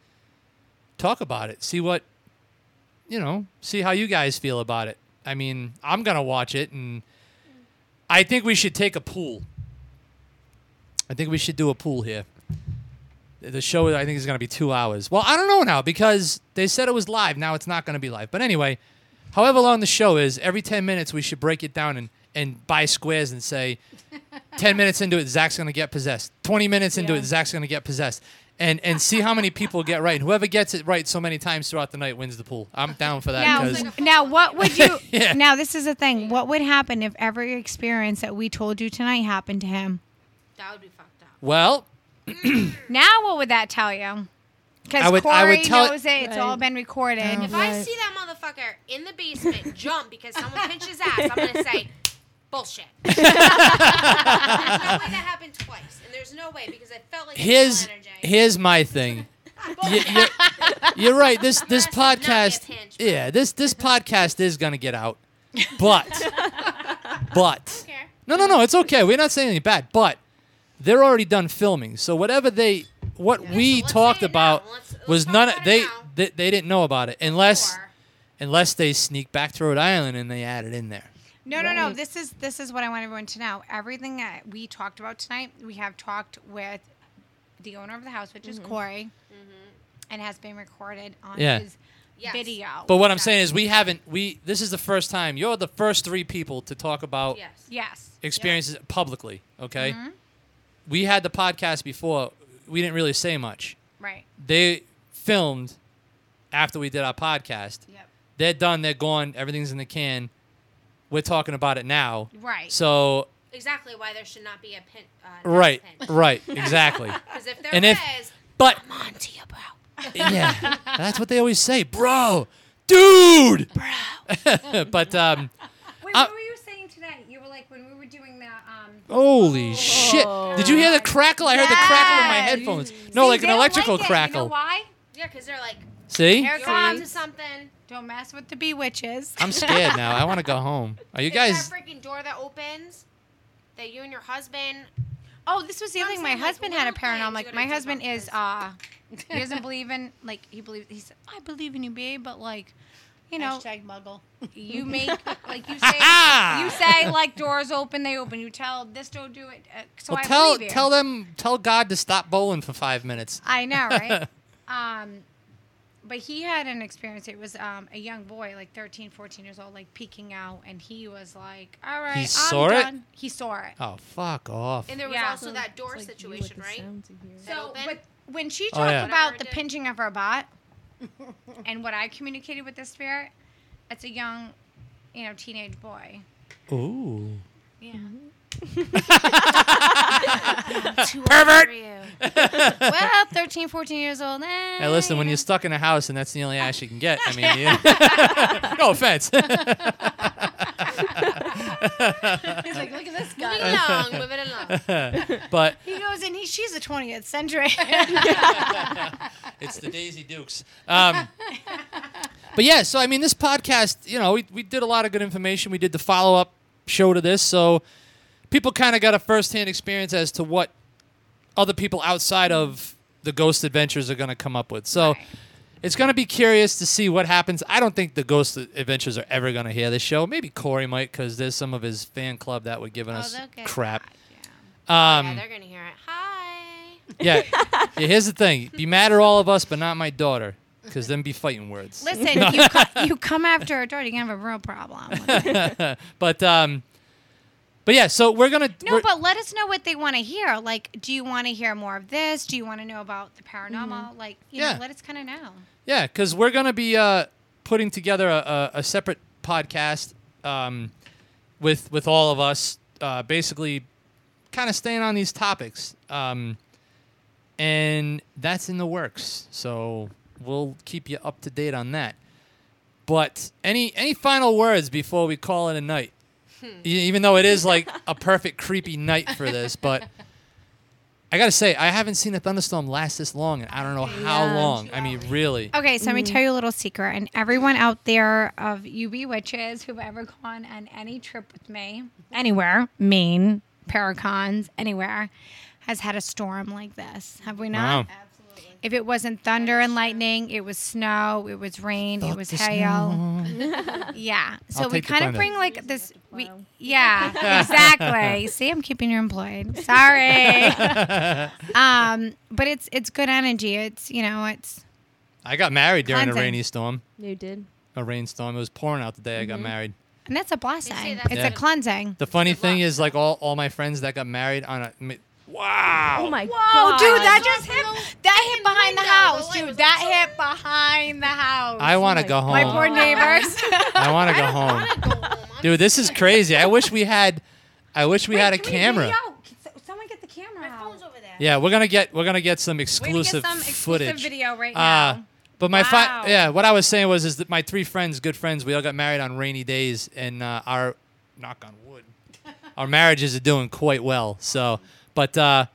talk about it. See what you know. See how you guys feel about it. I mean, I'm gonna watch it, and I think we should take a pool. I think we should do a pool here. The show, I think, is going to be two hours. Well, I don't know now because they said it was live. Now it's not going to be live. But anyway, however long the show is, every 10 minutes we should break it down and, and buy squares and say, 10 minutes into it, Zak's going to get possessed. 20 minutes into Yeah. it, Zak's going to get possessed. And, and see how many people get right. And whoever gets it right so many times throughout the night wins the pool. I'm down for that. Now, 'cause- now, what would you? Yeah. Now, this is the thing. What would happen if every experience that we told you tonight happened to him? That would be fucked up. well, Now, what would that tell you? Because I would- Corey I would tell- knows it. It's all Right. been recorded. Yeah. If I see that motherfucker in the basement jump because someone pinched his ass, I'm gonna say bullshit. there's no way that happened twice, and there's no way because I felt like energy. here's my thing. you, you're, you're right. This this podcast, bro. yeah, this this podcast is gonna get out, but but no no no, it's okay. We're not saying anything bad, but they're already done filming. So whatever they what we let's talked say it now. about Let's- let's was none. it They, they they didn't know about it unless Or- unless they sneak back to Rhode Island and they add it in there. No, no, no. This is this is what I want everyone to know. Everything that we talked about tonight, we have talked with the owner of the house, which is mm-hmm. Corey, mm-hmm. and has been recorded on Yeah. his Yes. video. But what I'm saying is we haven't we this is the first time you're the first three people to talk about Yes. yes, experiences publicly. Okay, mm-hmm. we had the podcast before. We didn't really say much. right. They filmed after we did our podcast. Yep. They're done. They're gone. Everything's in the can. We're talking about it now. Right. So Exactly why there should not be a pin. Uh, right, right, exactly. Because if there And if- is, But I'm on to you, bro. yeah, that's what they always say, bro, dude, bro. but um, Wait, Uh, what were you saying today? You were like when we were doing the um. holy shit! Did you hear the crackle? I heard the crackle in my headphones. No, See, like an electrical like crackle. You know why? Yeah, because they're like, See? Here you're on to comes. something. Don't mess with the bewitches. I'm scared now. I want to go home. Are you It's guys? that freaking door that opens that you and your husband. Oh, this was the No, other thing. My like, husband had a little paranormal. Like my husband is uh, he doesn't believe in like he believes. He said, "I believe in you, babe," but like, you know, Hashtag muggle. you make like you say you say like doors open, they open. You tell this door do it. Uh, so well, I tell believe you. tell them tell God to stop bowling for five minutes. I know, right? um, but he had an experience. It was um, a young boy, like 13, 14 years old, like peeking out, and he was like, "All right, I'm saw it? done." He saw it. Oh fuck off! And there was Yeah. also that door It's like you with situation, the right? sounds you hear. So, open? but when she Oh, talked yeah. about Whatever the it pinching of her butt, and what I communicated with the spirit, it's a young, you know, teenage boy. Ooh. Yeah. Pervert. well, 13, 14 years old. Eh, Hey, listen, when you you're stuck in a house and that's the only ass you can get, I mean, you- no offense. He's like, look at this Moving guy. along, moving along. but He goes and he, she's the 20th century. it's the Daisy Dukes. Um, but yeah, so I mean, this podcast, you know, we, we did a lot of good information. We did the follow up show to this, so people kind of got a first hand experience as to what other people outside of the Ghost Adventures are going to come up with. So. Right. It's going to be curious to see what happens. I don't think the Ghost Adventures are ever going to hear this show. Maybe Corey might, because there's some of his fan club that were giving Oh, us crap. yeah. Um, yeah, they're gonna hear it. Hi. Yeah. yeah. Here's the thing: be mad at all of us, but not my daughter, because then be fighting words. Listen, you, co- you come after a daughter, you're gonna have a real problem. But um, but yeah. So we're gonna. No, we're- but let us know what they want to hear. Like, do you want to hear more of this? Do you want to know about the paranormal? Like, you Yeah. know, let us kind of know. Yeah, because we're gonna be uh, putting together a, a, a separate podcast um, with with all of us, uh, basically, kind of staying on these topics, um, and that's in the works. So we'll keep you up to date on that. But any any final words before we call it a night? Even though it is like a perfect creepy night for this, but. I gotta say, I haven't seen a thunderstorm last this long, and I don't know how Yeah. long. I mean, really. Okay, so let me mm. tell you a little secret. And everyone out there of UB witches who've ever gone on any trip with me, anywhere, Maine, Paracons, anywhere, has had a storm like this. Have we not? Wow. If it wasn't thunder and lightning, it was snow, it was rain, it was hail. Yeah. So I'll we take the kind of thunder. bring like this. We, yeah, exactly. See, I'm keeping you employed. Sorry. um, but it's it's good energy. It's you know it's I got married during a Cleansing. rainy storm, You did. a rainstorm. It was pouring out the day I got married. and that's a blessing. that's It's Yeah. a cleansing. The funny thing is, like all, all my friends that got married on a mi- wow. Oh my Oh, god. dude, that just hit. That hit behind the house, dude. That hit behind the house. I want to go home. My poor neighbors. I want to go home, dude. This is crazy. I wish we had, I wish we had a camera. Someone get the camera My out. phone's over there. Yeah, we're gonna get we're gonna get some We're gonna get exclusive some exclusive footage. video right Uh, now. but my fi- yeah, what I was saying was is that my three friends, good friends, we all got married on rainy days, and uh, our knock on wood, our marriages are doing quite well. So, but uh,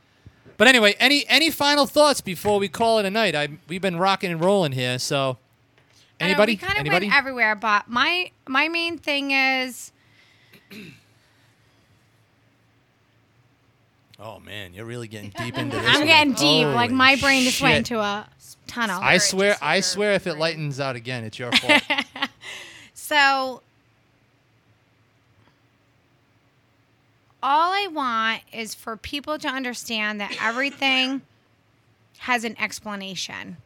but anyway, any any final thoughts before we call it a night? I we've been rocking and rolling here. So, I know, anybody? we kind of anybody? went everywhere, but my my main thing is oh man, you're really getting deep into this. I'm one. getting deep. like my brain just went shit. into a tunnel. I swear, I swear, if it brain. lightens out again, it's your fault. So all I want is for people to understand that everything has an explanation.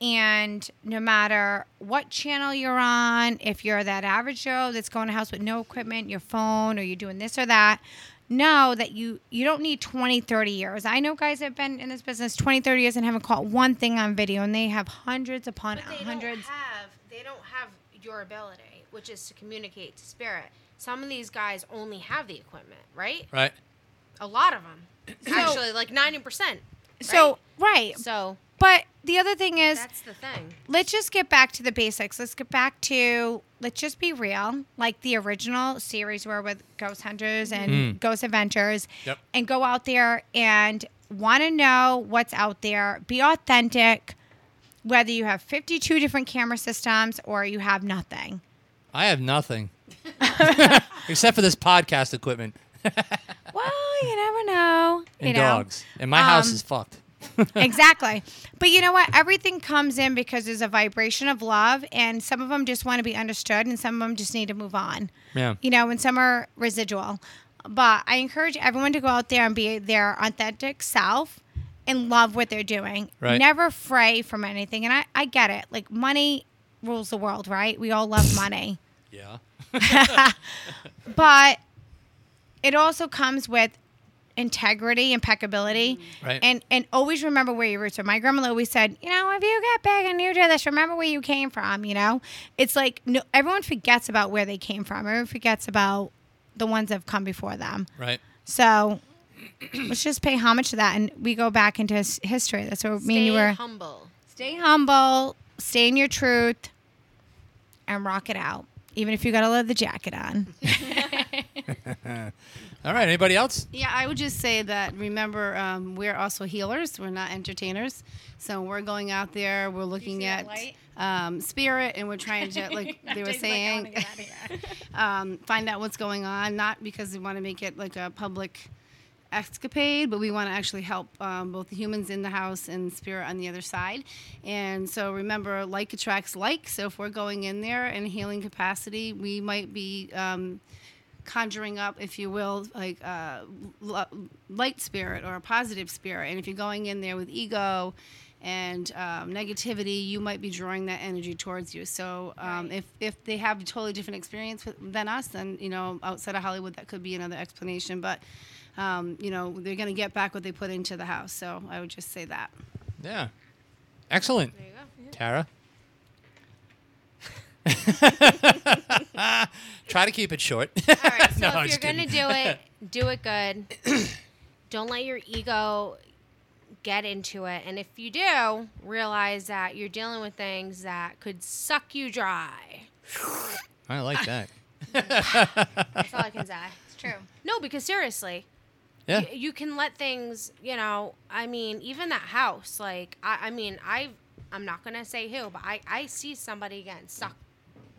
And no matter what channel you're on, if you're that average Joe that's going to house with no equipment, your phone, or you're doing this or that, know that you you don't need 20, 30 years. I know guys that have been in this business 20, 30 years and haven't caught one thing on video, and they have hundreds upon But they hundreds. don't have they don't have your ability, which is to communicate to spirit. Some of these guys only have the equipment, right? right? A lot of them, actually, like ninety percent. So, right. So But the other thing is, that's the thing. let's just get back to the basics. Let's get back to let's just be real, like the original series were with Ghost Hunters and Mm. Ghost Adventures, Yep. and go out there and want to know what's out there. Be authentic, whether you have fifty-two different camera systems or you have nothing. I have nothing except for this podcast equipment Well, you never know. and you know? dogs, and my house Um, is fucked. exactly. But you know what? Everything comes in because there's a vibration of love, and some of them just want to be understood, and some of them just need to move on. Yeah. You know, and some are residual. But I encourage everyone to go out there and be their authentic self and love what they're doing. Right. Never fray from anything. And I, I get it. Like, money rules the world, right? We all love money. Yeah. But it also comes with integrity, impeccability, mm. Right. and and always remember where your roots are. My grandmother always said, you know, if you get big and you do this, remember where you came from. You know, it's like no, everyone forgets about where they came from. Everyone forgets about the ones that have come before them. Right. So let's just pay homage to that, and we go back into his history. That's what me and you Stay were. humble. Stay humble, stay in your truth, and rock it out. Even if you got to leather jacket on. All right. Anybody else? Yeah, I would just say that remember, um, we're also healers. We're not entertainers. So we're going out there. We're looking at um, spirit, and we're trying to, like they were Jason's like, "I saying, get outta here." um, find out what's going on. Not because we want to make it like a public escapade, but we want to actually help um, both the humans in the house and spirit on the other side. And so remember, like attracts like. So if we're going in there in healing capacity, we might be. Um, conjuring up, if you will, like a light spirit or a positive spirit. And if you're going in there with ego and um, negativity, you might be drawing that energy towards you. So um, if, if they have a totally different experience with, than us, then, you know, outside of Hollywood, that could be another explanation. But, um, you know, they're going to get back what they put into the house. So I would just say that. Yeah. Excellent. There you go. Tara? Try to keep it short. All right. So No, if you're gonna do it, do it good. Don't let your ego get into it. And if you do, realize that you're dealing with things that could suck you dry. I like that. That's all I can say. It's true. No, because seriously, Yeah. y- you can let things, you know, I mean, even that house, like, I, I mean, I, I'm not going to say who, but I, I see somebody again suck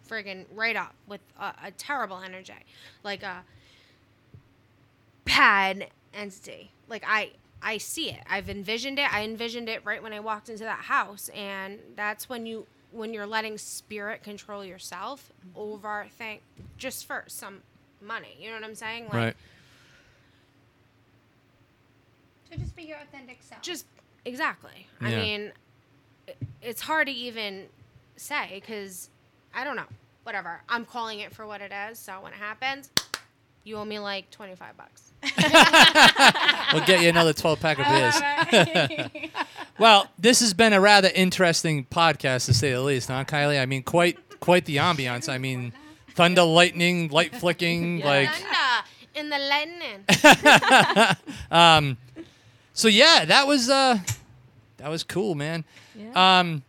friggin' right up with a, a terrible energy. Like a bad entity. Like, I, I see it. I've envisioned it. I envisioned it right when I walked into that house. And that's when you, when you're letting spirit control yourself mm-hmm. over thing just for some money. You know what I'm saying? Like, Right. So just be your authentic self. just exactly. I mean, it's hard to even say because I don't know. Whatever. I'm calling it for what it is. So when it happens, you owe me like 25 bucks. We'll get you another 12 pack of beers. well, this has been a rather interesting podcast to say the least, huh, Kylie? I mean, quite quite the ambiance. I mean, thunder, lightning, light flicking, like Thunder in the lightning. Um, So yeah, that was uh that was cool, man. Yeah. Um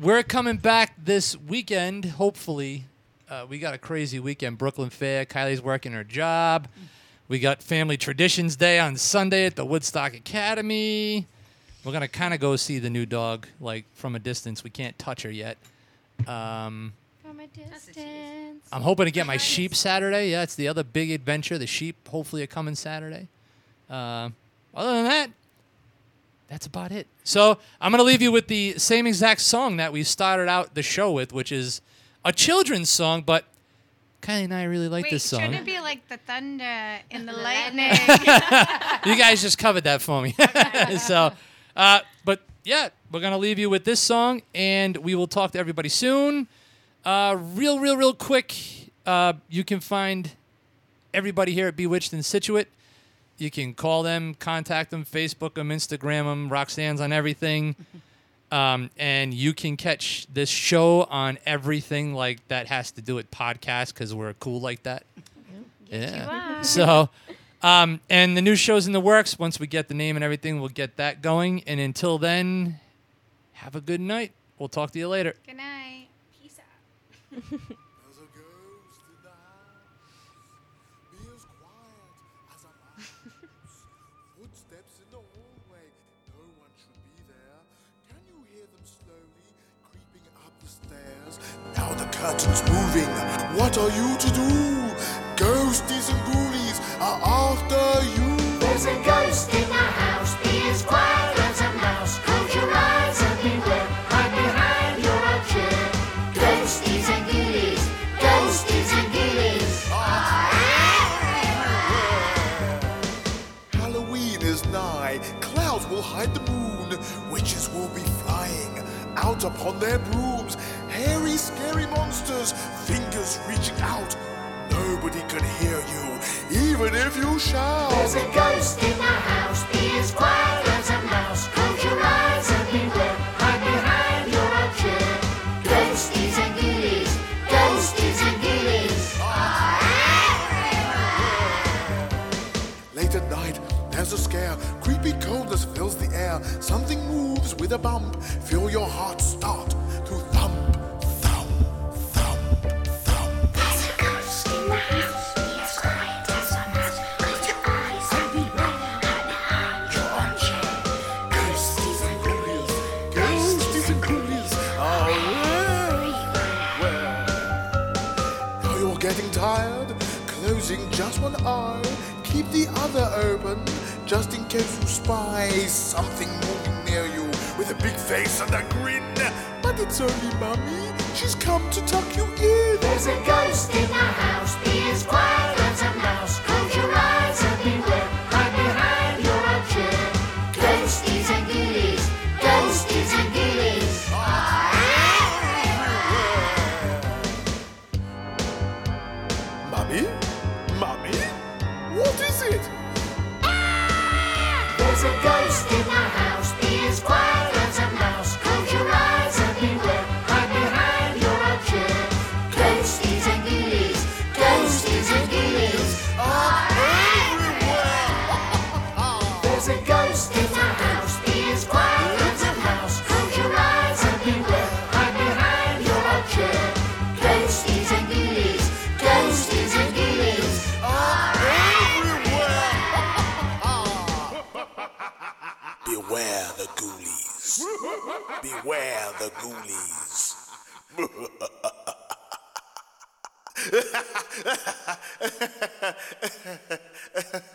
we're coming back this weekend, hopefully. Uh, we got a crazy weekend, Brooklyn Fair. Kylie's working her job. We got Family Traditions Day on Sunday at the Woodstock Academy. We're gonna kind of go see the new dog, like from a distance. We can't touch her yet. Um, From a distance. I'm hoping to get my sheep Saturday. Yeah, it's the other big adventure. The sheep hopefully are coming Saturday. Uh, other than that, that's about it. So I'm gonna leave you with the same exact song that we started out the show with, which is a children's song, but Kylie and I really like Wait, this song. shouldn't it be like the thunder and the The lightning? you guys just covered that for me. so, uh, but yeah, we're gonna leave you with this song, and we will talk to everybody soon. Uh, real, real, real quick. Uh, you can find everybody here at Bewitched and Scituate. You can call them, contact them, Facebook them, Instagram them. Roxanne's on everything. Um, and you can catch this show on everything like that has to do with podcast because we're cool like that. Yeah. So, um, and the new show's in the works. Once we get the name and everything, we'll get that going. And until then, have a good night. We'll talk to you later. Good night. Peace out. curtain's moving. What are you to do? Ghosties and ghoulies are after you. There's a ghost in the house. Be as quiet as a mouse. Close your eyes and beware. Hide behind your chair. Ghosties and ghoulies. Ghosties and ghoulies. Halloween is nigh, clouds will hide the moon, witches will be flying out upon their brooms, hairy, scary monsters, fingers reaching out. Nobody can hear you, even if you shout. There's a ghost in the house. Be as quiet as a mouse. Close your eyes and beware. Hide behind your chair. Ghosties and ghoulies. Ghosties and ghoulies. are Late at night, there's a scare. Creepy coldness fills the air. Something moves with a bump. Feel your heart start one eye. Keep the other open, just in case you spy something moving near you with a big face and a grin. But it's only Mummy. She's come to tuck you in. There's a ghost in the house. Be as quiet beware the ghoulies.